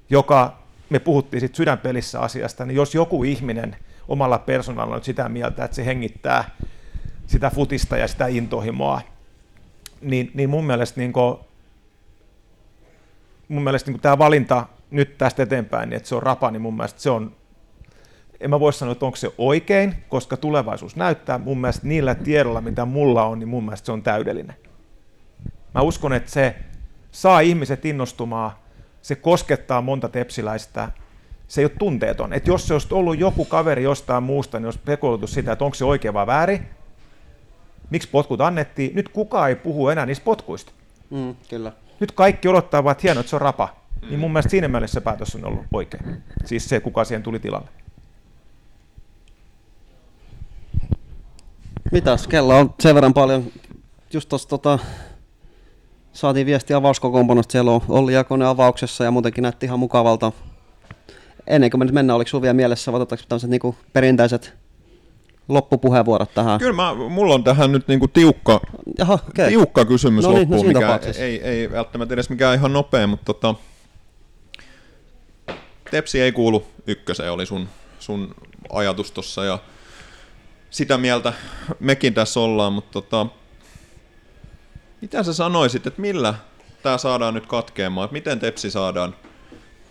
joka, me puhuttiin sitten sydänpelissä asiasta, niin jos joku ihminen omalla persoonalla on sitä mieltä, että se hengittää sitä futista ja sitä intohimoa, niin, niin mun mielestä niin kuin mun mielestä niin tämä valinta nyt tästä eteenpäin, niin että se on rapa, niin mun mielestä se on, en mä voi sanoa, että onko se oikein, koska tulevaisuus näyttää, mun mielestä niillä tiedolla, mitä mulla on, niin mun mielestä se on täydellinen. Mä uskon, että se saa ihmiset innostumaan, se koskettaa monta tepsiläistä, se ei ole tunteeton. Että jos se olisi ollut joku kaveri jostain muusta, niin olisi spekuloitu sitä, että onko se oikein vai väärin, miksi potkut annettiin. Nyt kukaan ei puhu enää niistä potkuista. Mm, kyllä. Nyt kaikki odottaa vaan, että hienoa, että se on rapa. Niin mun mielestä siinä mielessä se päätös on ollut oikein. Siis se, kuka siihen tuli tilalle. Mitäs, kello on sen verran paljon. Just tossa tota, saatiin viesti avauskokoonpanosta, siellä on Olli Jakonen avauksessa ja muutenkin näytti ihan mukavalta. Ennen kuin me nyt mennään, oliko sinulla vielä mielessä, vai otetaanko tämmöiset niinku perinteiset loppupuheenvuorot tähän? Kyllä mä, mulla on tähän nyt niinku tiukka, Jaha, okay. tiukka kysymys No niin, no loppuun, mikä tapauksessa. ei, ei välttämättä edes mikään ihan nopea, mutta tota, Tepsi ei kuulu ykköseen, oli sun, sun ajatus tossa ja sitä mieltä mekin tässä ollaan, mutta tota, mitä sä sanoisit, että millä tämä saadaan nyt katkeamaan, että miten Tepsi saadaan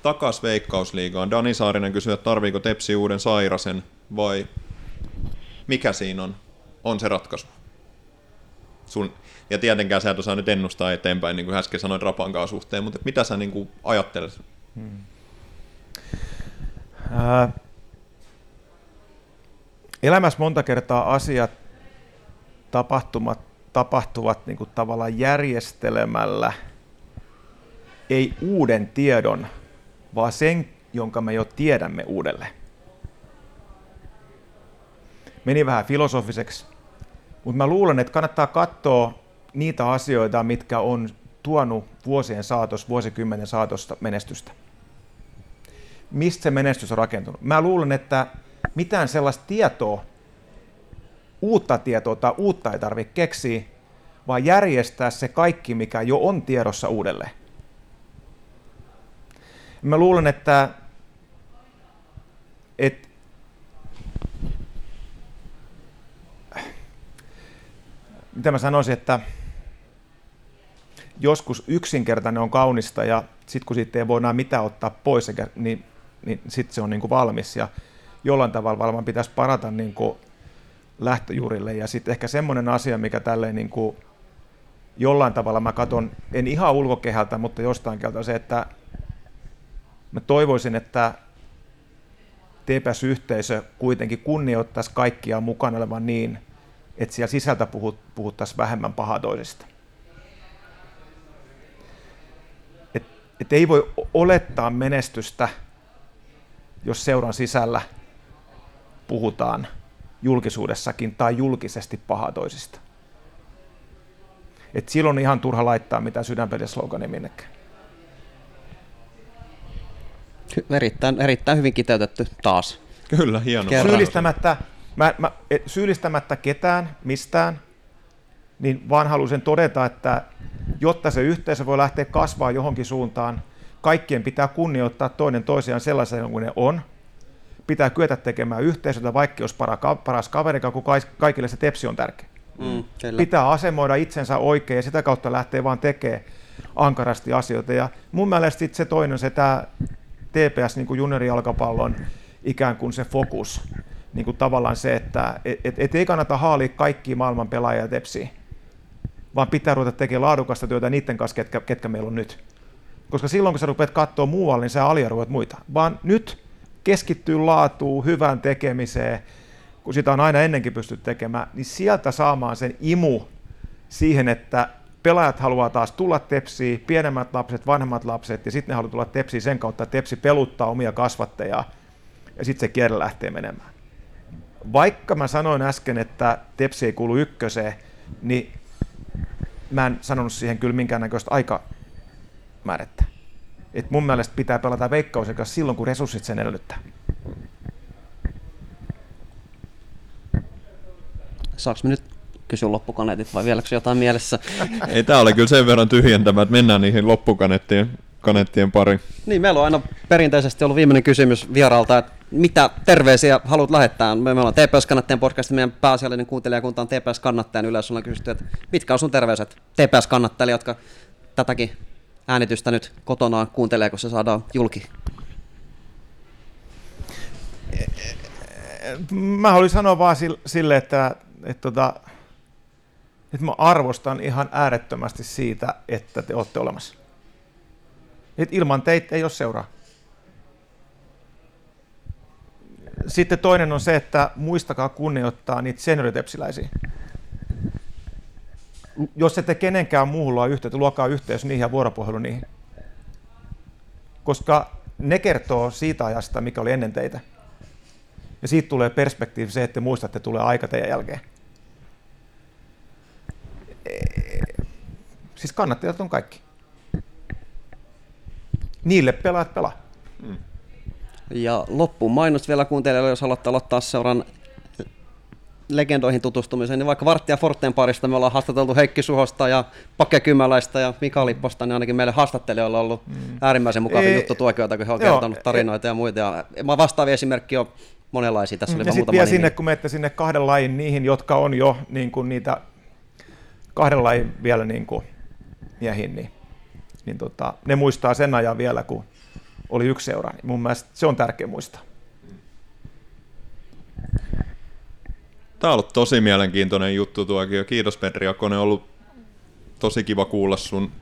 takas Veikkausliigaan? Dani Saarinen kysyy, että tarviiko Tepsi uuden Sairasen vai mikä siinä on, on se ratkaisu? Sun, ja tietenkään sä et osaa nyt ennustaa eteenpäin, niin kuin äsken sanoin Rapankaan suhteen, mutta mitä sä niin kuin ajattelet? Ää, elämässä monta kertaa asiat, tapahtumat tapahtuvat niin kuin tavallaan järjestelemällä, ei uuden tiedon, vaan sen, jonka me jo tiedämme uudelle. Meni vähän filosofiseksi, mutta mä luulen, että kannattaa katsoa niitä asioita, mitkä on tuonut vuosien saatossa, vuosikymmenen saatosta menestystä mistä se menestys on rakentunut. Mä luulen, että mitään sellaista tietoa, uutta tietoa tai uutta ei tarvitse keksiä, vaan järjestää se kaikki, mikä jo on tiedossa uudelleen. Mä luulen, että, että mitä mä sanoisin, että joskus yksinkertainen on kaunista ja sitten kun siitä ei voi enää mitään ottaa pois, niin, niin sitten se on niin kuin valmis. Ja jollain tavalla varmaan pitäisi parata niin kuin lähtöjuurille. Ja sitten ehkä semmoinen asia, mikä tälleen niin kuin jollain tavalla mä katon, en ihan ulkokehältä, mutta jostain keltä se, että mä toivoisin, että TPS-yhteisö kuitenkin kunnioittaisi kaikkia mukana olevan niin, että siellä sisältä puhut, puhuttaisiin vähemmän pahatoisista. että ei voi olettaa menestystä, jos seuran sisällä puhutaan julkisuudessakin tai julkisesti pahatoisista. Et silloin on ihan turha laittaa mitään sydänpelislogania minnekään. Erittäin, erittäin hyvin kiteytetty taas. Kyllä, hieno. Kerran. Syyllistämättä, mä, mä, et, syyllistämättä ketään mistään, niin vaan halusin todeta, että jotta se yhteisö voi lähteä kasvaa johonkin suuntaan, kaikkien pitää kunnioittaa toinen toisiaan sellaisena kuin ne on. Pitää kyetä tekemään yhteisötä, vaikka jos para, paras kaveri, kun kaikille se tepsi on tärkeä. Mm, kyllä. Pitää asemoida itsensä oikein ja sitä kautta lähtee vaan tekemään ankarasti asioita. Ja mun mielestä sit se toinen, se tämä TPS niin kuin juniorijalkapallon ikään kuin se fokus, niin kuin tavallaan se, että et, et, et ei kannata haalia kaikki maailman pelaajia tepsiin vaan pitää ruveta tekemään laadukasta työtä niiden kanssa, ketkä, ketkä meillä on nyt. Koska silloin, kun sä rupeat katsoa muualle, niin sä aliarvoit muita. Vaan nyt keskittyy laatuun, hyvään tekemiseen, kun sitä on aina ennenkin pystynyt tekemään, niin sieltä saamaan sen imu siihen, että pelaajat haluaa taas tulla tepsiin, pienemmät lapset, vanhemmat lapset, ja sitten ne haluaa tulla tepsiin sen kautta, että tepsi peluttaa omia kasvattajia, ja sitten se kierre lähtee menemään. Vaikka mä sanoin äsken, että tepsi ei kuulu ykköseen, niin mä en sanonut siihen kyllä minkäännäköistä aikamäärettä. Et mun mielestä pitää pelata veikkaus silloin, kun resurssit sen edellyttää. Saanko me nyt kysyä loppukaneetit vai vieläkö jotain mielessä? Ei tää ole kyllä sen verran tyhjentävä, että mennään niihin loppukanettien kanettien pariin. Niin, meillä on aina perinteisesti ollut viimeinen kysymys vieraalta, että mitä terveisiä haluat lähettää? Me ollaan TPS-kannattajien podcast, meidän pääasiallinen kuuntelijakunta on TPS-kannattajan yleensä. Ollaan kysytty, että mitkä on sun terveiset TPS-kannattajille, jotka tätäkin äänitystä nyt kotonaan kuuntelee, kun se saadaan julki? Mä haluaisin sanoa vaan sille, että, että, että, että mä arvostan ihan äärettömästi siitä, että te olette olemassa. Että ilman teitä ei ole seuraa. Sitten toinen on se, että muistakaa kunnioittaa niitä senioritepsiläisiä. Jos ette kenenkään muuhun luo yhteyttä, luokaa yhteys niihin ja vuoropuhelu niihin. koska ne kertoo siitä ajasta, mikä oli ennen teitä. Ja siitä tulee perspektiivi se, että te muistatte, tulee aika teidän jälkeen. Siis kannattajat on kaikki. Niille pelaat pelaa. Ja loppuun mainos vielä kuuntelijoille, jos haluatte aloittaa seuran legendoihin tutustumisen, niin vaikka Varttia Forteen parista me ollaan haastateltu Heikki Suhosta ja Pake Kymäläistä ja Mika Lipposta, niin ainakin meille haastattelijoilla on ollut mm. äärimmäisen mukavia juttu tuokioita, kun he on joo, kertonut tarinoita ja muita. Ja vastaavia esimerkkiä on monenlaisia, tässä oli Ja sitten muutama vielä nimi. sinne, kun menette sinne kahden lajin niihin, jotka on jo niin kuin niitä kahden lajin vielä niin kuin miehiin, niin, niin tota, ne muistaa sen ajan vielä, kun oli yksi seura. Niin mun mielestä se on tärkeä muistaa. Tämä on ollut tosi mielenkiintoinen juttu tuokio. Kiitos Petri Jakonen, on ollut tosi kiva kuulla sun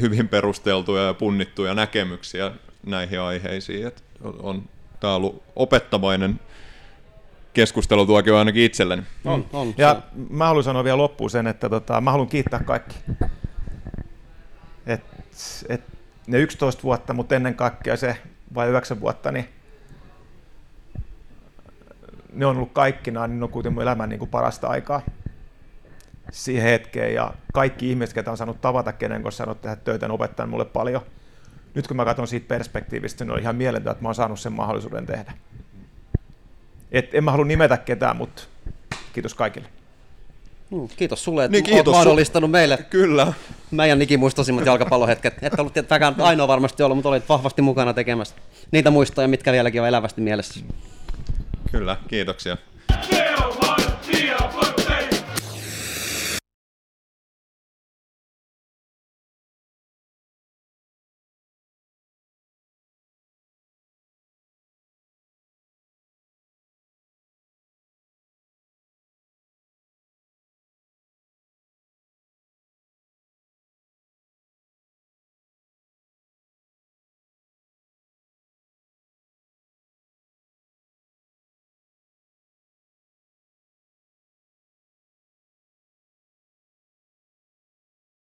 hyvin perusteltuja ja punnittuja näkemyksiä näihin aiheisiin. Et on, on, tämä on ollut opettavainen keskustelu tuokio ainakin itselleni. On, on. Ja mä haluan sanoa vielä loppuun sen, että tota, mä haluan kiittää kaikki. Et, et ne 11 vuotta, mutta ennen kaikkea se vai 9 vuotta, niin ne on ollut kaikkinaan, niin ne on kuitenkin mun elämän niin kuin parasta aikaa siihen hetkeen. Ja kaikki ihmiset, ketä on saanut tavata, kenen kanssa saanut tehdä töitä, ne opettaa mulle paljon. Nyt kun mä katson siitä perspektiivistä, niin on ihan mieletöntä, että mä oon saanut sen mahdollisuuden tehdä. Et en mä halua nimetä ketään, mutta kiitos kaikille. Mm, Kiitos sulle, että Niin, kiitos olet su- mahdollistanut meille Kyllä. meidän ikimuistoisimmat jalkapallohetket. Et ollut tietenkään ainoa varmasti ollut, mutta olit vahvasti mukana tekemässä niitä muistoja, mitkä vieläkin on elävästi mielessä. Kyllä, kiitoksia.